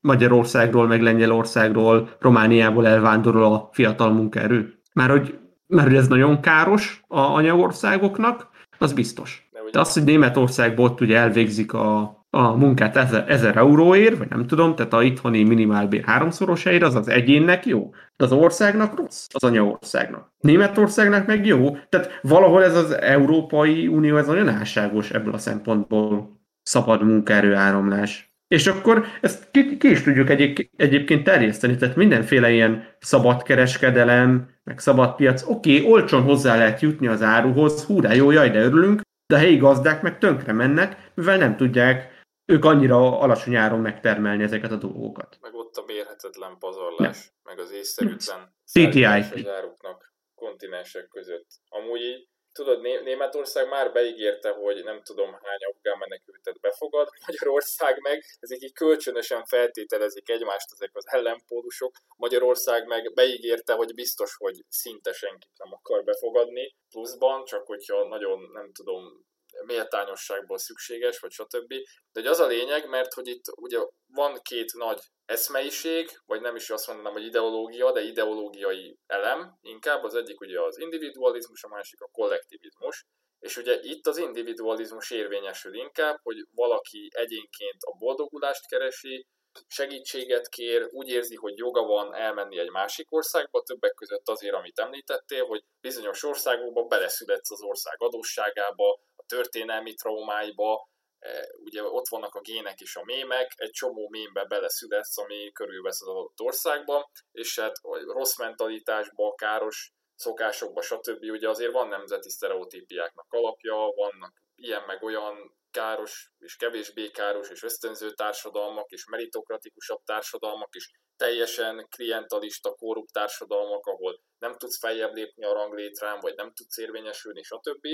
Magyarországról, meg Lengyelországról, Romániából elvándorol a fiatal munkaerő? Már hogy, mert hogy ez nagyon káros a anyagországoknak, az biztos. De az, hogy Németországból ugye elvégzik a, a munkát ezer, ezer euróért, vagy nem tudom, tehát a itthoni minimálbér háromszorosáért, az az egyénnek jó, de az országnak rossz, az anyaországnak. Németországnak meg jó, tehát valahol ez az Európai Unió, ez nagyon álságos ebből a szempontból szabad munkaerő áramlás. És akkor ezt ki, ki is tudjuk egyéb, egyébként terjeszteni, tehát mindenféle ilyen szabad kereskedelem, meg szabad piac, oké, okay, olcsón hozzá lehet jutni az áruhoz, húrá, jó, jaj, de örülünk, de a helyi gazdák meg tönkre mennek, mivel nem tudják ők annyira alacsony áron megtermelni ezeket a dolgokat. Meg ott a bérhetetlen pazarlás, ja. meg az észszerűtlen CTI áruknak kontinensek között. Amúgy így, tudod, Németország már beígérte, hogy nem tudom hány afgán menekültet befogad, [LAUGHS] Magyarország meg, ezek így kölcsönösen feltételezik egymást ezek az ellenpólusok, Magyarország meg beígérte, hogy biztos, hogy szinte senkit nem akar befogadni, pluszban, csak hogyha nagyon, nem tudom, méltányosságból szükséges, vagy stb. De hogy az a lényeg, mert hogy itt ugye van két nagy eszmeiség, vagy nem is azt mondanám, hogy ideológia, de ideológiai elem inkább. Az egyik ugye az individualizmus, a másik a kollektivizmus. És ugye itt az individualizmus érvényesül inkább, hogy valaki egyénként a boldogulást keresi, segítséget kér, úgy érzi, hogy joga van elmenni egy másik országba, többek között azért, amit említettél, hogy bizonyos országokba beleszületsz az ország adósságába, történelmi traumáiba, e, ugye ott vannak a gének és a mémek, egy csomó mémbe beleszületsz, ami körülvesz az adott országban, és hát rossz mentalitásba, káros szokásokba, stb. Ugye azért van nemzeti sztereotípiáknak alapja, vannak ilyen meg olyan káros és kevésbé káros és ösztönző társadalmak és meritokratikusabb társadalmak és teljesen klientalista, korrupt társadalmak, ahol nem tudsz feljebb lépni a ranglétrán, vagy nem tudsz érvényesülni, stb.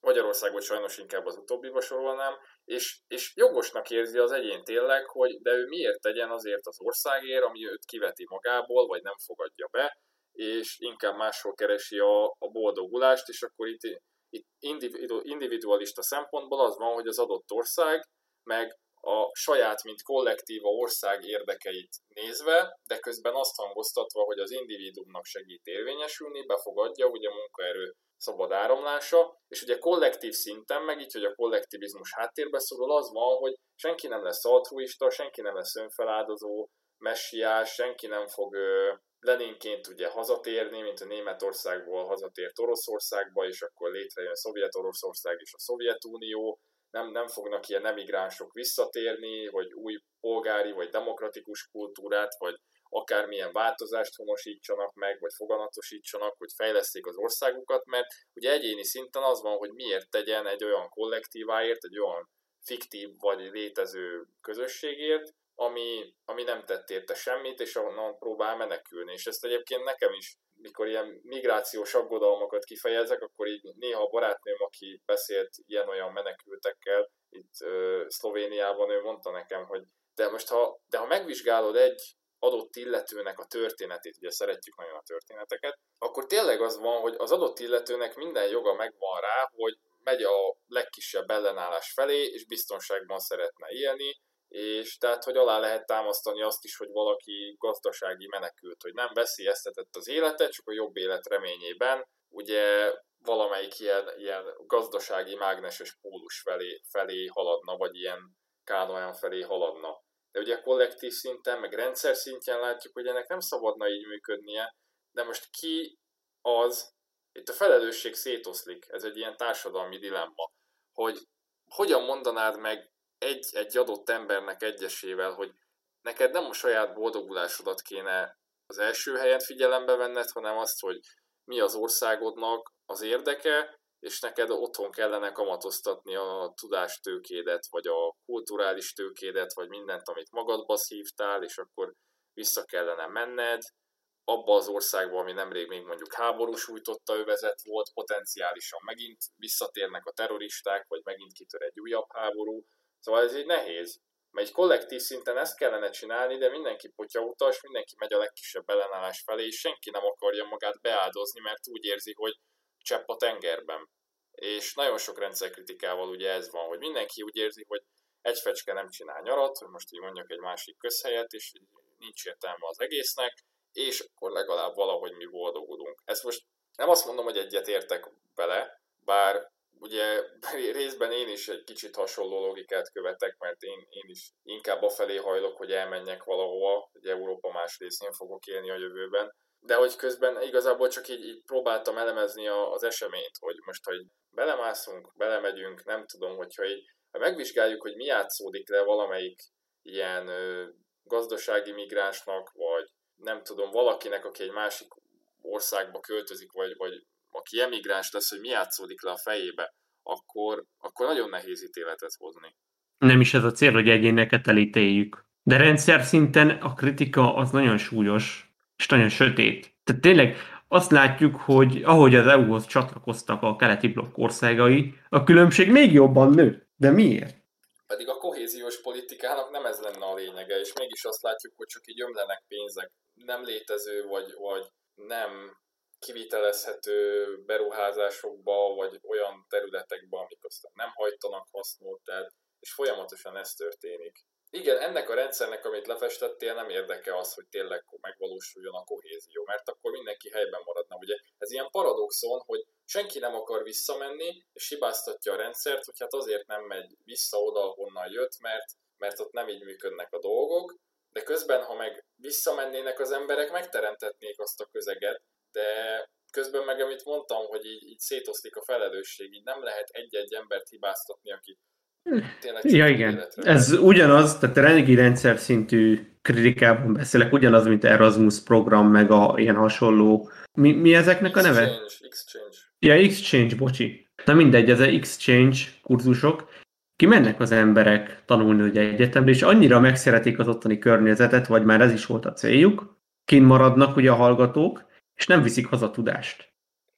Magyarországot sajnos inkább az utóbbiba sorolnám, és, és jogosnak érzi az egyén tényleg, hogy de ő miért tegyen azért az országért, ami őt kiveti magából, vagy nem fogadja be, és inkább máshol keresi a, a boldogulást, és akkor itt, itt individualista szempontból az van, hogy az adott ország meg a saját, mint kollektíva ország érdekeit nézve, de közben azt hangoztatva, hogy az individuumnak segít érvényesülni, befogadja ugye a munkaerő szabad áramlása, és ugye kollektív szinten, meg így, hogy a kollektivizmus háttérbe szorul, az van, hogy senki nem lesz altruista, senki nem lesz önfeláldozó, messiás, senki nem fog Leninként ugye hazatérni, mint a Németországból hazatért Oroszországba, és akkor létrejön Szovjet-Oroszország és a Szovjetunió, nem, nem fognak ilyen emigránsok visszatérni, hogy új polgári vagy demokratikus kultúrát, vagy akármilyen változást honosítsanak meg, vagy foganatosítsanak, hogy fejleszték az országukat, mert ugye egyéni szinten az van, hogy miért tegyen egy olyan kollektíváért, egy olyan fiktív vagy létező közösségért, ami, ami nem tett érte semmit, és onnan próbál menekülni. És ezt egyébként nekem is, mikor ilyen migrációs aggodalmakat kifejezek, akkor így néha a barátnőm, aki beszélt ilyen-olyan menekültekkel itt ö, Szlovéniában, ő mondta nekem, hogy de most ha, de ha megvizsgálod egy adott illetőnek a történetét, ugye szeretjük nagyon a történeteket, akkor tényleg az van, hogy az adott illetőnek minden joga megvan rá, hogy megy a legkisebb ellenállás felé, és biztonságban szeretne élni, és tehát, hogy alá lehet támasztani azt is, hogy valaki gazdasági menekült, hogy nem veszélyeztetett az életet, csak a jobb élet reményében, ugye valamelyik ilyen, ilyen gazdasági mágneses pólus felé, felé haladna, vagy ilyen kánoán felé haladna. De ugye kollektív szinten, meg rendszer szintjén látjuk, hogy ennek nem szabadna így működnie, de most ki az, itt a felelősség szétoszlik, ez egy ilyen társadalmi dilemma, hogy hogyan mondanád meg egy, egy adott embernek egyesével, hogy neked nem a saját boldogulásodat kéne az első helyen figyelembe venned, hanem azt, hogy mi az országodnak az érdeke, és neked otthon kellene kamatoztatni a tudástőkédet, vagy a kulturális tőkédet, vagy mindent, amit magadba szívtál, és akkor vissza kellene menned, abba az országba, ami nemrég még mondjuk háborús sújtotta övezet volt, potenciálisan megint visszatérnek a terroristák, vagy megint kitör egy újabb háború. Szóval ez így nehéz. Mert egy kollektív szinten ezt kellene csinálni, de mindenki utas, mindenki megy a legkisebb ellenállás felé, és senki nem akarja magát beáldozni, mert úgy érzi, hogy csepp a tengerben. És nagyon sok rendszerkritikával ugye ez van, hogy mindenki úgy érzi, hogy egy fecske nem csinál nyarat, hogy most így mondjak egy másik közhelyet, és nincs értelme az egésznek, és akkor legalább valahogy mi boldogulunk. Ezt most nem azt mondom, hogy egyet értek vele, bár ugye [LAUGHS] részben én is egy kicsit hasonló logikát követek, mert én, én is inkább afelé hajlok, hogy elmenjek valahova, hogy Európa más részén fogok élni a jövőben, de hogy közben igazából csak így, így próbáltam elemezni a, az eseményt, hogy most, hogy belemászunk, belemegyünk, nem tudom, hogyha így, ha megvizsgáljuk, hogy mi játszódik le valamelyik ilyen ö, gazdasági migránsnak, vagy nem tudom, valakinek, aki egy másik országba költözik, vagy, vagy aki emigráns lesz, hogy mi játszódik le a fejébe, akkor, akkor nagyon nehéz ítéletet hozni. Nem is ez a cél, hogy egyéneket elítéljük. De rendszer szinten a kritika az nagyon súlyos, és nagyon sötét. Tehát tényleg azt látjuk, hogy ahogy az EU-hoz csatlakoztak a keleti blokk országai, a különbség még jobban nő. De miért? Pedig a kohéziós politikának nem ez lenne a lényege, és mégis azt látjuk, hogy csak így ömlenek pénzek nem létező, vagy, vagy nem kivitelezhető beruházásokba, vagy olyan területekbe, amik aztán nem hajtanak hasznot, tehát, és folyamatosan ez történik. Igen, ennek a rendszernek, amit lefestettél, nem érdeke az, hogy tényleg megvalósuljon a kohézió, mert akkor mindenki helyben maradna. Ugye ez ilyen paradoxon, hogy senki nem akar visszamenni, és hibáztatja a rendszert, hogy hát azért nem megy vissza oda, honnan jött, mert, mert ott nem így működnek a dolgok, de közben, ha meg visszamennének az emberek, megteremtetnék azt a közeget, de közben meg, amit mondtam, hogy így, így szétoszlik a felelősség, így nem lehet egy-egy embert hibáztatni, aki tényleg Ja, igen. Ez ugyanaz, tehát a rengi rendszer szintű kritikában beszélek, ugyanaz, mint Erasmus program, meg a ilyen hasonló. Mi, mi ezeknek a neve? Exchange, exchange. Ja, exchange, bocsi. Na mindegy, ez a exchange kurzusok, kimennek az emberek tanulni ugye egyetemre, és annyira megszeretik az ottani környezetet, vagy már ez is volt a céljuk, kint maradnak ugye a hallgatók, és nem viszik haza tudást.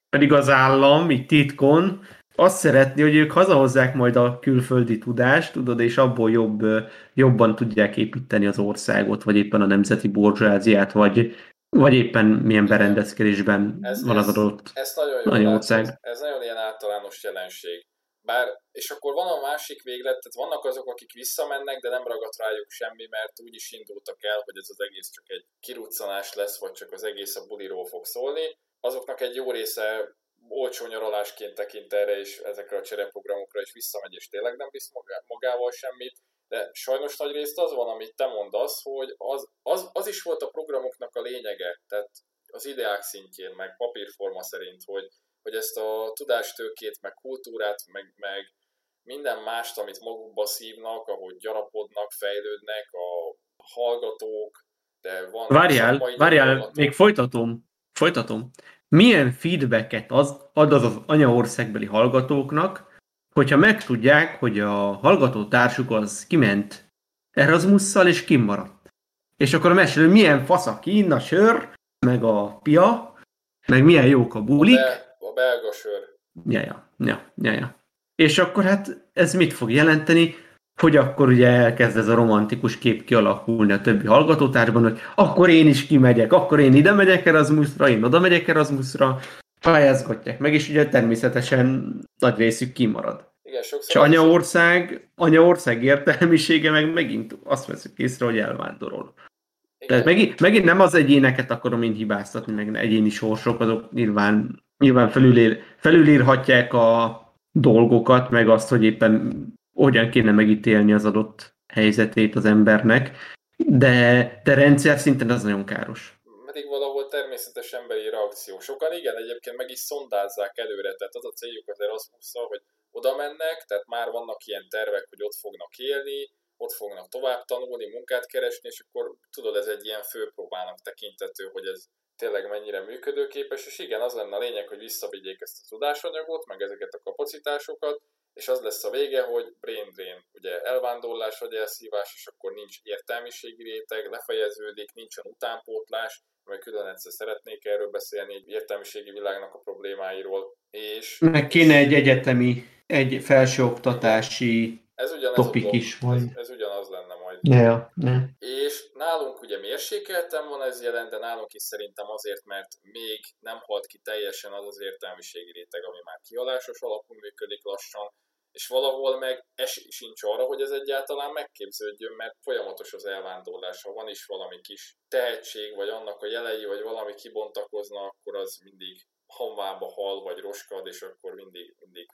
Pedig az állam, így titkon, azt szeretné, hogy ők hazahozzák majd a külföldi tudást, tudod, és abból jobb, jobban tudják építeni az országot, vagy éppen a nemzeti borzsáziát, vagy, vagy éppen milyen berendezkedésben ez, van az adott ez, ez nagyon, jó nagyon ország. Ez nagyon ilyen általános jelenség. Bár, és akkor van a másik véglet, tehát vannak azok, akik visszamennek, de nem ragadt rájuk semmi, mert úgy is indultak el, hogy ez az egész csak egy kiruccanás lesz, vagy csak az egész a buliról fog szólni. Azoknak egy jó része olcsó nyaralásként tekint erre, és ezekre a csereprogramokra is visszamegy, és tényleg nem visz magával semmit. De sajnos nagy részt az van, amit te mondasz, hogy az, az, az is volt a programoknak a lényege, tehát az ideák szintjén, meg papírforma szerint, hogy hogy ezt a tudástőkét, meg kultúrát, meg, meg minden mást, amit magukba szívnak, ahogy gyarapodnak, fejlődnek a hallgatók, de van... Várjál, várjál, még folytatom, folytatom. Milyen feedbacket az, ad az az anyaországbeli hallgatóknak, hogyha megtudják, hogy a hallgató társuk az kiment Erasmusszal és kimaradt. És akkor a mesélő milyen fasz a kín, a sör, meg a pia, meg milyen jók a bulik. De a belga sör. Ja, ja, ja, ja, ja. És akkor hát ez mit fog jelenteni? Hogy akkor ugye elkezd ez a romantikus kép kialakulni a többi hallgatótársban, hogy akkor én is kimegyek, akkor én ide megyek Erasmusra, én oda megyek Erasmusra, pályázgatják meg, és ugye természetesen nagy részük kimarad. Igen, sokszor és anyaország, anyaország értelmisége meg megint azt veszük észre, hogy elvándorol. Igen. Tehát megint, megint nem az egyéneket akarom én hibáztatni, meg egyéni sorsok, azok nyilván nyilván felülír, felülírhatják a dolgokat, meg azt, hogy éppen hogyan kéne megítélni az adott helyzetét az embernek, de, de rendszer szinten az nagyon káros. Pedig valahol természetes emberi reakció. Sokan igen, egyébként meg is szondázzák előre, tehát az a céljuk az Erasmus, hogy oda mennek, tehát már vannak ilyen tervek, hogy ott fognak élni, ott fognak tovább tanulni, munkát keresni, és akkor tudod, ez egy ilyen főpróbának tekintető, hogy ez tényleg mennyire működőképes, és igen, az lenne a lényeg, hogy visszavigyék ezt a tudásanyagot, meg ezeket a kapacitásokat, és az lesz a vége, hogy brain drain, ugye elvándorlás vagy elszívás, és akkor nincs értelmiségi réteg, lefejeződik, nincsen utánpótlás, mert külön egyszer szeretnék erről beszélni, egy értelmiségi világnak a problémáiról, és... Meg kéne egy egyetemi, egy felsőoktatási ez ugyanez topik a is vagy. Ez, ez ugyanaz lenne majd. Ja, ja. És nálunk ugye mérsékeltem van ez jelen, de nálunk is szerintem azért, mert még nem halt ki teljesen az az értelmiségi réteg, ami már kialásos alapon működik lassan, és valahol meg esély sincs arra, hogy ez egyáltalán megképződjön, mert folyamatos az elvándorlás. Ha van is valami kis tehetség, vagy annak a jelei, vagy valami kibontakozna, akkor az mindig hamvába hal, vagy roskad, és akkor mindig, mindig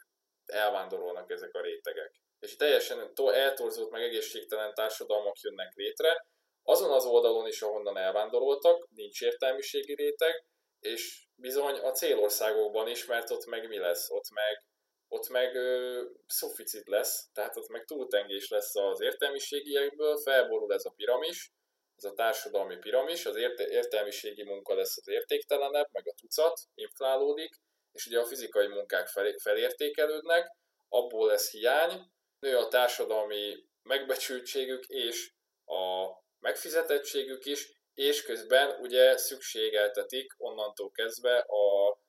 elvándorolnak ezek a rétegek. És teljesen eltorzott, meg egészségtelen társadalmak jönnek létre, azon az oldalon is, ahonnan elvándoroltak, nincs értelmiségi réteg, és bizony a célországokban is, mert ott meg mi lesz? Ott meg ott meg ö, szuficit lesz, tehát ott meg túltengés lesz az értelmiségiekből, felborul ez a piramis, ez a társadalmi piramis, az érte, értelmiségi munka lesz az értéktelenebb, meg a tucat inflálódik, és ugye a fizikai munkák fel, felértékelődnek, abból lesz hiány, nő a társadalmi megbecsültségük és a megfizetettségük is, és közben ugye szükségeltetik onnantól kezdve a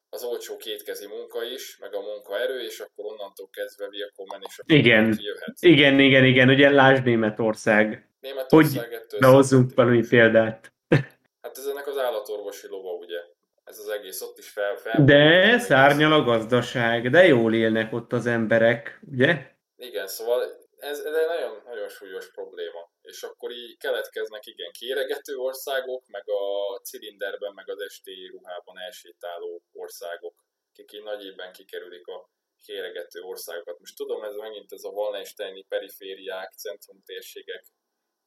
az olcsó kétkezi munka is, meg a munkaerő, és akkor onnantól kezdve Willkommen is igen. jöhet. Igen, igen, igen, ugye lásd Németország. Németország hogy behozzunk valami példát. [LAUGHS] Hát ez ennek az állatorvosi lova, ugye? Ez az egész ott is fel. fel de szárnyal a gazdaság, de jól élnek ott az emberek, ugye? Igen, szóval ez, ez egy nagyon, nagyon súlyos probléma. És akkor így keletkeznek igen kéregető országok, meg a cilinderben, meg az esti ruhában elsétáló országok, akik így nagy évben kikerülik a kéregető országokat. Most tudom, ez megint ez a Wallensteini perifériák, centrumtérségek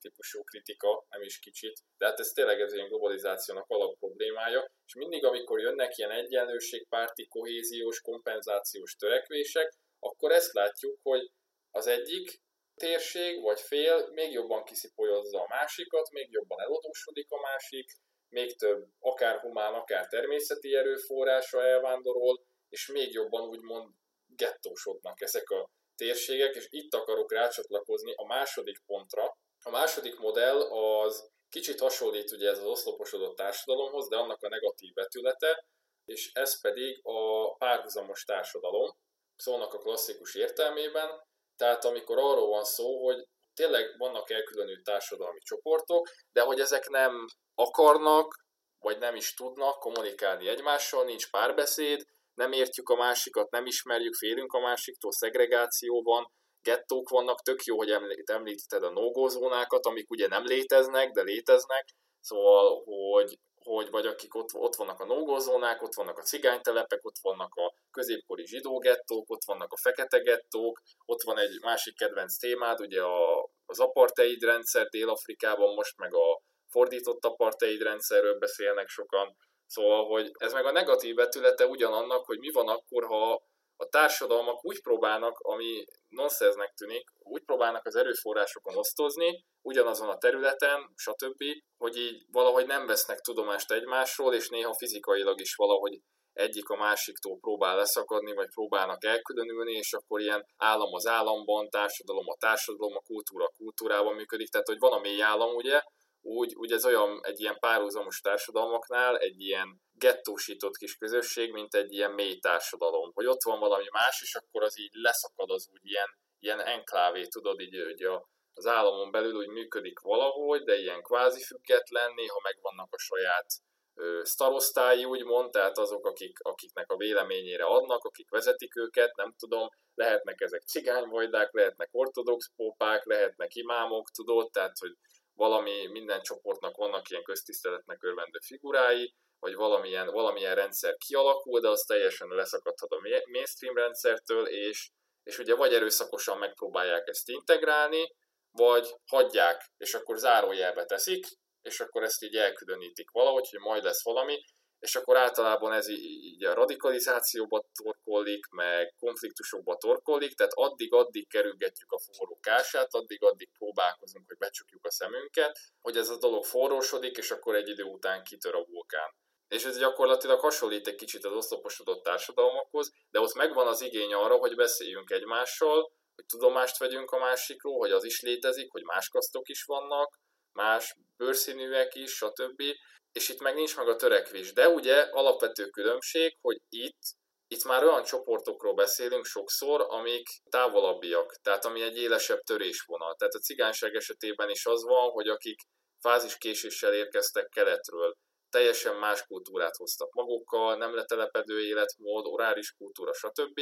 típusú kritika, nem is kicsit, de hát ez tényleg ez ilyen globalizációnak alap problémája, és mindig, amikor jönnek ilyen egyenlőségpárti, kohéziós, kompenzációs törekvések, akkor ezt látjuk, hogy az egyik térség vagy fél még jobban kiszipolyozza a másikat, még jobban elodósodik a másik, még több akár humán, akár természeti erőforrása elvándorol, és még jobban úgymond gettósodnak ezek a térségek, és itt akarok rácsatlakozni a második pontra. A második modell az kicsit hasonlít ugye ez az oszloposodott társadalomhoz, de annak a negatív vetülete, és ez pedig a párhuzamos társadalom, szónak a klasszikus értelmében, tehát amikor arról van szó, hogy tényleg vannak elkülönült társadalmi csoportok, de hogy ezek nem akarnak, vagy nem is tudnak kommunikálni egymással, nincs párbeszéd, nem értjük a másikat, nem ismerjük, félünk a másiktól, szegregáció van, gettók vannak, tök jó, hogy említetted a no amik ugye nem léteznek, de léteznek, szóval, hogy hogy vagy akik ott, ott vannak a nógózónák, ott vannak a cigánytelepek, ott vannak a középkori zsidó gettók, ott vannak a fekete gettók, ott van egy másik kedvenc témád, ugye a, az apartheid rendszer Dél-Afrikában most, meg a fordított apartheid rendszerről beszélnek sokan, Szóval, hogy ez meg a negatív vetülete ugyanannak, hogy mi van akkor, ha a társadalmak úgy próbálnak, ami nonsensnek tűnik, úgy próbálnak az erőforrásokon osztozni, ugyanazon a területen, stb., hogy így valahogy nem vesznek tudomást egymásról, és néha fizikailag is valahogy egyik a másiktól próbál leszakadni, vagy próbálnak elkülönülni, és akkor ilyen állam az államban, társadalom a társadalom, a kultúra a kultúrában működik. Tehát, hogy van a mély állam, ugye, úgy, úgy ez olyan egy ilyen párhuzamos társadalmaknál, egy ilyen gettósított kis közösség, mint egy ilyen mély társadalom, hogy ott van valami más, és akkor az így leszakad az úgy ilyen, ilyen enklávé, tudod, így hogy a, az államon belül úgy működik valahogy, de ilyen kvázi független, néha megvannak a saját sztarosztályi, úgymond, tehát azok, akik, akiknek a véleményére adnak, akik vezetik őket, nem tudom, lehetnek ezek cigányvajdák, lehetnek ortodox pópák, lehetnek imámok, tudod, tehát, hogy valami, minden csoportnak vannak ilyen köztiszteletnek örvendő figurái, vagy valamilyen, valamilyen rendszer kialakul, de az teljesen leszakadhat a mainstream rendszertől, és, és ugye vagy erőszakosan megpróbálják ezt integrálni, vagy hagyják, és akkor zárójelbe teszik, és akkor ezt így elkülönítik valahogy, hogy majd lesz valami, és akkor általában ez így a radikalizációba torkollik, meg konfliktusokba torkollik, tehát addig-addig kerülgetjük a forró kását, addig-addig próbálkozunk, hogy becsukjuk a szemünket, hogy ez a dolog forrósodik, és akkor egy idő után kitör a vulkán. És ez gyakorlatilag hasonlít egy kicsit az oszloposodott társadalmakhoz, de ott megvan az igény arra, hogy beszéljünk egymással, hogy tudomást vegyünk a másikról, hogy az is létezik, hogy más kasztok is vannak, más bőrszínűek is, stb és itt meg nincs meg a törekvés. De ugye alapvető különbség, hogy itt, itt már olyan csoportokról beszélünk sokszor, amik távolabbiak, tehát ami egy élesebb törésvonal. Tehát a cigányság esetében is az van, hogy akik fáziskéséssel érkeztek keletről, teljesen más kultúrát hoztak magukkal, nem letelepedő életmód, oráris kultúra, stb.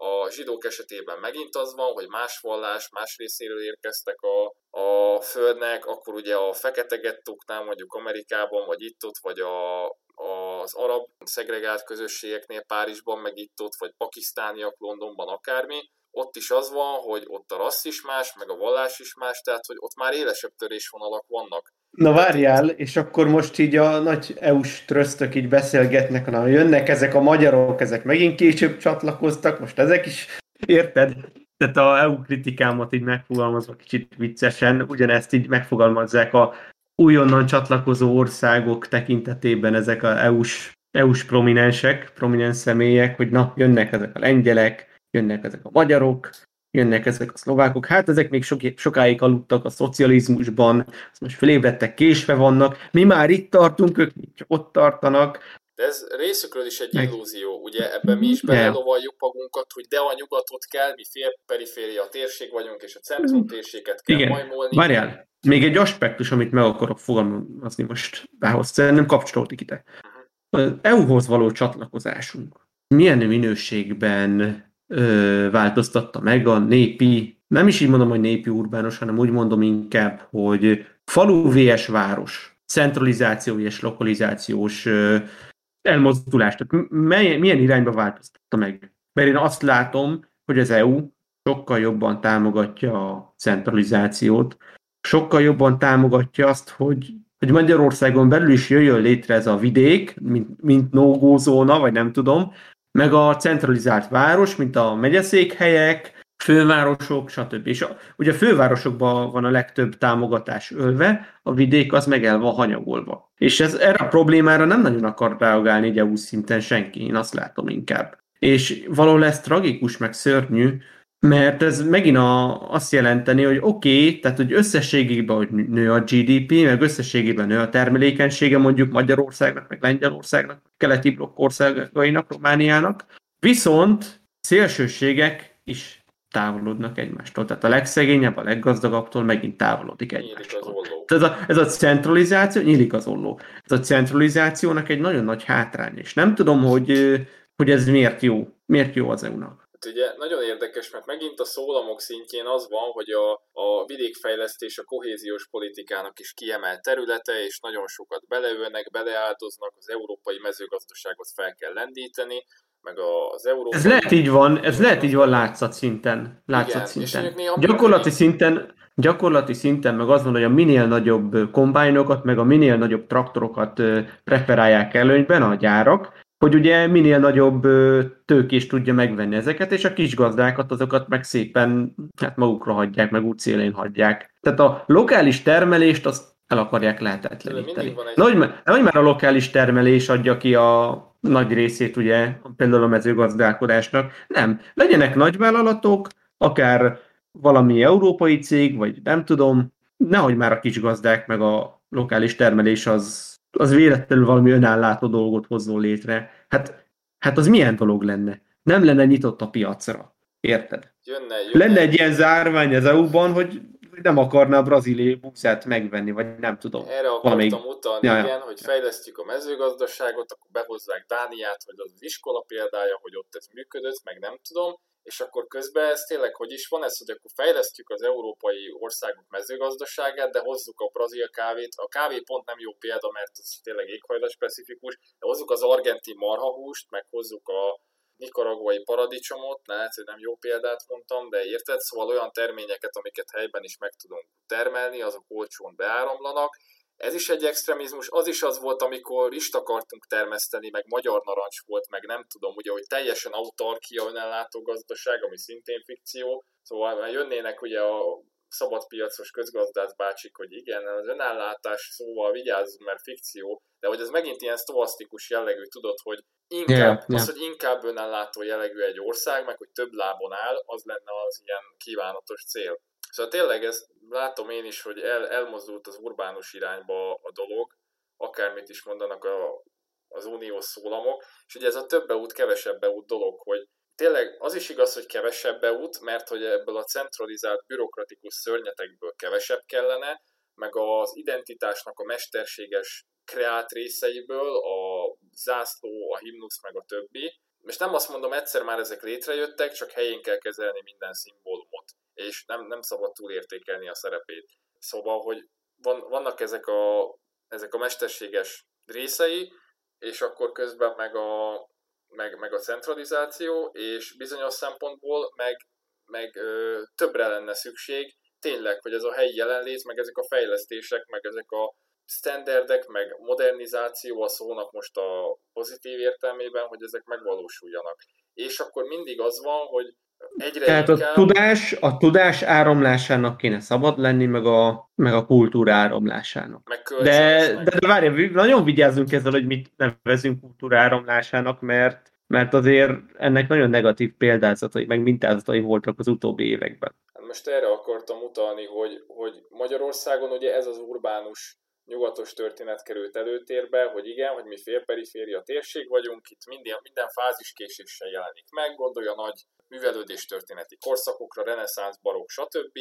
A zsidók esetében megint az van, hogy más vallás, más részéről érkeztek a, a földnek, akkor ugye a fekete gettóknál, mondjuk Amerikában, vagy itt-ott, vagy a, az arab szegregált közösségeknél Párizsban, meg itt-ott, vagy pakisztániak Londonban, akármi, ott is az van, hogy ott a rassz is más, meg a vallás is más, tehát hogy ott már élesebb törésvonalak vannak. Na várjál, és akkor most így a nagy EU-s trösztök így beszélgetnek, na jönnek ezek a magyarok, ezek megint később csatlakoztak, most ezek is, érted? Tehát a EU kritikámat így megfogalmazva kicsit viccesen, ugyanezt így megfogalmazzák a újonnan csatlakozó országok tekintetében ezek a EU-s, EU-s prominensek, prominens személyek, hogy na, jönnek ezek a lengyelek, jönnek ezek a magyarok, jönnek ezek a szlovákok, hát ezek még sok, sokáig aludtak a szocializmusban, most felébredtek, késve vannak, mi már itt tartunk, ők csak ott tartanak. De ez részükről is egy illúzió, ugye ebben mi is belelovaljuk magunkat, hogy de a nyugatot kell, mi fél periféria térség vagyunk, és a centrum térséget kell Igen. majmolni. Várjál, még egy aspektus, amit meg akarok fogalmazni most behoz, nem kapcsolódik ide. Mhm. Az EU-hoz való csatlakozásunk milyen minőségben ö, változtatta meg a népi, nem is így mondom, hogy népi urbános, hanem úgy mondom inkább, hogy falu vs. város, centralizáció és lokalizációs ö, elmozdulás. Tehát mely, milyen irányba változtatta meg? Mert én azt látom, hogy az EU sokkal jobban támogatja a centralizációt, sokkal jobban támogatja azt, hogy, hogy Magyarországon belül is jöjjön létre ez a vidék, mint, mint no zóna, vagy nem tudom, meg a centralizált város, mint a megyeszékhelyek, fővárosok, stb. És a, ugye a fővárosokban van a legtöbb támogatás ölve, a vidék az meg el van hanyagolva. És ez, erre a problémára nem nagyon akar reagálni egy EU szinten senki, én azt látom inkább. És valahol ez tragikus, meg szörnyű, mert ez megint a, azt jelenteni, hogy oké, okay, tehát hogy összességében hogy nő a GDP, meg összességében nő a termelékenysége mondjuk Magyarországnak, meg Lengyelországnak, keleti blokk országainak, Romániának, viszont szélsőségek is távolodnak egymástól. Tehát a legszegényebb, a leggazdagabbtól megint távolodik egymástól. Ez a, ez a centralizáció, nyílik az olló. Ez a centralizációnak egy nagyon nagy hátrány, és nem tudom, hogy, hogy ez miért jó. Miért jó az EU-nak. Hát ugye nagyon érdekes, mert megint a szólamok szintjén az van, hogy a, a vidékfejlesztés a kohéziós politikának is kiemelt területe, és nagyon sokat beleölnek, beleáldoznak, az európai mezőgazdaságot fel kell lendíteni, meg az európai... Ez lehet így van, ez lehet így van látszat szinten. Látszat Igen, szinten. Gyakorlati szinten gyakorlati szinten meg az van, hogy a minél nagyobb kombájnokat, meg a minél nagyobb traktorokat preferálják előnyben a gyárak, hogy ugye minél nagyobb tőkés tudja megvenni ezeket, és a kis gazdákat azokat meg szépen hát magukra hagyják, meg úgy szélén hagyják. Tehát a lokális termelést azt el akarják lehetetleníteni. Nagy, nagy már a lokális termelés adja ki a nagy részét ugye, például a mezőgazdálkodásnak. Nem. Legyenek nagyvállalatok, akár valami európai cég, vagy nem tudom, nehogy már a kis gazdák, meg a lokális termelés az az véletlenül valami önállátó dolgot hozzon létre. Hát, hát az milyen dolog lenne? Nem lenne nyitott a piacra. Érted? Jönne, jönne. Lenne egy ilyen zárvány az EU-ban, hogy nem akarna a brazili buszát megvenni, vagy nem tudom. Erre akartam valamelyik... utalni, ja, igen, hogy fejlesztjük a mezőgazdaságot, akkor behozzák Dániát, az, az iskola példája, hogy ott ez működött, meg nem tudom, és akkor közben ez tényleg hogy is van ez, hogy akkor fejlesztjük az európai országok mezőgazdaságát, de hozzuk a brazil kávét. A kávé pont nem jó példa, mert ez tényleg éghajlat specifikus, de hozzuk az argentin marhahúst, meg hozzuk a nikaraguai paradicsomot, lehet, hogy nem jó példát mondtam, de érted? Szóval olyan terményeket, amiket helyben is meg tudunk termelni, azok olcsón beáramlanak, ez is egy extremizmus, az is az volt, amikor is akartunk termeszteni, meg magyar narancs volt, meg nem tudom, ugye, hogy teljesen autarkia önellátó gazdaság, ami szintén fikció, szóval jönnének ugye a szabadpiacos közgazdász bácsik, hogy igen, az önállátás szóval vigyázzunk, mert fikció, de hogy ez megint ilyen sztovasztikus jellegű, tudod, hogy inkább, yeah, yeah. az, hogy inkább önellátó jellegű egy ország, meg hogy több lábon áll, az lenne az ilyen kívánatos cél. Szóval tényleg ez látom én is, hogy el, elmozdult az urbánus irányba a dolog, akármit is mondanak a, az uniós szólamok, és ugye ez a több út, kevesebb út dolog, hogy tényleg az is igaz, hogy kevesebb út, mert hogy ebből a centralizált bürokratikus szörnyetekből kevesebb kellene, meg az identitásnak a mesterséges kreált részeiből, a zászló, a himnusz, meg a többi. És nem azt mondom, egyszer már ezek létrejöttek, csak helyén kell kezelni minden szimbólumot, és nem, nem szabad túlértékelni a szerepét. Szóval, hogy van, vannak ezek a, ezek a mesterséges részei, és akkor közben meg a, meg, meg a centralizáció, és bizonyos szempontból meg, meg ö, többre lenne szükség, tényleg, hogy ez a helyi jelenlét, meg ezek a fejlesztések, meg ezek a standardek, meg modernizáció a szónak most a pozitív értelmében, hogy ezek megvalósuljanak. És akkor mindig az van, hogy egyre Tehát inkább... a tudás, a tudás áramlásának kéne szabad lenni, meg a, meg a kultúra áramlásának. Meg de, de, de várj, nagyon vigyázzunk ezzel, hogy mit nevezünk kultúra áramlásának, mert mert azért ennek nagyon negatív példázatai, meg mintázatai voltak az utóbbi években. Most erre akartam utalni, hogy, hogy Magyarországon ugye ez az urbánus nyugatos történet került előtérbe, hogy igen, hogy mi félperiféria térség vagyunk, itt minden, minden fáziskéséssel jelenik meg, gondolja nagy művelődés történeti korszakokra, reneszánsz, barokk, stb.,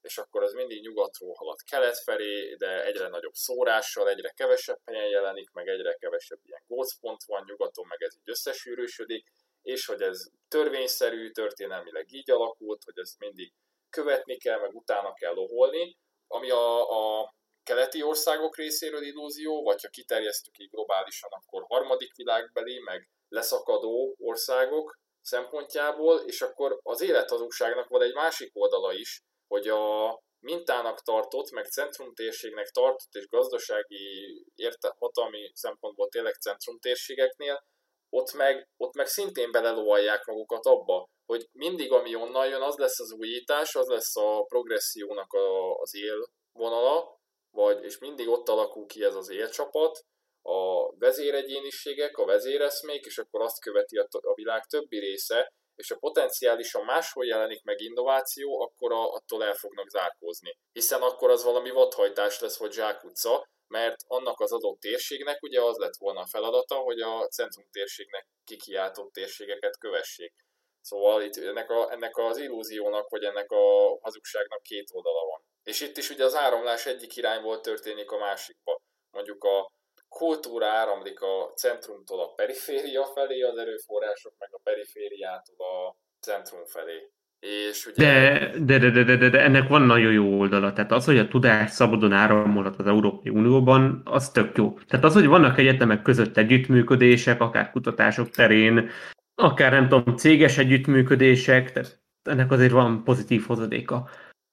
és akkor az mindig nyugatról halad kelet felé, de egyre nagyobb szórással, egyre kevesebb helyen jelenik, meg egyre kevesebb ilyen gócpont van, nyugaton meg ez így összesűrűsödik, és hogy ez törvényszerű, történelmileg így alakult, hogy ez mindig követni kell, meg utána kell loholni, ami a, a keleti országok részéről illúzió, vagy ha kiterjesztjük így globálisan, akkor harmadik világbeli, meg leszakadó országok szempontjából, és akkor az élethazugságnak van egy másik oldala is, hogy a mintának tartott, meg centrumtérségnek tartott és gazdasági érte, hatalmi szempontból tényleg centrumtérségeknél, ott meg, ott meg szintén belelóalják magukat abba, hogy mindig ami onnan jön, az lesz az újítás, az lesz a progressziónak a, az élvonala, vagy, és mindig ott alakul ki ez az élcsapat, a vezéregyéniségek, a vezéreszmék, és akkor azt követi a, a világ többi része, és a potenciálisan máshol jelenik meg innováció, akkor a, attól el fognak zárkózni. Hiszen akkor az valami vadhajtás lesz, vagy zsákutca, mert annak az adott térségnek ugye az lett volna a feladata, hogy a centrum térségnek kikiáltott térségeket kövessék. Szóval itt ennek, a, ennek az illúziónak, vagy ennek a hazugságnak két oldala van. És itt is ugye az áramlás egyik irányból történik a másikba. Mondjuk a kultúra áramlik a centrumtól a periféria felé, az erőforrások meg a perifériától a centrum felé. És ugye... de, de, de, de, de, de, ennek van nagyon jó oldala. Tehát az, hogy a tudás szabadon áramolhat az Európai Unióban, az tök jó. Tehát az, hogy vannak egyetemek között együttműködések, akár kutatások terén, akár nem tudom, céges együttműködések, tehát ennek azért van pozitív hozadéka.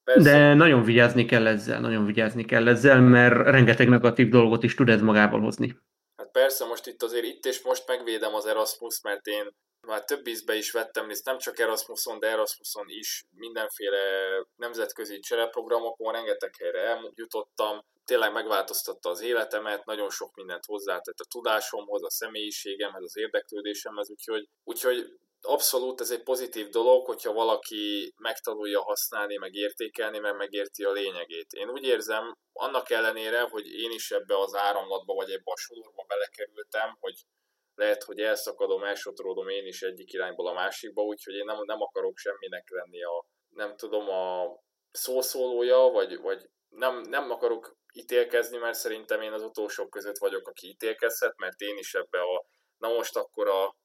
Persze. De nagyon vigyázni kell ezzel, nagyon vigyázni kell ezzel, mert rengeteg negatív dolgot is tud ez magával hozni. Hát persze, most itt azért itt és most megvédem az Erasmus, mert én már több ízbe is vettem részt, nem csak Erasmuson, de Erasmuson is mindenféle nemzetközi csereprogramokon, rengeteg helyre eljutottam, tényleg megváltoztatta az életemet, nagyon sok mindent hozzátett a tudásomhoz, a személyiségemhez, az érdeklődésemhez, úgyhogy, úgyhogy abszolút ez egy pozitív dolog, hogyha valaki megtanulja használni, meg értékelni, mert megérti a lényegét. Én úgy érzem, annak ellenére, hogy én is ebbe az áramlatba, vagy ebbe a sorba belekerültem, hogy lehet, hogy elszakadom, elsodródom én is egyik irányból a másikba, úgyhogy én nem, nem akarok semminek lenni a, nem tudom, a szószólója, vagy, vagy nem, nem akarok ítélkezni, mert szerintem én az utolsók között vagyok, aki ítélkezhet, mert én is ebbe a, na most akkor a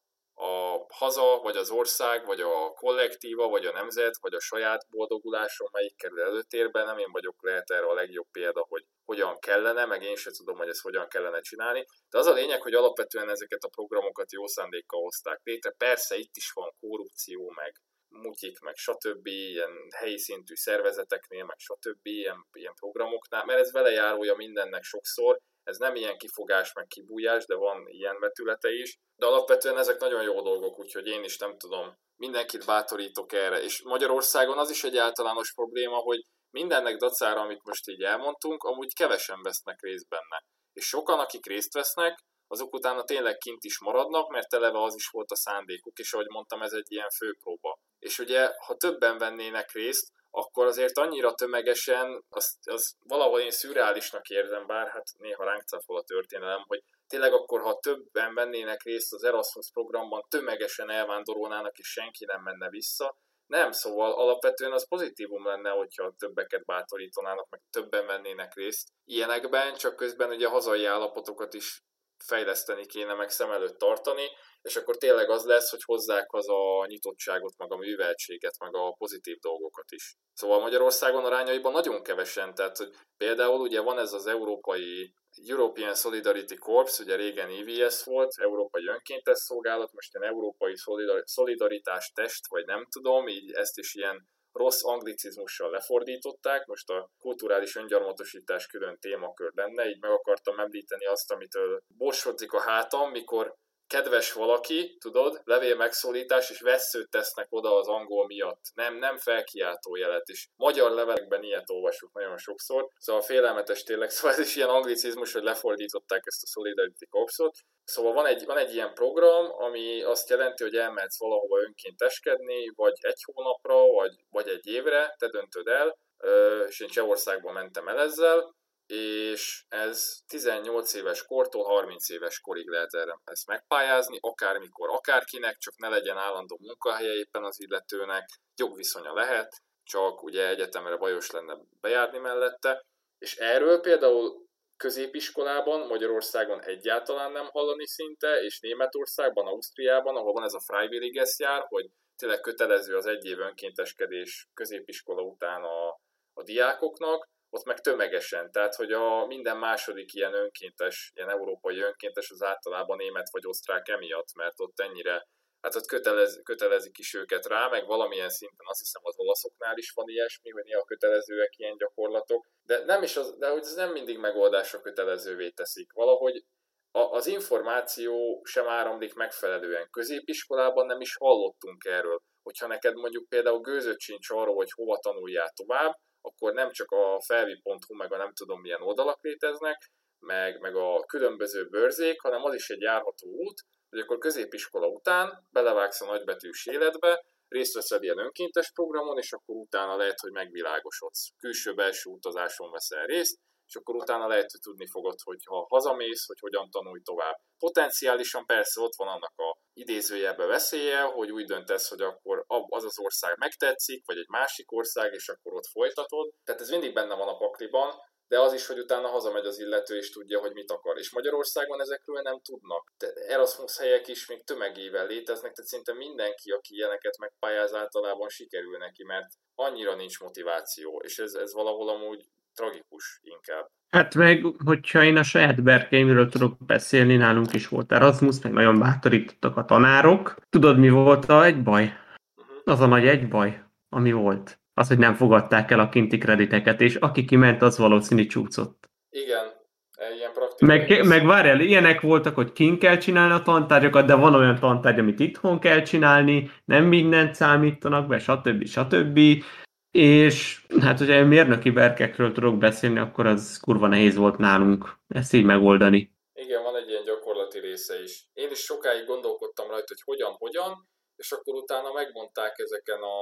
a haza, vagy az ország, vagy a kollektíva, vagy a nemzet, vagy a saját boldogulásom, melyik kerül előtérbe, nem én vagyok lehet erre a legjobb példa, hogy hogyan kellene, meg én sem tudom, hogy ezt hogyan kellene csinálni. De az a lényeg, hogy alapvetően ezeket a programokat jó szándékkal hozták létre. Persze itt is van korrupció, meg mutyik, meg stb. ilyen helyi szintű szervezeteknél, meg stb. ilyen, ilyen programoknál, mert ez vele járója mindennek sokszor, ez nem ilyen kifogás, meg kibújás, de van ilyen vetülete is. De alapvetően ezek nagyon jó dolgok, úgyhogy én is nem tudom, mindenkit bátorítok erre. És Magyarországon az is egy általános probléma, hogy mindennek dacára, amit most így elmondtunk, amúgy kevesen vesznek részt benne. És sokan, akik részt vesznek, azok utána tényleg kint is maradnak, mert eleve az is volt a szándékuk, és ahogy mondtam, ez egy ilyen főpróba. És ugye, ha többen vennének részt, akkor azért annyira tömegesen, az, az valahol én szürreálisnak érzem, bár hát néha ránk cáfol a történelem, hogy tényleg akkor, ha többen vennének részt az Erasmus programban, tömegesen elvándorolnának, és senki nem menne vissza. Nem, szóval alapvetően az pozitívum lenne, hogyha többeket bátorítanának, meg többen vennének részt ilyenekben, csak közben ugye a hazai állapotokat is fejleszteni kéne, meg szem előtt tartani, és akkor tényleg az lesz, hogy hozzák az a nyitottságot, meg a műveltséget, meg a pozitív dolgokat is. Szóval Magyarországon arányaiban nagyon kevesen, tehát hogy például ugye van ez az európai European Solidarity Corps, ugye régen EVS volt, Európai Önkéntes Szolgálat, most ilyen Európai Szolidaritás Test, vagy nem tudom, így ezt is ilyen rossz anglicizmussal lefordították, most a kulturális öngyarmatosítás külön témakör lenne, így meg akartam említeni azt, amitől borsodik a hátam, mikor kedves valaki, tudod, levél megszólítás, és veszőt tesznek oda az angol miatt. Nem, nem felkiáltó jelet is. Magyar levelekben ilyet olvasok nagyon sokszor, szóval félelmetes tényleg, [LAUGHS] szóval ez is ilyen anglicizmus, hogy lefordították ezt a Solidarity Corpsot. Szóval van egy, van egy ilyen program, ami azt jelenti, hogy elmehetsz valahova önként eskedni, vagy egy hónapra, vagy, vagy egy évre, te döntöd el, és én Csehországban mentem el ezzel, és ez 18 éves kortól 30 éves korig lehet erre ezt megpályázni, akármikor, akárkinek, csak ne legyen állandó munkahelye éppen az illetőnek, jogviszonya lehet, csak ugye egyetemre bajos lenne bejárni mellette, és erről például középiskolában Magyarországon egyáltalán nem hallani szinte, és Németországban, Ausztriában, ahol van ez a Freiwilliges jár, hogy tényleg kötelező az egy év önkénteskedés középiskola után a, a diákoknak, ott meg tömegesen, tehát hogy a minden második ilyen önkéntes, ilyen európai önkéntes az általában német vagy osztrák emiatt, mert ott ennyire, hát ott kötelez, kötelezik is őket rá, meg valamilyen szinten azt hiszem az olaszoknál is van ilyesmi, hogy néha kötelezőek ilyen gyakorlatok, de nem is az, de hogy ez nem mindig megoldásra kötelezővé teszik. Valahogy a, az információ sem áramlik megfelelően. Középiskolában nem is hallottunk erről. Hogyha neked mondjuk például gőzött sincs arról, hogy hova tanuljál tovább, akkor nem csak a felvi.hu, meg a nem tudom milyen oldalak léteznek, meg, meg a különböző bőrzék, hanem az is egy járható út, hogy akkor középiskola után belevágsz a nagybetűs életbe, részt veszel ilyen önkéntes programon, és akkor utána lehet, hogy megvilágosodsz. Külső-belső utazáson veszel részt, és akkor utána lehet, hogy tudni fogod, hogy ha hazamész, hogy hogyan tanulj tovább. Potenciálisan persze ott van annak a idézőjelbe veszélye, hogy úgy döntesz, hogy akkor az az ország megtetszik, vagy egy másik ország, és akkor ott folytatod. Tehát ez mindig benne van a pakliban, de az is, hogy utána hazamegy az illető, és tudja, hogy mit akar. És Magyarországon ezekről nem tudnak. De Erasmus helyek is még tömegével léteznek, tehát szinte mindenki, aki ilyeneket megpályáz, általában sikerül neki, mert annyira nincs motiváció, és ez, ez valahol amúgy tragikus inkább. Hát meg, hogyha én a saját berkeimről tudok beszélni, nálunk is volt Erasmus, meg nagyon bátorítottak a tanárok. Tudod, mi volt a egy baj? Uh-huh. Az a nagy egy baj, ami volt. Az, hogy nem fogadták el a kinti krediteket, és aki kiment, az valószínű csúszott. Igen, ilyen meg, meg várjál, ilyenek voltak, hogy kint kell csinálni a tantárgyakat, de van olyan tantárgy, amit itthon kell csinálni, nem mindent számítanak be, stb. stb. És hát, hogyha én mérnöki verkekről tudok beszélni, akkor az kurva nehéz volt nálunk ezt így megoldani. Igen, van egy ilyen gyakorlati része is. Én is sokáig gondolkodtam rajta, hogy hogyan, hogyan, és akkor utána megmondták ezeken a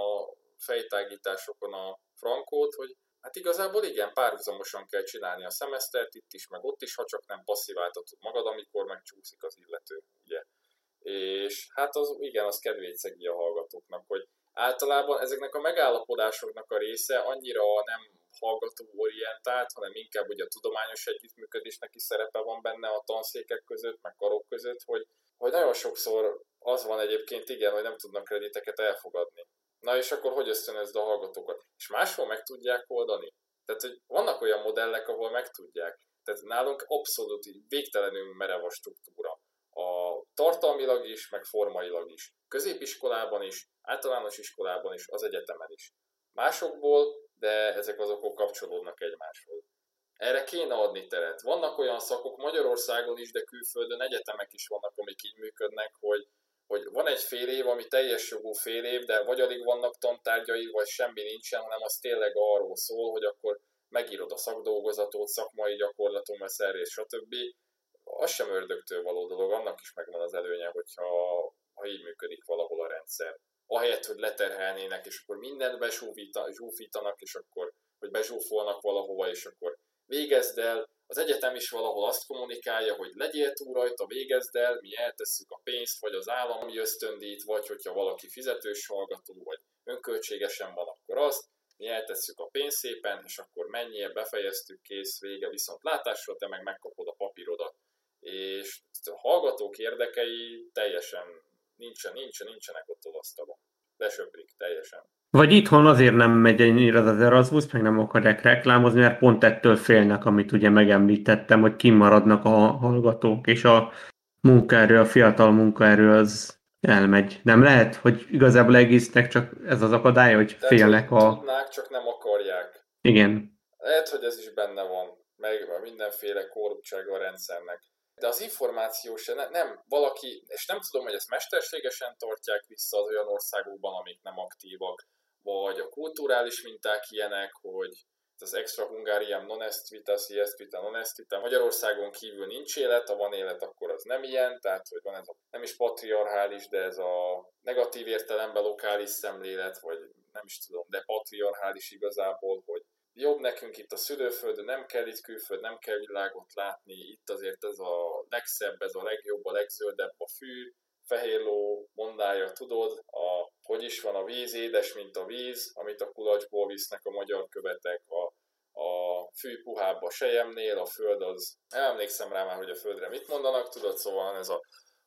fejtágításokon a frankót, hogy hát igazából igen, párhuzamosan kell csinálni a szemesztert itt is, meg ott is, ha csak nem passziváltatod magad, amikor megcsúszik az illető, ugye. És hát az igen, az kedvét szegi a hallgatóknak, hogy általában ezeknek a megállapodásoknak a része annyira nem hallgatóorientált, hanem inkább ugye a tudományos együttműködésnek is szerepe van benne a tanszékek között, meg karok között, hogy, hogy nagyon sokszor Az van egyébként, igen, hogy nem tudnak krediteket elfogadni. Na és akkor hogy ösztönözd a hallgatókat? És máshol meg tudják oldani? Tehát, hogy vannak olyan modellek, ahol meg tudják. Tehát nálunk abszolút végtelenül merev a struktúra. A tartalmilag is, meg formailag is. Középiskolában is, általános iskolában is, az egyetemen is. Másokból, de ezek az okok kapcsolódnak egymáshoz. Erre kéne adni teret. Vannak olyan szakok Magyarországon is, de külföldön egyetemek is vannak, amik így működnek, hogy, hogy van egy fél év, ami teljes jogú fél év, de vagy alig vannak tantárgyai, vagy semmi nincsen, hanem az tényleg arról szól, hogy akkor megírod a szakdolgozatot, szakmai gyakorlaton vesz és stb. Az sem ördögtől való dolog, annak is megvan az előnye, hogyha ha így működik valahol a rendszer. Ahelyett, hogy leterhelnének, és akkor mindent besúfítanak, és akkor, hogy bezsúfolnak valahova, és akkor végezd el, az egyetem is valahol azt kommunikálja, hogy legyél túl rajta, végezd el, mi eltesszük a pénzt, vagy az állami ösztöndít, vagy hogyha valaki fizetős hallgató, vagy önköltségesen van, akkor azt, mi eltesszük a pénzt szépen, és akkor menjél, befejeztük, kész, vége, viszont látásra te meg megkapod a papírodat. És a hallgatók érdekei teljesen nincsen, nincsen, nincsenek ott az asztalon. Lesöprik teljesen. Vagy itthon azért nem megy ennyire az Erasmus, meg nem akarják reklámozni, mert pont ettől félnek, amit ugye megemlítettem, hogy kimaradnak a hallgatók, és a munkaerő, a fiatal munkaerő az elmegy. Nem lehet, hogy igazából egésznek csak ez az akadály, hogy Tehát, félnek a... Tudnák, csak nem akarják. Igen. Lehet, hogy ez is benne van, meg mindenféle korruptság a rendszernek. De az információ se ne, nem valaki, és nem tudom, hogy ezt mesterségesen tartják vissza az olyan országokban, amik nem aktívak, vagy a kulturális minták ilyenek, hogy az extra hungáriám non est vita, si est vita, non est vita. Magyarországon kívül nincs élet, ha van élet, akkor az nem ilyen, tehát hogy van ez a nem is patriarchális, de ez a negatív értelemben lokális szemlélet, vagy nem is tudom, de patriarchális igazából, hogy jobb nekünk itt a szülőföld, nem kell itt külföld, nem kell világot látni, itt azért ez a legszebb, ez a legjobb, a legzöldebb a fű, fehér ló mondája, tudod, a, hogy is van a víz, édes, mint a víz, amit a kulacsból visznek a magyar követek, a, a fű puhább a sejemnél, a föld az, nem emlékszem rá már, hogy a földre mit mondanak, tudod, szóval ez a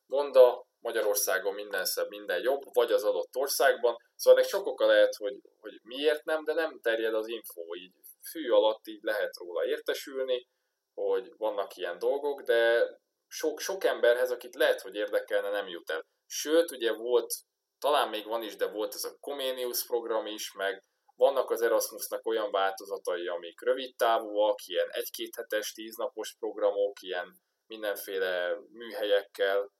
monda, Magyarországon minden szebb, minden jobb, vagy az adott országban. Szóval ennek sok oka lehet, hogy, hogy miért nem, de nem terjed az info, így fű alatt így lehet róla értesülni, hogy vannak ilyen dolgok, de sok, sok emberhez, akit lehet, hogy érdekelne, nem jut el. Sőt, ugye volt, talán még van is, de volt ez a Comenius program is, meg vannak az Erasmusnak olyan változatai, amik rövid távúak, ilyen egy-két hetes, tíznapos programok, ilyen mindenféle műhelyekkel,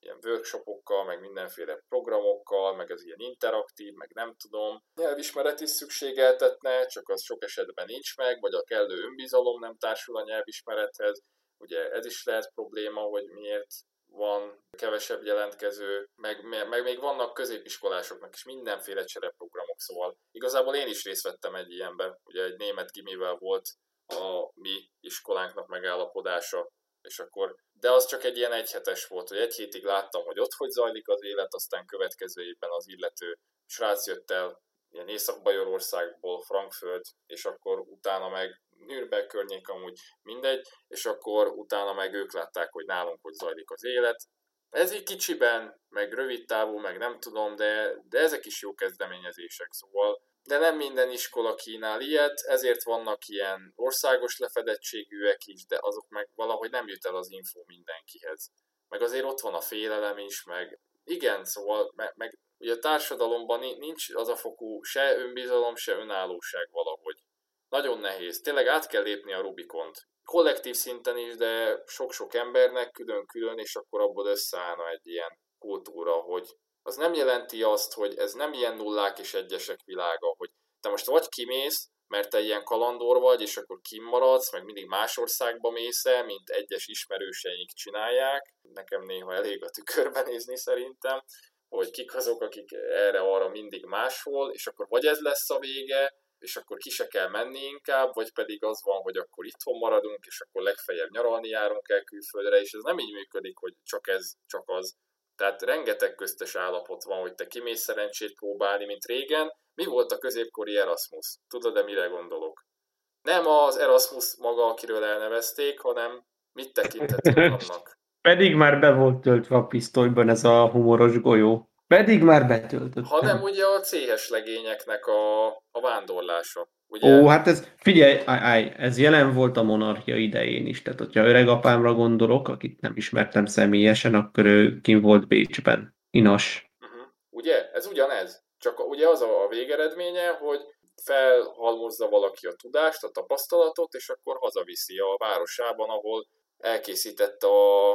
ilyen workshopokkal, meg mindenféle programokkal, meg ez ilyen interaktív, meg nem tudom. Nyelvismeret is szükségeltetne, csak az sok esetben nincs meg, vagy a kellő önbizalom nem társul a nyelvismerethez. Ugye ez is lehet probléma, hogy miért van kevesebb jelentkező, meg, meg még vannak középiskolásoknak is mindenféle csereprogramok, szóval igazából én is részt vettem egy ilyenbe, ugye egy német gimivel volt a mi iskolánknak megállapodása, és akkor, de az csak egy ilyen egyhetes volt, hogy egy hétig láttam, hogy ott hogy zajlik az élet, aztán következő évben az illető srác jött el ilyen Észak-Bajorországból, Frankfurt, és akkor utána meg Nürnberg környék amúgy mindegy, és akkor utána meg ők látták, hogy nálunk hogy zajlik az élet. Ez így kicsiben, meg rövid távú, meg nem tudom, de, de ezek is jó kezdeményezések, szóval de nem minden iskola kínál ilyet, ezért vannak ilyen országos lefedettségűek is, de azok meg valahogy nem jut el az info mindenkihez. Meg azért ott van a félelem is, meg igen, szóval meg, meg ugye a társadalomban nincs az a fokú se önbizalom, se önállóság valahogy. Nagyon nehéz. Tényleg át kell lépni a Rubikont. Kollektív szinten is, de sok-sok embernek külön-külön, és akkor abból összeállna egy ilyen kultúra, hogy az nem jelenti azt, hogy ez nem ilyen nullák és egyesek világa, hogy te most vagy kimész, mert te ilyen kalandor vagy, és akkor kimaradsz, meg mindig más országba mész el, mint egyes ismerőseink csinálják. Nekem néha elég a tükörben nézni szerintem, hogy kik azok, akik erre-arra mindig máshol, és akkor vagy ez lesz a vége, és akkor ki se kell menni inkább, vagy pedig az van, hogy akkor itthon maradunk, és akkor legfeljebb nyaralni járunk el külföldre, és ez nem így működik, hogy csak ez, csak az. Tehát rengeteg köztes állapot van, hogy te kimész szerencsét próbálni, mint régen. Mi volt a középkori Erasmus? Tudod-e, mire gondolok? Nem az Erasmus maga, akiről elnevezték, hanem mit tekinthetünk [LAUGHS] annak? Pedig már be volt töltve a pisztolyban ez a humoros golyó. Pedig már betöltött. Hanem ugye a céhes legényeknek a, a vándorlása. Ugye? Ó, hát ez, figyelj, áj, áj, ez jelen volt a monarchia idején is. Tehát, hogyha öregapámra gondolok, akit nem ismertem személyesen, akkor ő kim volt Bécsben. Inas. Uh-huh. Ugye? Ez ugyanez. Csak ugye az a végeredménye, hogy felhalmozza valaki a tudást, a tapasztalatot, és akkor hazaviszi a városában, ahol elkészítette a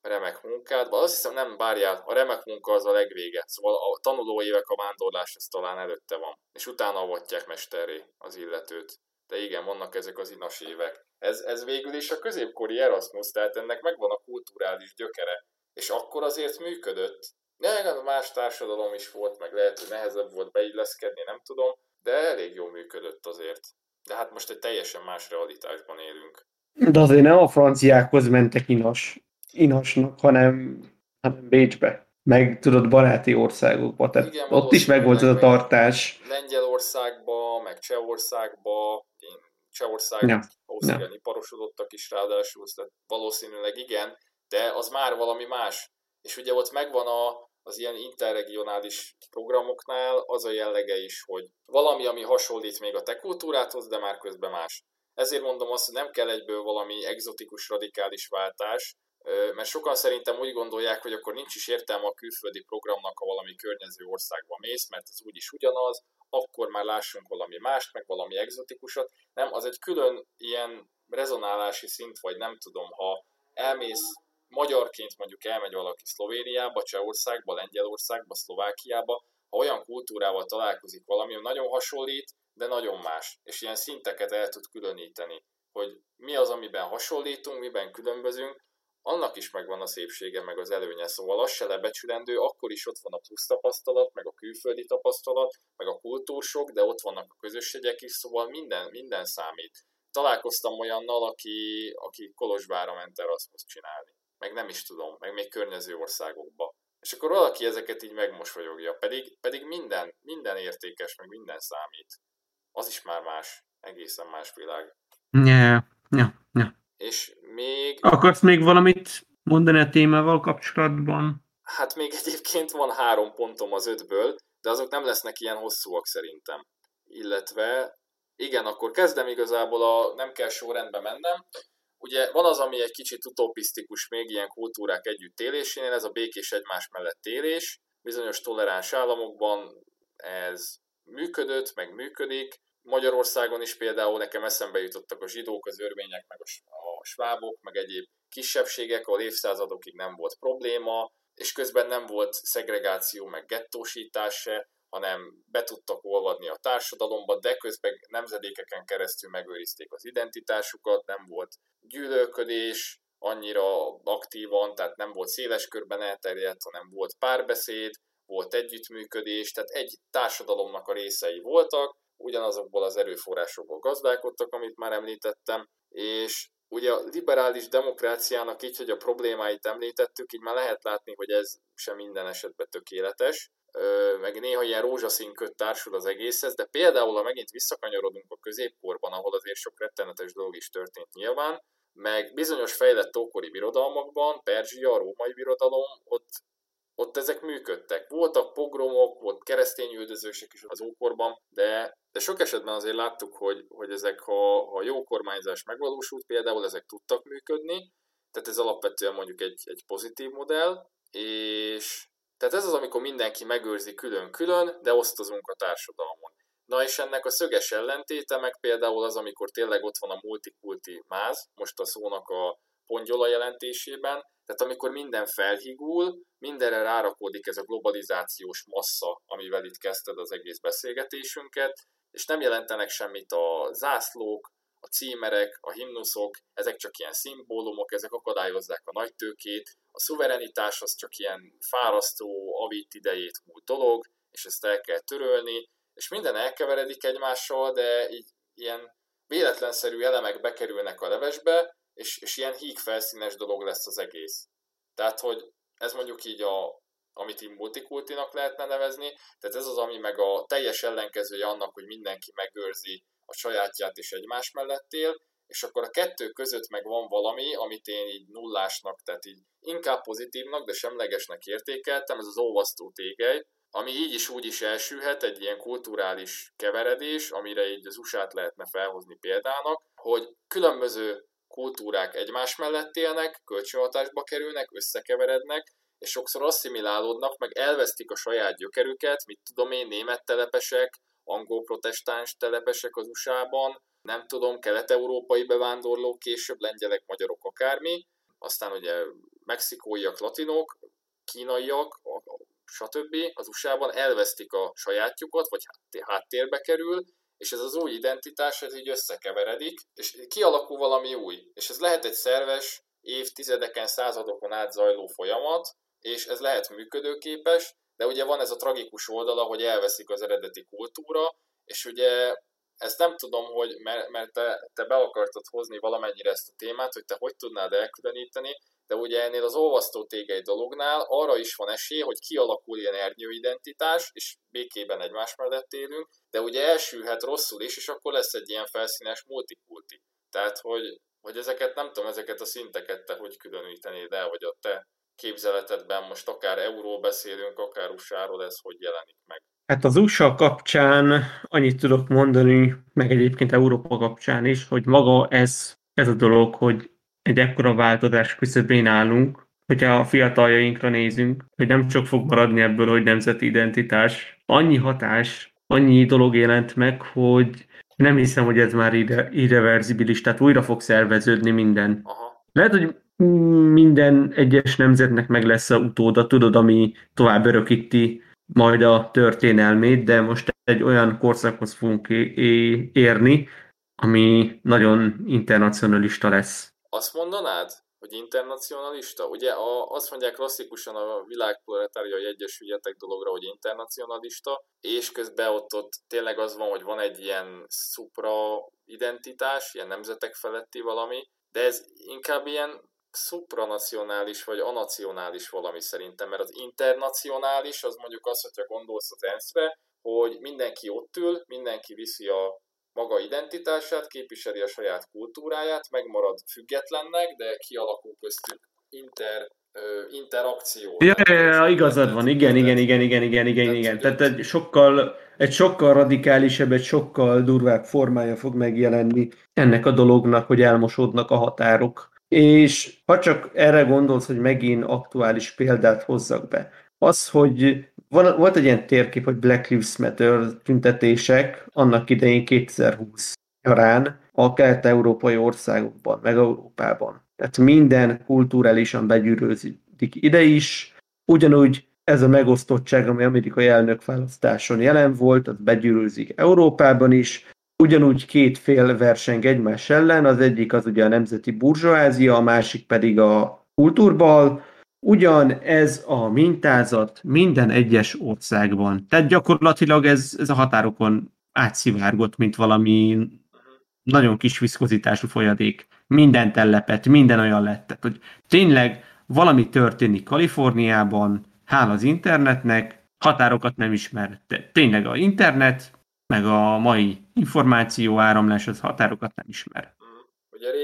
remek munkát, azt hiszem nem, bárjál, a remek munka az a legvége, szóval a tanuló évek a vándorlás ez talán előtte van, és utána avatják mesterré az illetőt. De igen, vannak ezek az inas évek. Ez, ez végül is a középkori Erasmus, tehát ennek megvan a kulturális gyökere. És akkor azért működött. Ne, más társadalom is volt, meg lehet, hogy nehezebb volt beilleszkedni, nem tudom, de elég jól működött azért. De hát most egy teljesen más realitásban élünk. De azért nem a franciákhoz mentek inas inasnak, hanem, hanem Bécsbe. Meg tudod, baráti országokba. Tehát Igen, ott is megvolt ez a tartás. Lengyelországba, meg Csehországba, én Csehország, ja. valószínűleg ja. iparosodottak is ráadásul, tehát valószínűleg igen, de az már valami más. És ugye ott megvan a, az ilyen interregionális programoknál az a jellege is, hogy valami, ami hasonlít még a te kultúráthoz, de már közben más. Ezért mondom azt, hogy nem kell egyből valami egzotikus, radikális váltás, mert sokan szerintem úgy gondolják, hogy akkor nincs is értelme a külföldi programnak, ha valami környező országba mész, mert ez úgyis ugyanaz, akkor már lássunk valami mást, meg valami egzotikusat. Nem, az egy külön ilyen rezonálási szint, vagy nem tudom, ha elmész magyarként mondjuk elmegy valaki Szlovéniába, Csehországba, Lengyelországba, Szlovákiába, ha olyan kultúrával találkozik valami, ami nagyon hasonlít, de nagyon más, és ilyen szinteket el tud különíteni, hogy mi az, amiben hasonlítunk, miben különbözünk, annak is megvan a szépsége, meg az előnye, szóval az se lebecsülendő, akkor is ott van a plusz tapasztalat, meg a külföldi tapasztalat, meg a kultúrsok, de ott vannak a közösségek is, szóval minden, minden számít. Találkoztam olyannal, aki, aki Kolozsvára ment Erasmus csinálni, meg nem is tudom, meg még környező országokba. És akkor valaki ezeket így megmosolyogja, pedig, pedig minden, minden értékes, meg minden számít. Az is már más, egészen más világ. Yeah, yeah, yeah. És még... Akarsz még valamit mondani a témával kapcsolatban? Hát még egyébként van három pontom az ötből, de azok nem lesznek ilyen hosszúak szerintem. Illetve, igen, akkor kezdem igazából, a, nem kell sorrendbe mennem. Ugye van az, ami egy kicsit utopisztikus még ilyen kultúrák együtt élésénél, ez a békés egymás mellett élés. Bizonyos toleráns államokban ez működött, meg működik. Magyarországon is például nekem eszembe jutottak a zsidók, az örvények, meg a svábok, meg egyéb kisebbségek, ahol évszázadokig nem volt probléma, és közben nem volt szegregáció, meg gettósítás se, hanem be tudtak olvadni a társadalomba, de közben nemzedékeken keresztül megőrizték az identitásukat, nem volt gyűlölködés annyira aktívan, tehát nem volt széles körben elterjedt, hanem volt párbeszéd, volt együttműködés, tehát egy társadalomnak a részei voltak, ugyanazokból az erőforrásokból gazdálkodtak, amit már említettem, és ugye a liberális demokráciának így, hogy a problémáit említettük, így már lehet látni, hogy ez sem minden esetben tökéletes, meg néha ilyen rózsaszín köt társul az egészhez, de például, ha megint visszakanyarodunk a középkorban, ahol azért sok rettenetes dolog is történt nyilván, meg bizonyos fejlett ókori birodalmakban, Perzsia, a római birodalom, ott ott ezek működtek. Voltak pogromok, volt keresztényüldözősek is az ókorban, de, de sok esetben azért láttuk, hogy, hogy ezek, ha, ha jó kormányzás megvalósult, például ezek tudtak működni, tehát ez alapvetően mondjuk egy, egy pozitív modell, és tehát ez az, amikor mindenki megőrzi külön-külön, de osztozunk a társadalmon. Na és ennek a szöges ellentéte meg például az, amikor tényleg ott van a multikulti máz, most a szónak a pongyola jelentésében, tehát amikor minden felhigul, mindenre rárakódik ez a globalizációs massza, amivel itt kezdted az egész beszélgetésünket, és nem jelentenek semmit a zászlók, a címerek, a himnuszok, ezek csak ilyen szimbólumok, ezek akadályozzák a nagy tőkét, a szuverenitás az csak ilyen fárasztó, avit idejét múlt dolog, és ezt el kell törölni, és minden elkeveredik egymással, de így ilyen véletlenszerű elemek bekerülnek a levesbe, és, és ilyen híg felszínes dolog lesz az egész. Tehát, hogy ez mondjuk így a, amit így multikultinak lehetne nevezni, tehát ez az, ami meg a teljes ellenkezője annak, hogy mindenki megőrzi a sajátját és egymás mellett él, és akkor a kettő között meg van valami, amit én így nullásnak, tehát így inkább pozitívnak, de semlegesnek értékeltem, ez az olvasztó tégely, ami így is úgy is elsülhet, egy ilyen kulturális keveredés, amire így az USA-t lehetne felhozni példának, hogy különböző kultúrák egymás mellett élnek, kölcsönhatásba kerülnek, összekeverednek, és sokszor asszimilálódnak, meg elvesztik a saját gyökerüket, mit tudom én, német telepesek, angol protestáns telepesek az USA-ban, nem tudom, kelet-európai bevándorlók, később lengyelek, magyarok, akármi, aztán ugye mexikóiak, latinok, kínaiak, stb. az USA-ban elvesztik a sajátjukat, vagy háttérbe kerül, és ez az új identitás, ez így összekeveredik, és kialakul valami új. És ez lehet egy szerves, évtizedeken, századokon át zajló folyamat, és ez lehet működőképes, de ugye van ez a tragikus oldala, hogy elveszik az eredeti kultúra, és ugye ezt nem tudom, hogy mert, mert te, te be akartad hozni valamennyire ezt a témát, hogy te hogy tudnád elkülöníteni, de ugye ennél az olvasztó tégely dolognál arra is van esély, hogy kialakul ilyen ernyőidentitás, és békében egymás mellett élünk, de ugye elsülhet rosszul is, és akkor lesz egy ilyen felszínes multikulti. Tehát, hogy, hogy ezeket nem tudom, ezeket a szinteket te hogy különítenéd el, vagy a te képzeletedben most akár euró beszélünk, akár usa ez hogy jelenik meg? Hát az USA kapcsán annyit tudok mondani, meg egyébként Európa kapcsán is, hogy maga ez, ez a dolog, hogy egy ekkora változás küszöbén állunk, hogyha a fiataljainkra nézünk, hogy nem csak fog maradni ebből, hogy nemzeti identitás. Annyi hatás, annyi dolog jelent meg, hogy nem hiszem, hogy ez már ide, irreverzibilis, tehát újra fog szerveződni minden. Aha. Lehet, hogy minden egyes nemzetnek meg lesz a utóda, tudod, ami tovább örökíti majd a történelmét, de most egy olyan korszakhoz fogunk érni, ami nagyon internacionalista lesz. Azt mondanád, hogy internacionalista? Ugye a, azt mondják klasszikusan a világproletáriai egyesüljetek dologra, hogy internacionalista, és közben ott, ott tényleg az van, hogy van egy ilyen szupra identitás, ilyen nemzetek feletti valami, de ez inkább ilyen supranacionális vagy anacionális valami szerintem, mert az internacionális az mondjuk az, hogyha gondolsz az ensz hogy mindenki ott ül, mindenki viszi a maga identitását, képviseli a saját kultúráját, megmarad függetlennek, de kialakul köztük inter, interakció. Ja, ja, ja, igazad van, igen, igen, igen, igen, igen, igen, igen. Tehát egy sokkal, egy sokkal radikálisabb, egy sokkal durvább formája fog megjelenni ennek a dolognak, hogy elmosódnak a határok. És ha csak erre gondolsz, hogy megint aktuális példát hozzak be, az, hogy van, volt egy ilyen térkép, hogy Black Lives Matter tüntetések annak idején 2020 során a kelet-európai országokban, meg Európában. Tehát minden kulturálisan begyűrőzik ide is. Ugyanúgy ez a megosztottság, ami amerikai elnök választáson jelen volt, az begyűrűzik Európában is. Ugyanúgy két fél verseng egymás ellen, az egyik az ugye a nemzeti burzsóázia, a másik pedig a kultúrbal, Ugyan ez a mintázat minden egyes országban. Tehát gyakorlatilag ez, ez a határokon átszivárgott, mint valami nagyon kis viszkozitású folyadék. Minden tellepet, minden olyan lett. Tehát, hogy tényleg valami történik Kaliforniában, hála az internetnek, határokat nem ismer. Tényleg a internet, meg a mai információ áramlás az határokat nem ismer.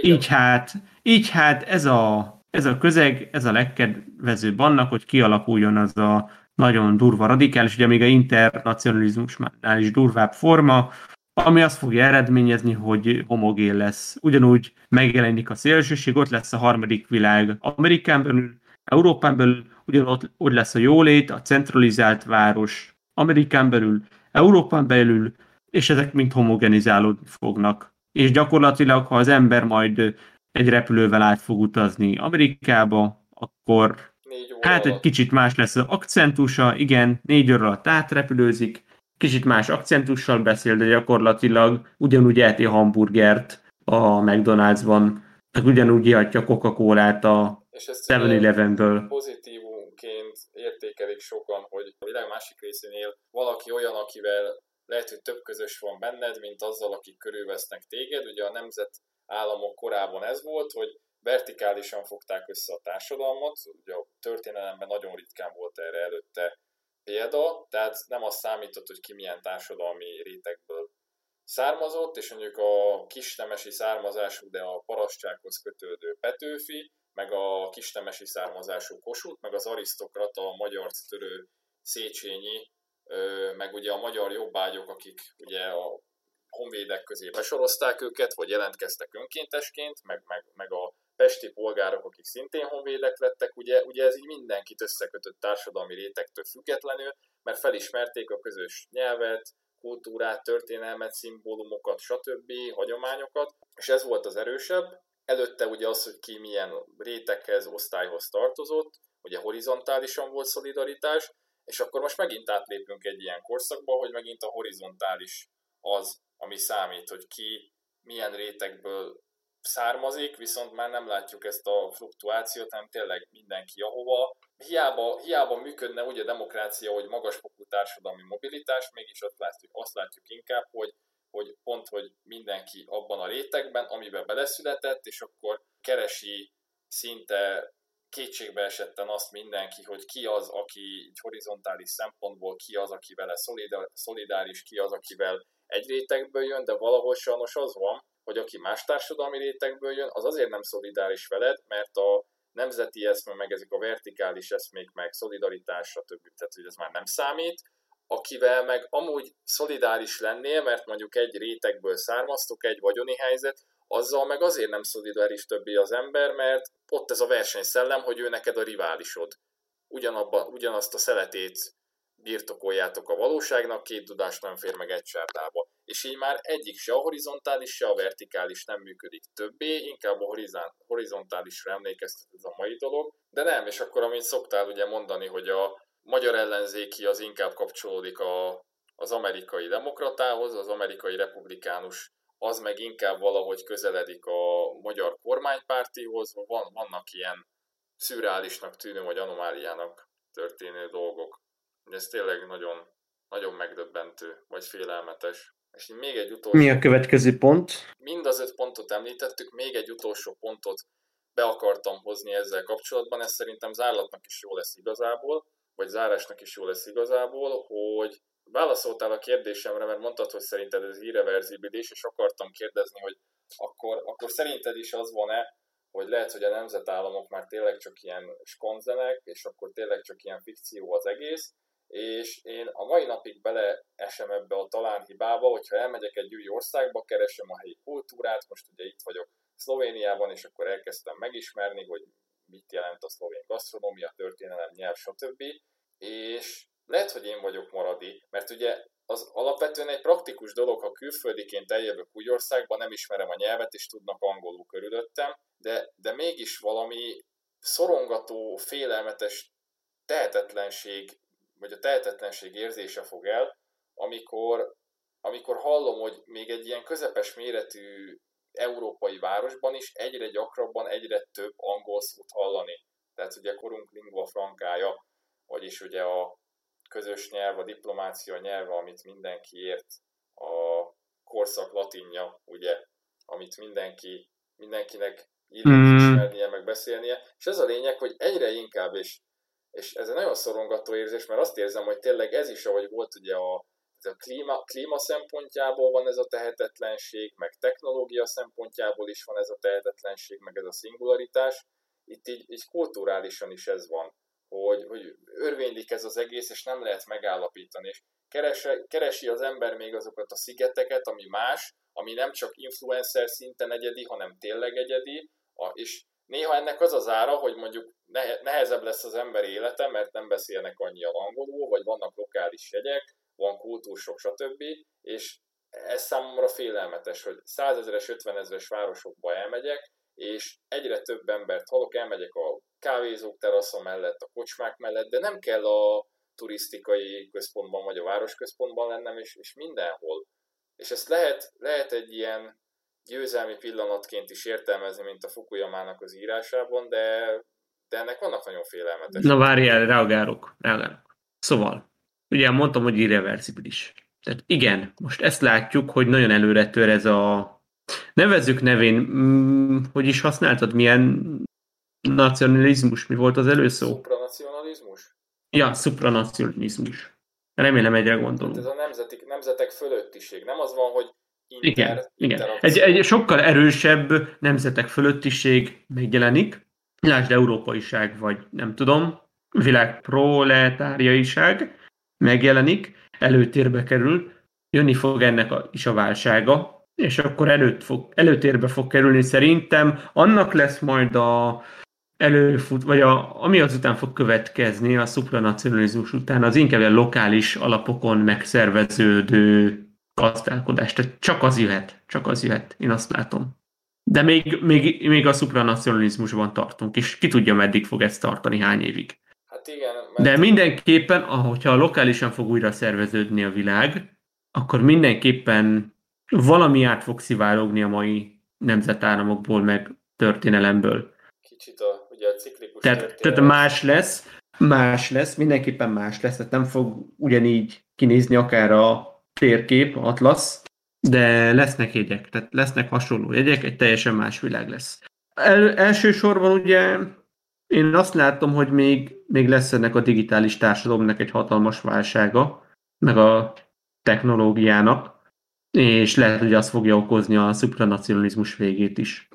Így hát, így hát ez a ez a közeg, ez a legkedvezőbb annak, hogy kialakuljon az a nagyon durva radikális, ugye még a internacionalizmusnál is durvább forma, ami azt fogja eredményezni, hogy homogén lesz. Ugyanúgy megjelenik a szélsőség, ott lesz a harmadik világ Amerikán belül, Európán belül, ugyanott ott lesz a jólét, a centralizált város Amerikán belül, Európán belül, és ezek mind homogenizálódni fognak. És gyakorlatilag, ha az ember majd egy repülővel át fog utazni Amerikába, akkor hát egy kicsit más lesz az akcentusa, igen, négy óra alatt átrepülőzik, kicsit más akcentussal beszél, de gyakorlatilag ugyanúgy elti hamburgert a McDonald'sban, ugyanúgy ihatja Coca-Colát a 7-Elevenből. Pozitívunként értékelik sokan, hogy a világ másik részén él valaki olyan, akivel lehet, hogy több közös van benned, mint azzal, akik körülvesznek téged. Ugye a nemzet államok korában ez volt, hogy vertikálisan fogták össze a társadalmat, ugye a történelemben nagyon ritkán volt erre előtte példa, tehát nem az számított, hogy ki milyen társadalmi rétegből származott, és mondjuk a kisnemesi származású, de a parasztsághoz kötődő Petőfi, meg a kisnemesi származású Kossuth, meg az arisztokrata, a magyar törő Széchenyi, meg ugye a magyar jobbágyok, akik ugye a honvédek közé besorozták őket, vagy jelentkeztek önkéntesként, meg, meg, meg a pesti polgárok, akik szintén honvédek lettek, ugye, ugye ez így mindenkit összekötött társadalmi rétegtől függetlenül, mert felismerték a közös nyelvet, kultúrát, történelmet, szimbólumokat, stb., hagyományokat, és ez volt az erősebb. Előtte ugye az, hogy ki milyen réteghez, osztályhoz tartozott, ugye horizontálisan volt szolidaritás, és akkor most megint átlépünk egy ilyen korszakba, hogy megint a horizontális az, ami számít, hogy ki milyen rétegből származik, viszont már nem látjuk ezt a fluktuációt, hanem tényleg mindenki ahova. Hiába, hiába működne ugye a demokrácia, hogy magasfokú társadalmi mobilitás, mégis azt látjuk, azt látjuk inkább, hogy, hogy pont, hogy mindenki abban a rétegben, amiben beleszületett, és akkor keresi szinte kétségbe esetten azt mindenki, hogy ki az, aki horizontális szempontból, ki az, aki vele szolidáris, ki az, akivel egy rétegből jön, de valahol sajnos az van, hogy aki más társadalmi rétegből jön, az azért nem szolidáris veled, mert a nemzeti eszme, meg ezek a vertikális eszmék, meg szolidaritás, stb. Tehát, hogy ez már nem számít, akivel meg amúgy szolidáris lennél, mert mondjuk egy rétegből származtok, egy vagyoni helyzet, azzal meg azért nem szolidáris többé az ember, mert ott ez a versenyszellem, hogy ő neked a riválisod. Ugyanabba, ugyanazt a szeletét birtokoljátok a valóságnak, két tudás nem fér meg egy csárdába. És így már egyik se a horizontális, se a vertikális nem működik többé, inkább a horizontálisra emlékeztet ez a mai dolog. De nem, és akkor amit szoktál ugye mondani, hogy a magyar ellenzéki az inkább kapcsolódik a, az amerikai demokratához, az amerikai republikánus az meg inkább valahogy közeledik a magyar kormánypártihoz, van, vannak ilyen szürreálisnak tűnő vagy anomáliának történő dolgok. Ez tényleg nagyon, nagyon megdöbbentő, vagy félelmetes. És még egy utolsó... Mi a következő pont? Mind az öt pontot említettük, még egy utolsó pontot be akartam hozni ezzel kapcsolatban, ez szerintem zárlatnak is jó lesz igazából, vagy zárásnak is jó lesz igazából, hogy válaszoltál a kérdésemre, mert mondtad, hogy szerinted ez irreverzibilis, és akartam kérdezni, hogy akkor, akkor szerinted is az van-e, hogy lehet, hogy a nemzetállamok már tényleg csak ilyen skonzenek, és akkor tényleg csak ilyen fikció az egész, és én a mai napig beleesem ebbe a talán hibába, hogyha elmegyek egy új országba, keresem a helyi kultúrát, most ugye itt vagyok Szlovéniában, és akkor elkezdtem megismerni, hogy mit jelent a szlovén gasztronómia, történelem, nyelv, stb. És lehet, hogy én vagyok maradi, mert ugye az alapvetően egy praktikus dolog, ha külföldiként eljövök új országba, nem ismerem a nyelvet, és tudnak angolul körülöttem, de, de mégis valami szorongató, félelmetes tehetetlenség vagy a tehetetlenség érzése fog el, amikor, amikor hallom, hogy még egy ilyen közepes méretű európai városban is egyre gyakrabban, egyre több angol szót hallani. Tehát ugye korunk lingua frankája, vagyis ugye a közös nyelv, a diplomácia nyelve, amit mindenki ért, a korszak latinja, ugye, amit mindenki, mindenkinek illik mm. ismernie, meg beszélnie. És ez a lényeg, hogy egyre inkább, és és ez egy nagyon szorongató érzés, mert azt érzem, hogy tényleg ez is, ahogy volt ugye a, ez a klíma, klíma szempontjából van ez a tehetetlenség, meg technológia szempontjából is van ez a tehetetlenség, meg ez a szingularitás, itt így, így kulturálisan is ez van, hogy, hogy örvénylik ez az egész, és nem lehet megállapítani, és keresi, keresi az ember még azokat a szigeteket, ami más, ami nem csak influencer szinten egyedi, hanem tényleg egyedi, a, és Néha ennek az az ára, hogy mondjuk nehezebb lesz az ember élete, mert nem beszélnek annyian angolul, vagy vannak lokális jegyek, van kultúrsok, stb. És ez számomra félelmetes, hogy százezeres, ötvenezeres városokba elmegyek, és egyre több embert hallok, elmegyek a kávézók teraszon mellett, a kocsmák mellett, de nem kell a turisztikai központban vagy a városközpontban lennem, és, és mindenhol. És ezt lehet, lehet egy ilyen győzelmi pillanatként is értelmezni, mint a Fukuyamának az írásában, de, de ennek vannak nagyon félelmetes. Na várjál, reagálok, reagálok. Szóval, ugye mondtam, hogy irreversibilis. Tehát igen, most ezt látjuk, hogy nagyon előre tör ez a nevezzük nevén, mm, hogy is használtad, milyen nacionalizmus, mi volt az előszó? Supranacionalizmus? Ja, supranacionalizmus. Remélem egyre gondolom. Hát ez a nemzeti, nemzetek fölöttiség. Nem az van, hogy inter, igen, igen. Egy, egy sokkal erősebb nemzetek fölöttiség megjelenik, lásd európaiság, vagy nem tudom, világ proletáriaiság megjelenik, előtérbe kerül, jönni fog ennek a, is a válsága, és akkor előtt fog, előtérbe fog kerülni szerintem. Annak lesz majd a előfut, vagy a, ami azután fog következni a szupranacionalizmus után, az inkább a lokális alapokon megszerveződő gazdálkodás. Tehát csak az jöhet, csak az jöhet, én azt látom. De még, még, még a szupranacionalizmusban tartunk, és ki tudja, meddig fog ezt tartani, hány évig. Hát igen. Mert... De mindenképpen, ahogyha lokálisan fog újra szerveződni a világ, akkor mindenképpen valami át fog szivárogni a mai nemzetállamokból, meg történelemből. Kicsit a, ugye a ciklikus tehát, tehát más lesz, más lesz, mindenképpen más lesz, tehát nem fog ugyanígy kinézni akár a térkép, atlasz, de lesznek jegyek, tehát lesznek hasonló jegyek, egy teljesen más világ lesz. El, elsősorban ugye én azt látom, hogy még, még lesz ennek a digitális társadalomnak egy hatalmas válsága, meg a technológiának, és lehet, hogy az fogja okozni a szupranacionalizmus végét is.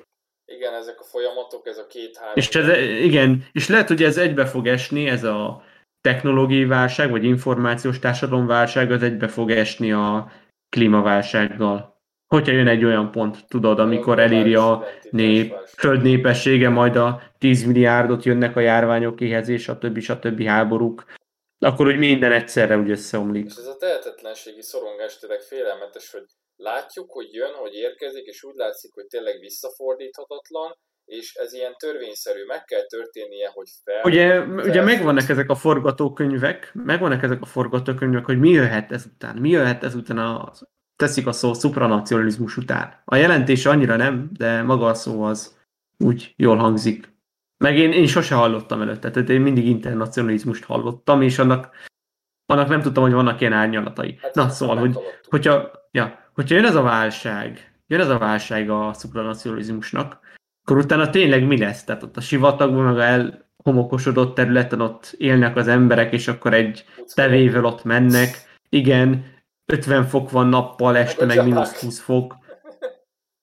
Igen, ezek a folyamatok, ez a két-három... És ez, igen, és lehet, hogy ez egybe fog esni, ez a technológiai válság, vagy információs társadalomválság, az egybe fog esni a klímaválsággal. Hogyha jön egy olyan pont, tudod, amikor eléri a nép, föld népessége, majd a 10 milliárdot jönnek a járványok éhezés, a többi, a többi háborúk, akkor úgy minden egyszerre úgy összeomlik. És ez a tehetetlenségi szorongás tényleg félelmetes, hogy látjuk, hogy jön, hogy érkezik, és úgy látszik, hogy tényleg visszafordíthatatlan, és ez ilyen törvényszerű, meg kell történnie, hogy fel... Ugye, fel ugye megvannak ezek a forgatókönyvek, megvannak ezek a forgatókönyvek, hogy mi jöhet ezután, mi jöhet ezután a, teszik a szó supranacionalizmus után. A jelentés annyira nem, de maga a szó az úgy jól hangzik. Meg én, én sose hallottam előtte, tehát én mindig internacionalizmust hallottam, és annak, annak nem tudtam, hogy vannak ilyen árnyalatai. Hát Na, szóval, hogy, hogyha, ja, hogyha jön ez a válság, jön ez a válság a supranacionalizmusnak, akkor utána tényleg mi lesz? Tehát ott a sivatagban, meg a elhomokosodott területen ott élnek az emberek, és akkor egy tevével ott mennek. Igen, 50 fok van nappal, este meg, meg mínusz 20 fok.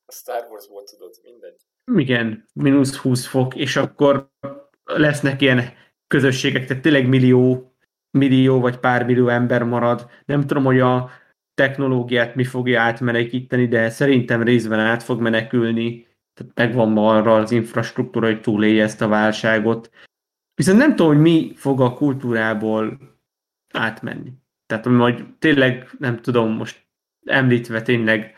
A Star Warsból tudod, mindegy. Igen, mínusz 20 fok, és akkor lesznek ilyen közösségek, tehát tényleg millió, millió vagy pár millió ember marad. Nem tudom, hogy a technológiát mi fogja átmenekíteni, de szerintem részben át fog menekülni tehát megvan ma arra az infrastruktúra, hogy túlélje ezt a válságot. Viszont nem tudom, hogy mi fog a kultúrából átmenni. Tehát majd tényleg, nem tudom, most említve tényleg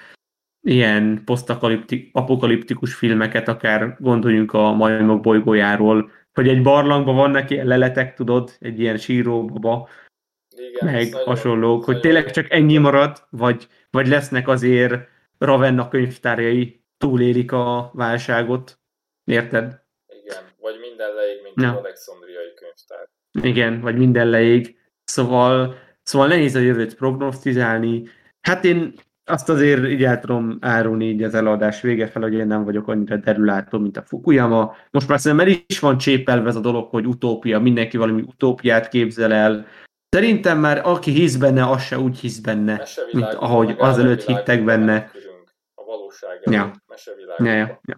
ilyen posztapokaliptikus filmeket, akár gondoljunk a majmok bolygójáról, hogy egy barlangban vannak ilyen leletek, tudod, egy ilyen síróba, Igen, meg hasonlók, hogy tényleg csak ennyi marad, vagy, vagy lesznek azért Ravenna könyvtárjai, túlélik a válságot. Érted? Igen, vagy minden leég, mint ja. az alexandriai könyvtár. Igen, vagy minden leég. Szóval, szóval nehéz a jövőt prognosztizálni. Hát én azt azért így el tudom árulni így az eladás vége fel, hogy én nem vagyok annyira derülátó, mint a Fukuyama. Most már szerintem el is van csépelve ez a dolog, hogy utópia, mindenki valami utópiát képzel el. Szerintem már aki hisz benne, az se úgy hisz benne, mint ahogy azelőtt hittek benne. A valóság ja mesevilág. Ja, ja, ja.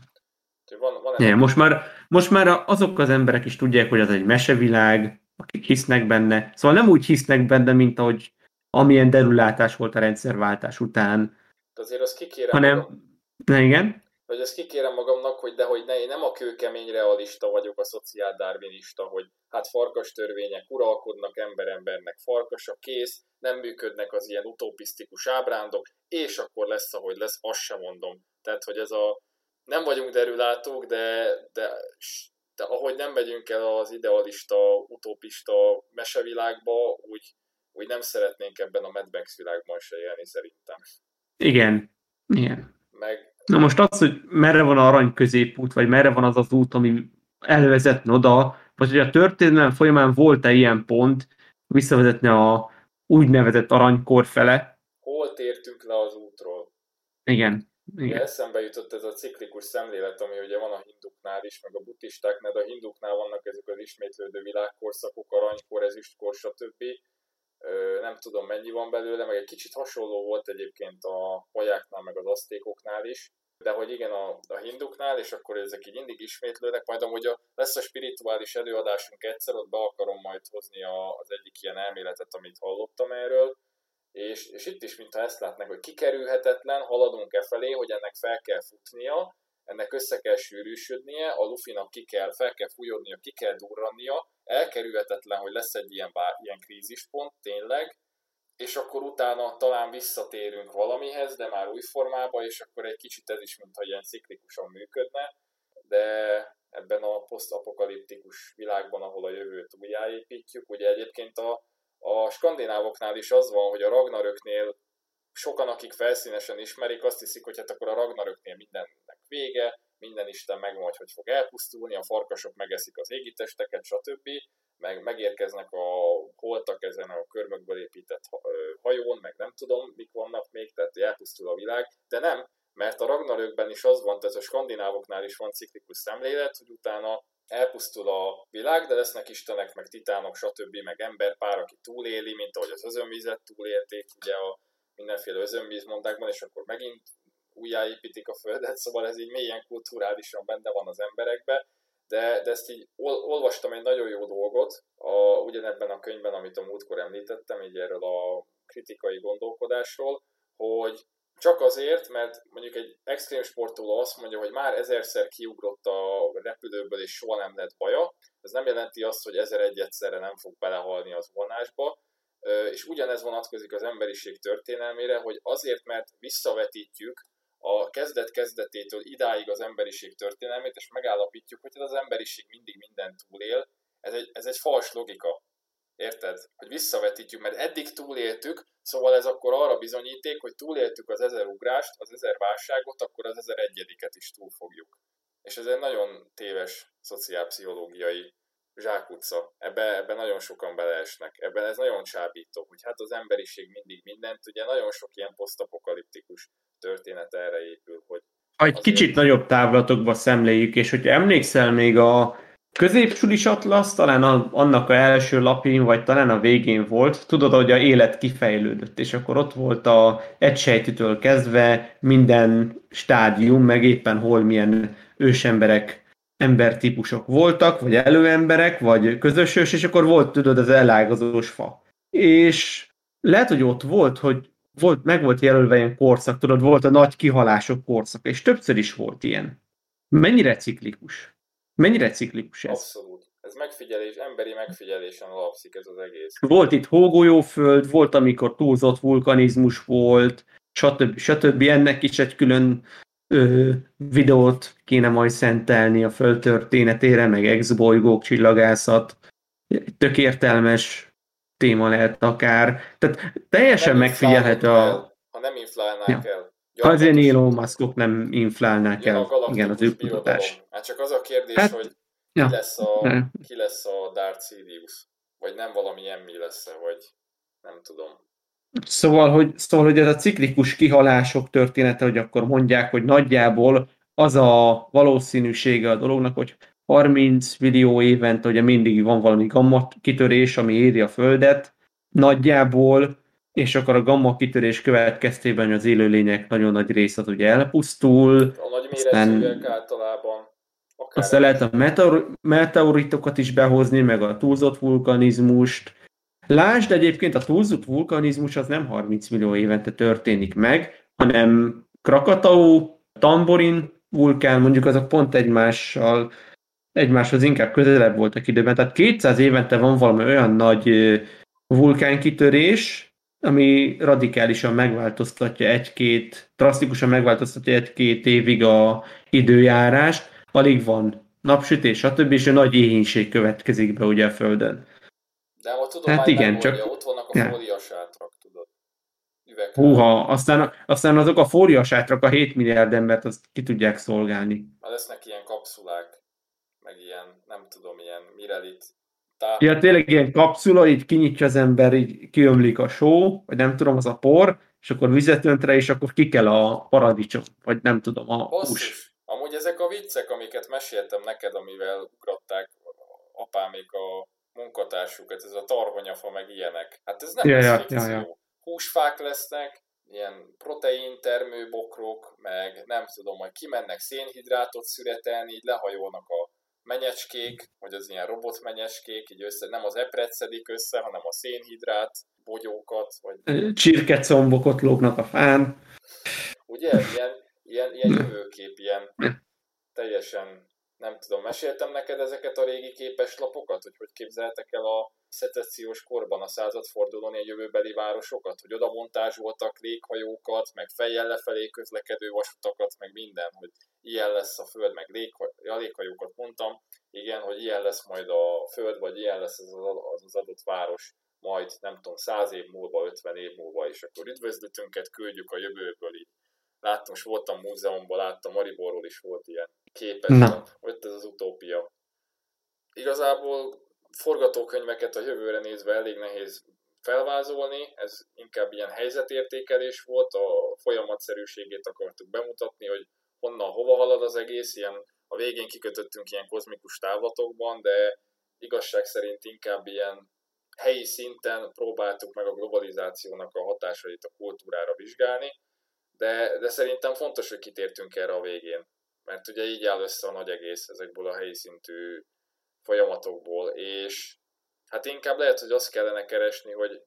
Van, van ja, most, már, most már azok az emberek is tudják, hogy az egy mesevilág, akik hisznek benne. Szóval nem úgy hisznek benne, mint ahogy amilyen derülátás volt a rendszerváltás után. De azért azt kikérem hanem, ne, igen? Vagy azt kikérem magamnak, hogy de hogy ne, én nem a kőkemény realista vagyok, a szociáldarwinista, hogy hát farkas törvények uralkodnak, ember-embernek farkas a kész, nem működnek az ilyen utopisztikus ábrándok, és akkor lesz, ahogy lesz, azt sem mondom. Tehát, hogy ez a nem vagyunk derülátók, de, de, de ahogy nem megyünk el az idealista, utopista mesevilágba, úgy, úgy nem szeretnénk ebben a Mad Max világban se élni szerintem. Igen, igen. Meg... Na most az, hogy merre van a arany középút, vagy merre van az az út, ami elvezet oda, vagy hogy a történelem folyamán volt-e ilyen pont, visszavezetne a úgynevezett aranykor fele. Hol tértünk le az útról? Igen. Igen. Eszembe jutott ez a ciklikus szemlélet, ami ugye van a hinduknál is, meg a buddhistáknál, de a hinduknál vannak ezek az ismétlődő világkorszakok, aranykor, ezüstkor, stb. Nem tudom mennyi van belőle, meg egy kicsit hasonló volt egyébként a majáknál, meg az asztékoknál is, de hogy igen, a, a hinduknál, és akkor ezek így mindig ismétlődnek, majd amúgy a, lesz a spirituális előadásunk egyszer, ott be akarom majd hozni a, az egyik ilyen elméletet, amit hallottam erről, és, és itt is, mintha ezt látnak, hogy kikerülhetetlen, haladunk e felé, hogy ennek fel kell futnia, ennek össze kell sűrűsödnie, a lufinak ki kell, fel kell fújódnia, ki kell durrannia, elkerülhetetlen, hogy lesz egy ilyen, bár, ilyen krízispont, tényleg, és akkor utána talán visszatérünk valamihez, de már új formába, és akkor egy kicsit ez is, mintha ilyen ciklikusan működne, de ebben a posztapokaliptikus világban, ahol a jövőt újjáépítjük, ugye egyébként a, a skandinávoknál is az van, hogy a Ragnaröknél sokan, akik felszínesen ismerik, azt hiszik, hogy hát akkor a Ragnaröknél mindennek vége, minden Isten megmondja, hogy fog elpusztulni, a farkasok megeszik az égitesteket, stb. Meg megérkeznek a holtak ezen a körmökből épített hajón, meg nem tudom, mik vannak még, tehát elpusztul a világ, de nem, mert a Ragnarökben is az van, tehát a skandinávoknál is van ciklikus szemlélet, hogy utána elpusztul a világ, de lesznek istenek, meg titánok, stb., meg emberpár, aki túléli, mint ahogy az özönvizet túlélték, ugye a mindenféle özönvízmondákban, és akkor megint újjáépítik a földet, [LAUGHS] szóval ez így mélyen kulturálisan benne van az emberekbe, de, de ezt így ol, olvastam egy nagyon jó dolgot, a, ugyanebben a könyvben, amit a múltkor említettem, így erről a kritikai gondolkodásról, hogy csak azért, mert mondjuk egy extrém sportoló azt mondja, hogy már ezerszer kiugrott a repülőből, és soha nem lett baja, ez nem jelenti azt, hogy ezer egy egyszerre nem fog belehalni az vonásba, és ugyanez vonatkozik az emberiség történelmére, hogy azért, mert visszavetítjük a kezdet-kezdetétől idáig az emberiség történelmét, és megállapítjuk, hogy az emberiség mindig mindent túlél, ez egy, ez egy fals logika. Érted? Hogy visszavetítjük, mert eddig túléltük, szóval ez akkor arra bizonyíték, hogy túléltük az ezer ugrást, az ezer válságot, akkor az ezer egyediket is túl fogjuk. És ez egy nagyon téves szociálpszichológiai zsákutca. Ebbe, ebbe nagyon sokan beleesnek. Ebben ez nagyon csábító, hogy hát az emberiség mindig mindent, ugye nagyon sok ilyen posztapokaliptikus történet erre épül, hogy ha egy kicsit nagyobb távlatokba szemléljük, és hogy emlékszel még a középsulis atlasz, talán a, annak a első lapján, vagy talán a végén volt, tudod, hogy a élet kifejlődött, és akkor ott volt a egysejtitől kezdve minden stádium, meg éppen hol milyen ősemberek embertípusok voltak, vagy előemberek, vagy közösös, és akkor volt, tudod, az elágazós fa. És lehet, hogy ott volt, hogy volt, meg volt jelölve ilyen korszak, tudod, volt a nagy kihalások korszak, és többször is volt ilyen. Mennyire ciklikus? Mennyire ciklikus ez? Abszolút. Ez megfigyelés, emberi megfigyelésen alapszik ez az egész. Volt itt hógolyóföld, volt, amikor túlzott vulkanizmus volt, stb. stb. Ennek is egy külön ö, videót kéne majd szentelni a föld történetére, meg exbolygók, csillagászat. Tök értelmes téma lehet akár. Tehát teljesen nem megfigyelhető a... Ha nem inflálnák ja. el. Ha az ilyen Elon Muskok nem inflálnák el. Igen, az ő kutatás. Hát csak az a kérdés, hát, hogy ja. ki, lesz a, ki lesz a Darth Sidious? Vagy nem valami mi lesz -e, vagy nem tudom. Szóval hogy, szóval, hogy ez a ciklikus kihalások története, hogy akkor mondják, hogy nagyjából az a valószínűsége a dolognak, hogy 30 millió évente ugye mindig van valami gamma kitörés, ami éri a Földet, nagyjából, és akkor a gamma kitörés következtében az élőlények nagyon nagy része ugye elpusztul. A nagy méretűek általában. Aztán lehet a meteor, meteoritokat is behozni, meg a túlzott vulkanizmust, Lásd egyébként a túlzott vulkanizmus az nem 30 millió évente történik meg, hanem Krakatau, Tamborin vulkán, mondjuk azok pont egymással, egymáshoz inkább közelebb voltak időben. Tehát 200 évente van valami olyan nagy vulkánkitörés, ami radikálisan megváltoztatja egy-két, drasztikusan megváltoztatja egy-két évig a időjárást, alig van napsütés, stb. és a nagy éhínség következik be ugye a Földön. De a tudomány hát igen, csak... ott vannak a ja. fóliasátrak, tudod. Húha, aztán, aztán azok a fóliasátrak, a 7 milliárd embert, azt ki tudják szolgálni. Már lesznek ilyen kapszulák, meg ilyen, nem tudom, ilyen mirelit. Táp... Ja, tényleg ilyen kapszula, így kinyitja az ember, így kiömlik a só, vagy nem tudom, az a por, és akkor vizet önt rá, és akkor ki kell a paradicsom, vagy nem tudom, a hús. Amúgy ezek a viccek, amiket meséltem neked, amivel ugratták apámék a munkatársukat, ez a tarhonyafa, meg ilyenek. Hát ez nem Ja, lesz ja, ja, ja. Húsfák lesznek, ilyen protein termőbokrok, meg nem tudom, majd kimennek szénhidrátot szüretelni, így lehajolnak a menyecskék, vagy az ilyen robotmenyecskék, így össze, nem az epret szedik össze, hanem a szénhidrát bogyókat, vagy Csirkecombok lógnak a fán. ugye, ilyen, ilyen, ilyen jövőkép, ilyen teljesen, nem tudom, meséltem neked ezeket a régi képeslapokat, hogy hogy képzeltek el a szecessziós korban a századfordulón a jövőbeli városokat, hogy oda montázsoltak léghajókat, meg fejjel lefelé közlekedő vasutakat, meg minden, hogy ilyen lesz a föld, meg léghaj, ja, léghajókat mondtam, igen, hogy ilyen lesz majd a föld, vagy ilyen lesz az az, az adott város, majd nem tudom, száz év múlva, 50 év múlva, és akkor üdvözletünket küldjük a jövőből így. Láttam, most voltam múzeumban, láttam, Mariborról is volt ilyen képes, Na. ott ez az utópia. Igazából forgatókönyveket a jövőre nézve elég nehéz felvázolni, ez inkább ilyen helyzetértékelés volt, a folyamatszerűségét akartuk bemutatni, hogy honnan hova halad az egész, ilyen a végén kikötöttünk ilyen kozmikus távlatokban, de igazság szerint inkább ilyen helyi szinten próbáltuk meg a globalizációnak a hatásait a kultúrára vizsgálni, de, de szerintem fontos, hogy kitértünk erre a végén, mert ugye így áll össze a nagy egész ezekből a helyi szintű folyamatokból, és hát inkább lehet, hogy azt kellene keresni, hogy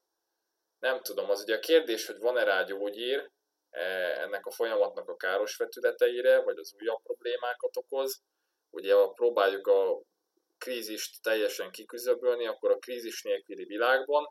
nem tudom, az ugye a kérdés, hogy van-e rá gyógyír e, ennek a folyamatnak a káros vetületeire, vagy az újabb problémákat okoz. Ugye ha próbáljuk a krízist teljesen kiküzöbölni, akkor a krízis nélküli világban,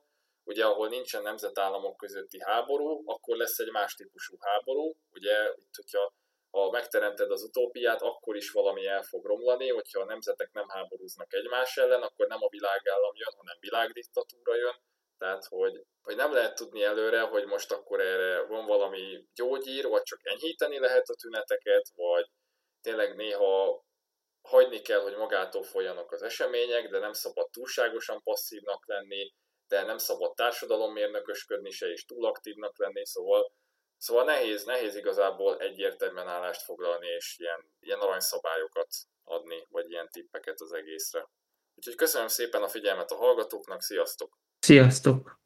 ugye ahol nincsen nemzetállamok közötti háború, akkor lesz egy más típusú háború. Ugye itt, hogyha ha megteremted az utópiát, akkor is valami el fog romlani, hogyha a nemzetek nem háborúznak egymás ellen, akkor nem a világállam jön, hanem világdiktatúra jön. Tehát, hogy, hogy nem lehet tudni előre, hogy most akkor erre van valami gyógyír, vagy csak enyhíteni lehet a tüneteket, vagy tényleg néha hagyni kell, hogy magától folyanak az események, de nem szabad túlságosan passzívnak lenni, de nem szabad társadalommérnökösködni se, és túl aktívnak lenni, szóval Szóval nehéz, nehéz igazából egyértelműen állást foglalni, és ilyen, ilyen aranyszabályokat adni, vagy ilyen tippeket az egészre. Úgyhogy köszönöm szépen a figyelmet a hallgatóknak, sziasztok! Sziasztok!